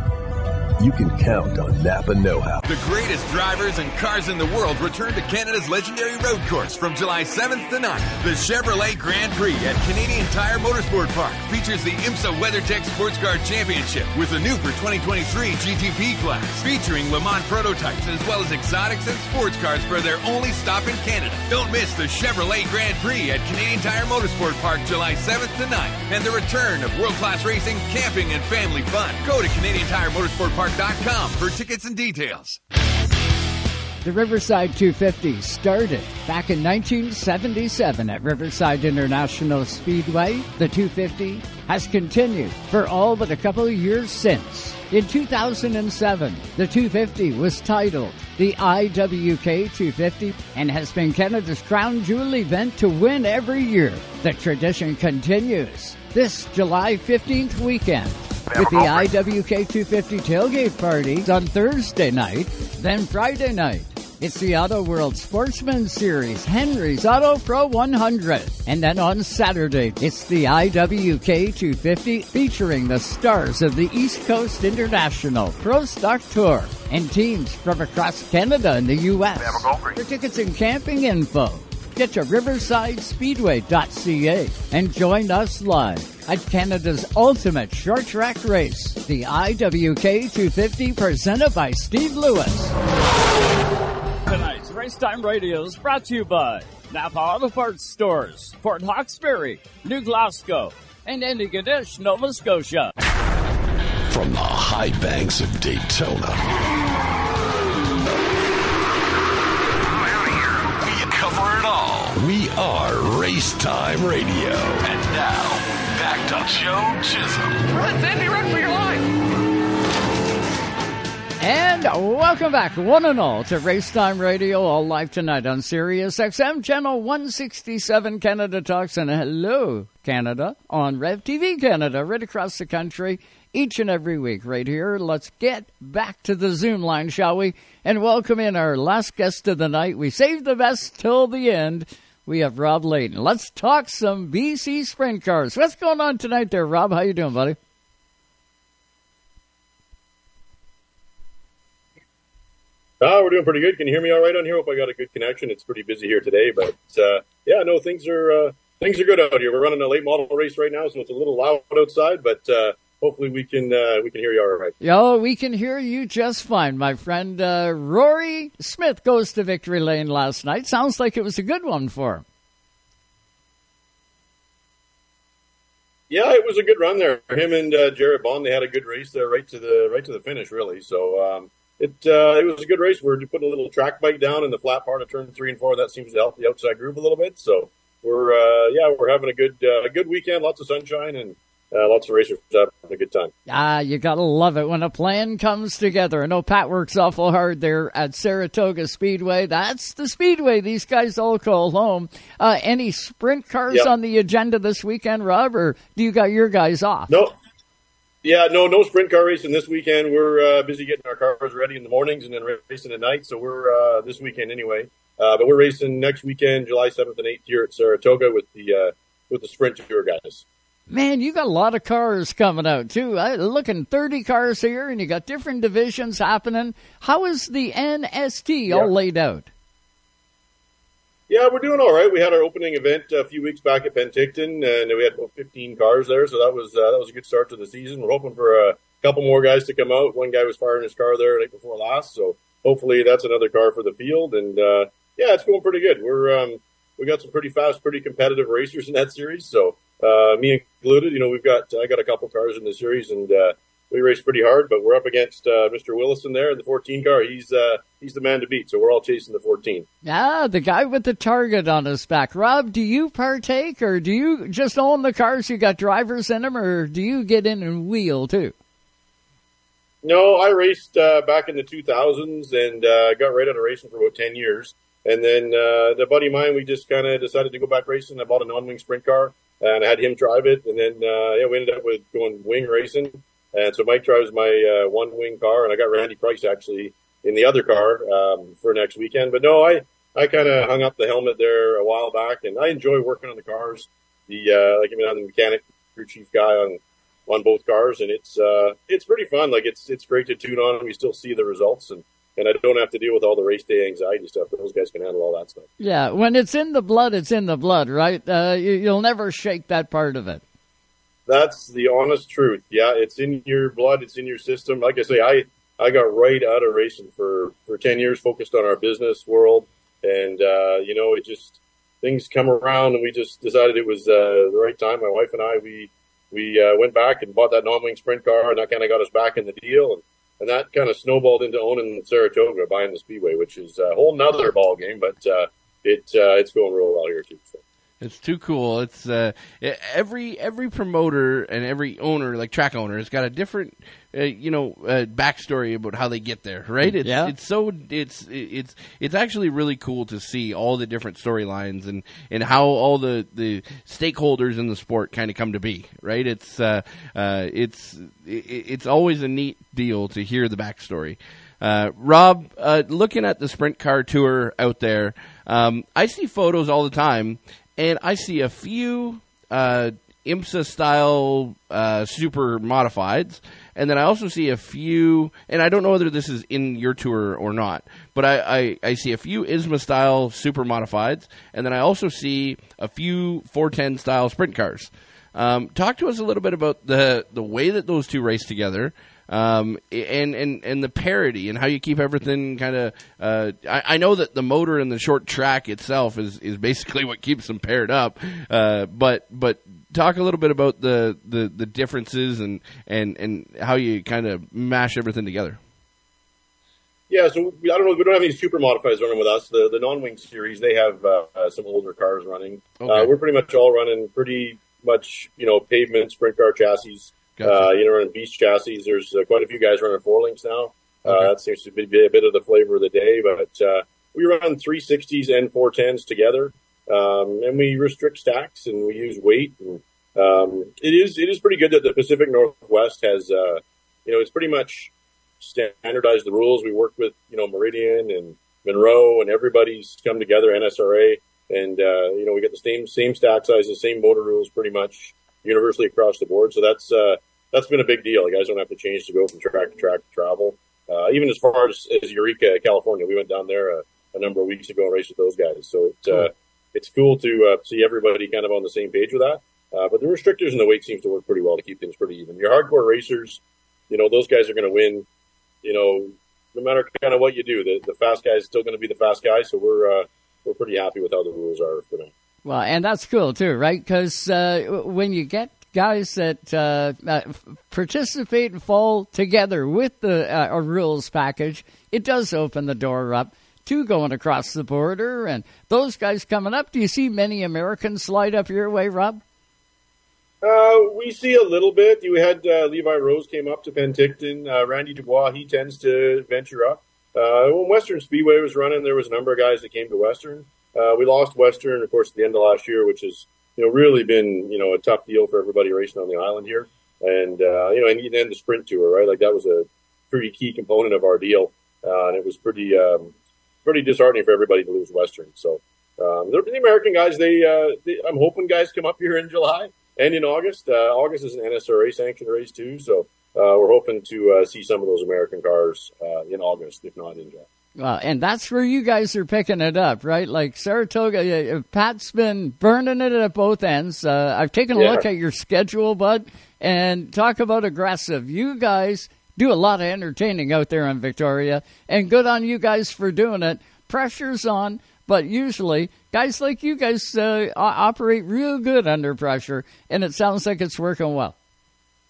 you can count on Napa Know How. The greatest drivers and cars in the world return to Canada's legendary road course from July 7th to 9th. The Chevrolet Grand Prix at Canadian Tire Motorsport Park features the IMSA WeatherTech Sports Car Championship with a new for 2023 GTP class, featuring Le Mans prototypes as well as exotics and sports cars for their only stop in Canada. Don't miss the Chevrolet Grand Prix at Canadian Tire Motorsport Park July 7th to 9th and the return of world-class racing, camping, and family fun. Go to Canadian Tire Motorsport Park for tickets and details. The Riverside 250 started back in 1977 at Riverside International Speedway. The 250 has continued for all but a couple of years since. In 2007, the 250 was titled the IWK 250 and has been Canada's crown jewel event to win every year. The tradition continues this July 15th weekend with the IWK 250 tailgate party on Thursday night, then Friday night. It's the Auto World Sportsman Series, Henry's Auto Pro 100. And then on Saturday, it's the IWK 250 featuring the stars of the East Coast International Pro Stock Tour and teams from across Canada and the U.S. For tickets and camping info, get to riversidespeedway.ca and join us live at Canada's ultimate short track race, the IWK 250 presented by Steve Lewis. Tonight's Racetime Radio is brought to you by Napa Auto Parts Stores, Port Hawkesbury, New Glasgow, and Antigonish, Nova Scotia. From the high banks of Daytona. We are Race Time Radio. And now, back to Joe Chisholm. Run, Sandy, run for your life! And welcome back, one and all, to Racetime Radio, all live tonight on Sirius XM Channel 167 Canada Talks, and hello, Canada, on Rev TV Canada, right across the country, each and every week, right here. Let's get back to the Zoom line, shall we? And welcome in our last guest of the night. We saved the best till the end. We have Rob Leighton. Let's talk some BC sprint cars. What's going on tonight there, Rob? How you doing, buddy? Oh, we're doing pretty good. Can you hear me all right on here? Hope I got a good connection. It's pretty busy here today, but uh, yeah, no, things are uh, things are good out here. We're running a late model race right now, so it's a little loud outside, but uh, hopefully we can uh, we can hear you all right. Yo, we can hear you just fine, my friend. Uh, Rory Smith goes to victory lane last night. Sounds like it was a good one for him. Yeah, it was a good run there. Him and uh, Jared Bond, they had a good race there, right to the right to the finish, really. So. Um, it uh, it was a good race. We're putting a little track bite down in the flat part of turn three and four. That seems to help the outside groove a little bit. So we're uh, yeah, we're having a good uh, a good weekend. Lots of sunshine and uh, lots of racers having a good time. Ah, you gotta love it when a plan comes together. I know Pat works awful hard there at Saratoga Speedway. That's the speedway these guys all call home. Uh, any sprint cars Yep. on the agenda this weekend, Rob, or do you got your guys off? No, yeah, no, no sprint car racing this weekend. We're uh, busy getting our cars ready in the mornings and then racing at night. So we're uh, this weekend anyway. Uh, but we're racing next weekend, July seventh and eighth here at Saratoga with the uh, with the sprint tour guys. Man, you got a lot of cars coming out too. I looking thirty cars here, and you got different divisions happening. How is the NST all Yeah. laid out? Yeah, we're doing all right. We had our opening event a few weeks back at Penticton, and we had about 15 cars there, so that was uh, that was a good start to the season. We're hoping for a couple more guys to come out. One guy was firing his car there night before last, so hopefully that's another car for the field. And uh, yeah, it's going pretty good. We're um, we got some pretty fast, pretty competitive racers in that series. So uh, me included, you know, we've got I got a couple cars in the series, and uh, we race pretty hard. But we're up against uh, Mr. Willison there in the 14 car. He's uh, he's the man to beat. So we're all chasing the 14. Ah, the guy with the target on his back. Rob, do you partake, or do you just own the cars? You got drivers in them, or do you get in and wheel too? No, I raced uh, back in the 2000s and uh, got right out of racing for about 10 years. And then uh, the buddy of mine, we just kind of decided to go back racing. I bought a non-wing sprint car and I had him drive it. And then uh, yeah, we ended up with going wing racing. And so Mike drives my uh, one wing car, and I got Randy Price actually in the other car um, for next weekend. But no, I I kind of hung up the helmet there a while back, and I enjoy working on the cars. The uh, like I mean, I'm the mechanic crew chief guy on on both cars, and it's uh, it's pretty fun. Like it's it's great to tune on, and we still see the results, and and I don't have to deal with all the race day anxiety stuff. Those guys can handle all that stuff. Yeah, when it's in the blood, it's in the blood, right? Uh, you, you'll never shake that part of it. That's the honest truth. Yeah, it's in your blood. It's in your system. Like I say, I I got right out of racing for for ten years, focused on our business world, and uh, you know, it just things come around, and we just decided it was uh, the right time. My wife and I, we we uh, went back and bought that non-wing sprint car, and that kind of got us back in the deal, and and that kind of snowballed into owning Saratoga, buying the Speedway, which is a whole nother ball game, but uh, it uh, it's going real well here too. So. It's too cool. It's uh, every every promoter and every owner, like track owner, has got a different, uh, you know, uh, backstory about how they get there. Right? It's, Yeah. It's so it's it's it's actually really cool to see all the different storylines and and how all the the stakeholders in the sport kind of come to be. Right? It's uh, uh, it's it's always a neat deal to hear the backstory. Uh, Rob, uh, looking at the sprint car tour out there, um, I see photos all the time, and I see a few uh, ISMA style uh, super modifieds, and then I also see a few, and I don't know whether this is in your tour or not, but I, I, I see a few ISMA style super modifieds, and then I also see a few 410 style sprint cars. Um, talk to us a little bit about the the way that those two race together, um, and and and the parity and how you keep everything kind of. Uh, I, I know that the motor and the short track itself is is basically what keeps them paired up, uh, but but talk a little bit about the, the, the differences and, and, and how you kind of mash everything together. Yeah, so we, I don't know. We don't have any super modifieds running with us. The the non-wing series they have uh, some older cars running. Okay. Uh, we're pretty much all running pretty much you know pavement sprint car chassis. Gotcha. Uh, you know, running beast chassis. There's uh, quite a few guys running four links now. Uh, that seems to be a bit of the flavor of the day. But uh, we run 360s and 410s together, um, and we restrict stacks and we use weight. And um, it is it is pretty good that the Pacific Northwest has uh, you know it's pretty much standardized the rules. We worked with, you know, Meridian and Monroe and everybody's come together, NSRA, and, uh, you know, we get the same, same stack sizes, same motor rules pretty much universally across the board. So that's, uh, that's been a big deal. You guys don't have to change to go from track to track to travel. Uh, even as far as, as Eureka, California, we went down there a, a number of weeks ago and raced with those guys. So it, uh, it's cool to, uh, see everybody kind of on the same page with that. Uh, but the restrictors and the weight seems to work pretty well to keep things pretty even. Your hardcore racers, you know, those guys are going to win you know, no matter kind of what you do, the, the fast guy is still going to be the fast guy. So we're, uh, we're pretty happy with how the rules are for now. Well, and that's cool too, right? Because uh, when you get guys that uh, uh, participate and fall together with the uh, a rules package, it does open the door up to going across the border, and those guys coming up. Do you see many Americans slide up your way, Rob? Uh, we see a little bit. We had uh, Levi Rose came up to Penticton. Uh, Randy Dubois, he tends to venture up. Uh, when Western Speedway was running, there was a number of guys that came to Western. We lost Western, of course, at the end of last year, which has you know really been you know a tough deal for everybody racing on the island here. And uh, you know, and then the sprint tour, right? Like that was a pretty key component of our deal, uh, and it was pretty um, pretty disheartening for everybody to lose Western. So um, the, the American guys, they, uh, they, I'm hoping guys come up here in July and in August. Uh, August is an NSRA sanctioned race too, so uh, we're hoping to uh, see some of those American cars uh, in August, if not in July. Well, and that's where you guys are picking it up, right? Like Saratoga, Pat's been burning it at both ends. Uh, I've taken a Yeah. look at your schedule, bud, and talk about aggressive. You guys do a lot of entertaining out there in Victoria, and good on you guys for doing it. Pressure's on, but usually guys like you guys uh, operate real good under pressure, and it sounds like it's working well.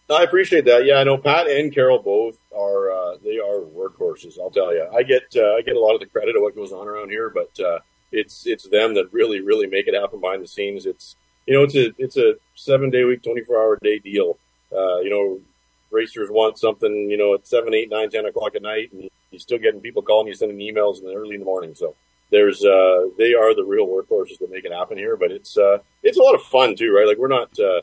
I appreciate that. Yeah, I know Pat and Carol both are uh, they are workhorses. I'll tell you. I get uh, I get a lot of the credit of what goes on around here, but uh, it's it's them that really really make it happen behind the scenes. It's you know it's a it's a seven day week, twenty four hour day deal. Uh, you know, racers want something you know at seven, eight, nine, ten o'clock at night, and you're still getting people calling you, sending emails, and early in the morning. So there's uh, they are the real workhorses that make it happen here. But it's uh, it's a lot of fun too, right? Like we're not. Uh,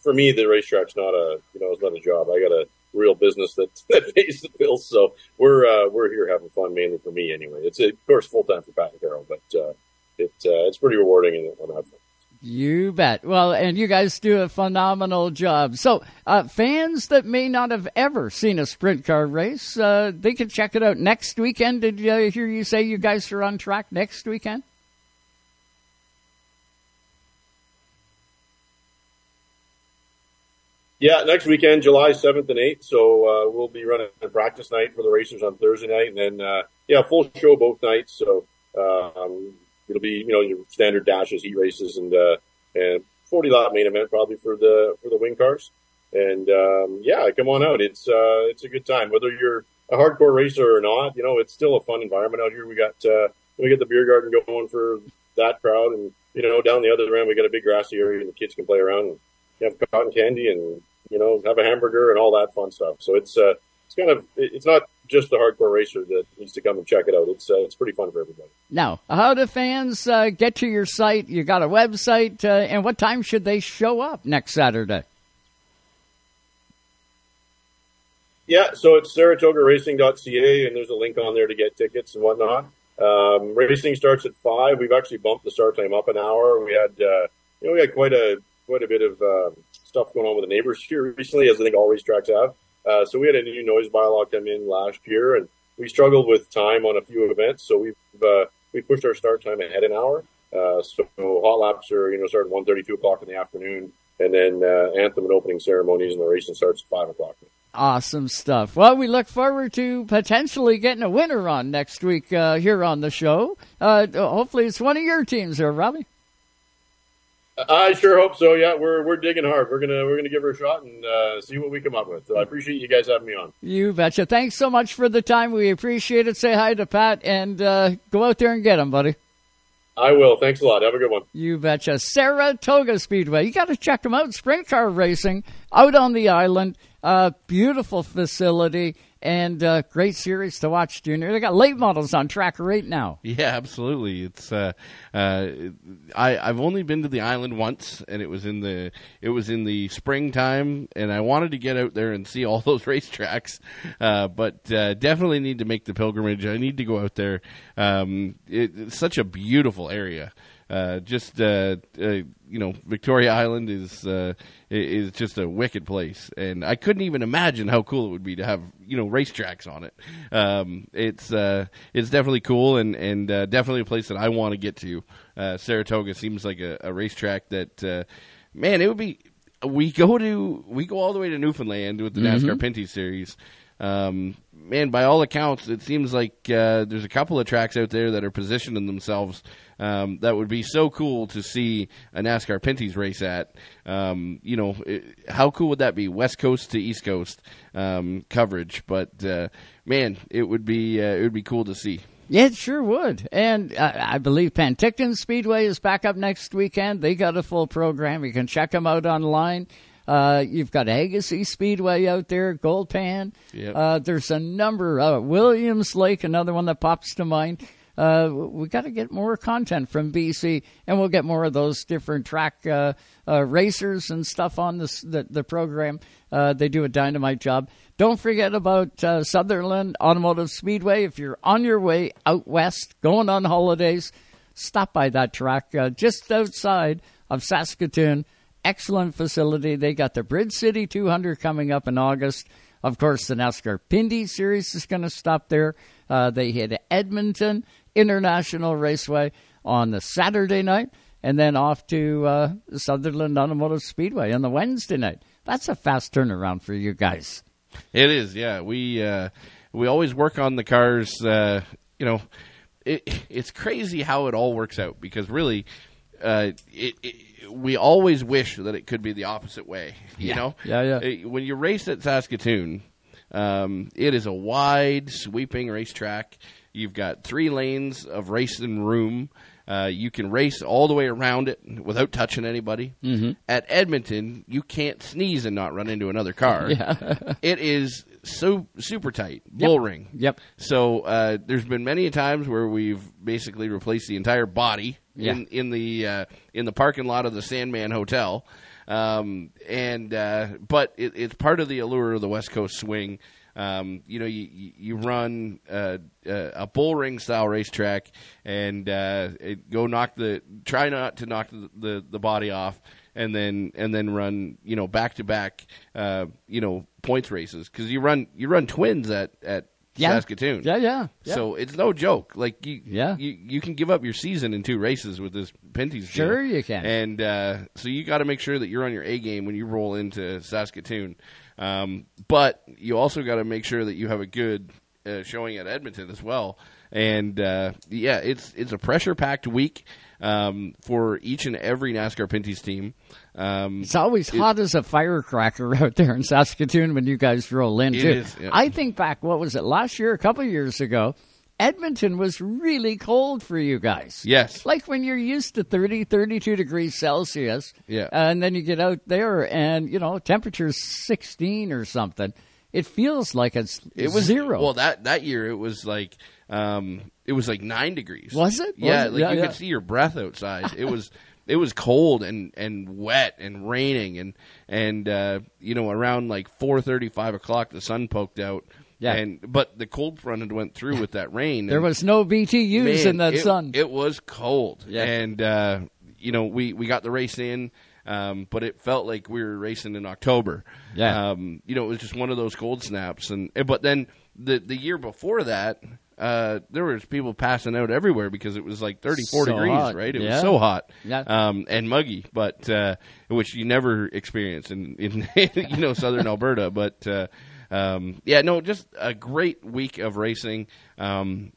for me, the racetrack's not a you know it's not a job. I got a real business that [LAUGHS] that pays the bills. So we're uh, we're here having fun mainly for me anyway. It's of course full time for Pat and Carol, but uh, it uh, it's pretty rewarding and I'm having fun. You bet. Well, and you guys do a phenomenal job. So, uh, fans that may not have ever seen a sprint car race, uh, they can check it out next weekend. Did uh, hear you say you guys are on track next weekend? Yeah, next weekend, July seventh and eighth. So uh, we'll be running a practice night for the racers on Thursday night, and then uh, yeah, full show both nights. So um, it'll be you know your standard dashes, heat races, and uh, and forty lap main event probably for the for the wing cars. And um, yeah, come on out. It's uh, it's a good time whether you're a hardcore racer or not. You know, it's still a fun environment out here. We got uh, we got the beer garden going for that crowd, and you know down the other end we got a big grassy area, and the kids can play around and have cotton candy and you know have a hamburger and all that fun stuff. So it's uh, it's kind of it's not just the hardcore racer that needs to come and check it out. It's uh, it's pretty fun for everybody. Now, how do fans uh, get to your site? You got a website, uh, and what time should they show up next Saturday? Yeah, so it's SaratogaRacing.ca, and there's a link on there to get tickets and whatnot. Um, racing starts at five. We've actually bumped the start time up an hour. We had, uh, you know, we had quite a quite a bit of uh, stuff going on with the neighbors here recently, as I think all racetracks have. Uh, so we had a new noise bylaw come in last year, and we struggled with time on a few events. So we've uh, we pushed our start time ahead an hour. Uh, so hot laps are you know starting one thirty, two o'clock in the afternoon, and then uh, anthem and opening ceremonies, and the racing starts at five o'clock. Awesome stuff. Well, we look forward to potentially getting a winner on next week uh, here on the show. Uh, hopefully, it's one of your teams there, Robbie. I sure hope so. Yeah, we're we're digging hard. We're gonna we're gonna give her a shot and uh, see what we come up with. So I appreciate you guys having me on. You betcha. Thanks so much for the time. We appreciate it. Say hi to Pat and uh, go out there and get him, buddy. I will. Thanks a lot. Have a good one. You betcha. Saratoga Speedway. You got to check them out. Sprint car racing out on the island. Uh, beautiful facility and uh, great series to watch, Junior. They got late models on track right now. Yeah, absolutely. It's uh, uh, I I've only been to the island once, and it was in the it was in the springtime, and I wanted to get out there and see all [LAUGHS] those racetracks, uh, but uh, definitely need to make the pilgrimage. I need to go out there. Um, it, it's such a beautiful area. Uh, just uh, uh, you know, Victoria Island is uh, is just a wicked place, and I couldn't even imagine how cool it would be to have you know racetracks on it. Um, it's uh, it's definitely cool, and and uh, definitely a place that I want to get to. Uh, Saratoga seems like a, a racetrack that, uh, man, it would be. We go to we go all the way to Newfoundland with the Mhm. NASCAR Pinty Series. Um, man, by all accounts, it seems like uh, there's a couple of tracks out there that are positioning themselves um, that would be so cool to see a NASCAR Pinty's race at. Um, you know, it, how cool would that be? West Coast to East Coast um, coverage, but uh, man, it would be uh, it would be cool to see. Yeah, it sure would. And I believe Penticton Speedway is back up next weekend. They got a full program. You can check them out online. Uh, you've got Agassiz Speedway out there, Gold Pan. Yep. Uh, there's a number. Uh, Williams Lake, another one that pops to mind. Uh, we got to get more content from BC, and we'll get more of those different track uh, uh, racers and stuff on this, the, the program. Uh, they do a dynamite job. Don't forget about uh, Sutherland Automotive Speedway. If you're on your way out west, going on holidays, stop by that track uh, just outside of Saskatoon. Excellent facility. They got the Bridge City 200 coming up in August. Of course, the NASCAR Pinty Series is going to stop there. Uh, they hit Edmonton International Raceway on the Saturday night, and then off to uh, Sutherland Automotive Speedway on the Wednesday night. That's a fast turnaround for you guys. It is, yeah. We uh, we always work on the cars. Uh, you know, it, it's crazy how it all works out because really, uh, it, it, we always wish that it could be the opposite way. You Yeah. know, Yeah, yeah. When you race at Saskatoon, um, it is a wide, sweeping racetrack. You've got three lanes of racing room. Uh, you can race all the way around it without touching anybody. Mm-hmm. At Edmonton, you can't sneeze and not run into another car. Yeah. [LAUGHS] it is so super tight, bull ring. Yep. So uh, there's been many times where we've basically replaced the entire body Yeah. in in the uh, in the parking lot of the Sandman Hotel, um, and uh, but it, it's part of the allure of the West Coast swing. Um, you know, you you run uh, uh, a bull ring style racetrack and uh, it, go knock the try not to knock the, the, the body off, and then and then run you know back to back uh, you know points races because you run you run twins at at Yeah. Saskatoon. Yeah, yeah, yeah. So it's no joke. Like you, Yeah. you, you can give up your season in two races with this Pinty's. deal. Sure you can. And uh, so you got to make sure that you're on your A game when you roll into Saskatoon. Um, but you also got to make sure that you have a good uh, showing at Edmonton as well. And uh, yeah, it's it's a pressure packed week um, for each and every NASCAR Pinty's team. Um, It's always hot as a firecracker [LAUGHS] out there in Saskatoon when you guys roll in, too. is, yeah. I think back, what was it, last year, a couple of years ago, Edmonton was really cold for you guys. Yes. Like when you're used to 30, 32 degrees Celsius. Yeah. And then you get out there and, you know, temperature's 16 or something. It feels like it's It was zero. Well, that that year it was like um, it was like nine degrees. Was it? Yeah, Was it? like Yeah, you yeah. could see your breath outside. It was [LAUGHS] it was cold and and wet and raining and and uh, you know around like four thirty five o'clock the sun poked out. Yeah. And but the cold front had went through with that [LAUGHS] rain. there was no BTUs Man, in that it, sun. It was cold. Yeah. And, uh, you know, we, we got the race in, um, but it felt like we were racing in October. Yeah. Um, you know, it was just one of those cold snaps. And, eh, but then the, the year before that, uh, there was people passing out everywhere because it was like 34 So degrees, hot. right? It Yeah. was so hot. Yeah. Um, and muggy, but, uh, which you never experience in, in, [LAUGHS] you know, southern Alberta. But, uh, um, yeah, no, just a great week of racing. Um,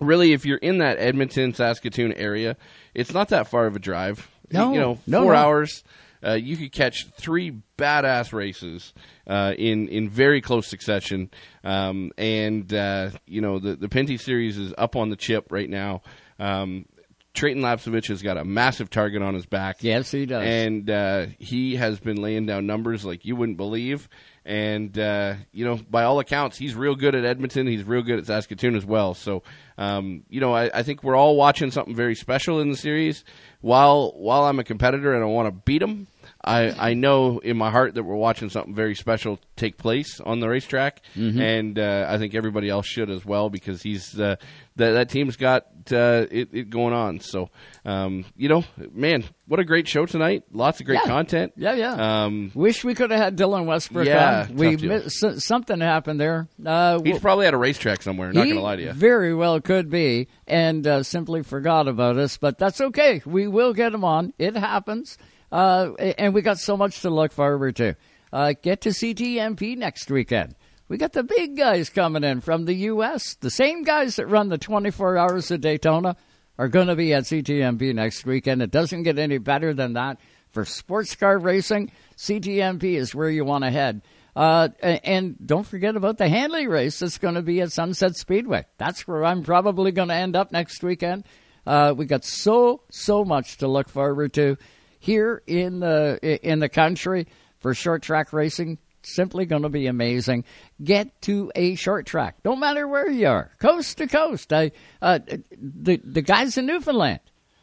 really, if you're in that Edmonton, Saskatoon area, it's not that far of a drive. No, you know, no, four no. hours. Uh, you could catch three badass races uh, in in very close succession, um, and uh, you know the the Pinty series is up on the chip right now. Um, Treyten Lapcevich has got a massive target on his back. Yes, he does. And uh, he has been laying down numbers like you wouldn't believe. And, uh, you know, by all accounts, he's real good at Edmonton. He's real good at Saskatoon as well. So, um, you know, I, I think we're all watching something very special in the series. While while I'm a competitor and I want to beat him, I, I know in my heart that we're watching something very special take place on the racetrack, Mhm. and uh, I think everybody else should as well because he's uh, that that team's got uh, it, it going on. So, um, you know, man, what a great show tonight! Lots of great Yeah. content. Yeah, yeah. Um, Wish we could have had Dylan Westbrook Yeah, on. We missed, something happened there. Uh, he's we'll- probably at a racetrack somewhere. Not going to lie to you. Very well could be, and uh, simply forgot about us. But that's okay. We will get him on. It happens, uh, and we got so much to look forward to. Uh, get to CTMP next weekend. We got the big guys coming in from the U.S. The same guys that run the 24 hours of Daytona are going to be at CTMP next weekend. It doesn't get any better than that for sports car racing. CTMP is where you want to head. Uh, and don't forget about the Hanley race that's going to be at Sunset Speedway. That's where I'm probably going to end up next weekend. Uh, we got so so much to look forward to here in the in the country for short track racing. Simply going to be amazing. Get to a short track, no matter where you are, coast to coast. I, uh, the the guys in Newfoundland,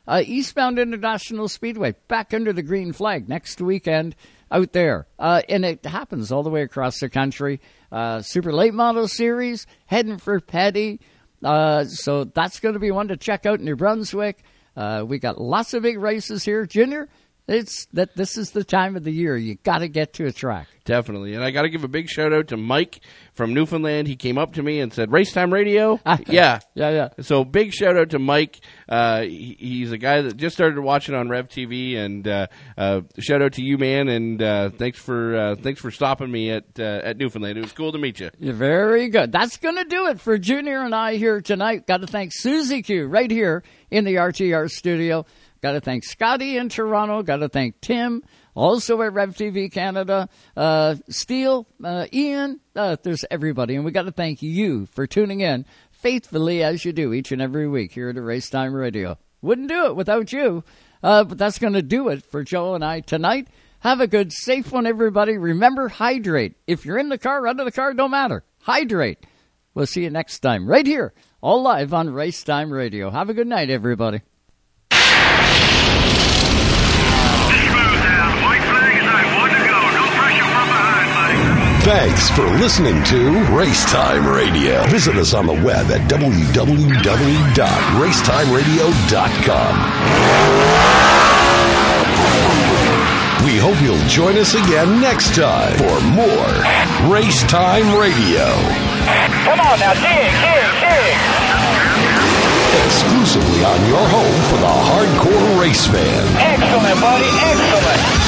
uh, Eastbound International Speedway, back under the green flag next weekend out there. Uh, and it happens all the way across the country. Uh, Super Late Model Series, heading for Petty. Uh, so that's going to be one to check out in New Brunswick. Uh, we got lots of big races here. Junior, it's that this is the time of the year. You got to get to a track. Definitely. And I got to give a big shout out to Mike from Newfoundland. He came up to me and said, "Race Time Radio? [LAUGHS] yeah. Yeah, yeah. So big shout out to Mike. Uh, he, he's a guy that just started watching on Rev TV. And uh, uh, shout out to you, man. And uh, thanks for uh, thanks for stopping me at uh, at Newfoundland. It was cool to meet you. You're very good. That's going to do it for Junior and I here tonight. Got to thank Susie Q right here in the RTR studio. Got to thank Scotty in Toronto. Got to thank Tim, also at Rev TV Canada. Uh, Steele, uh, Ian, uh, there's everybody. And we got to thank you for tuning in faithfully as you do each and every week here at Race Time Radio. Wouldn't do it without you. Uh, but that's going to do it for Joe and I tonight. Have a good, safe one, everybody. Remember, hydrate. If you're in the car, out of the car, don't matter. Hydrate. We'll see you next time, right here, all live on Race Time Radio. Have a good night, everybody. Thanks for listening to Racetime Radio. Visit us on the web at www.racetimeradio.com. We hope you'll join us again next time for more Racetime Radio. Come on now, dig, dig, dig. Exclusively on your home for the hardcore race fan. Excellent, buddy, excellent.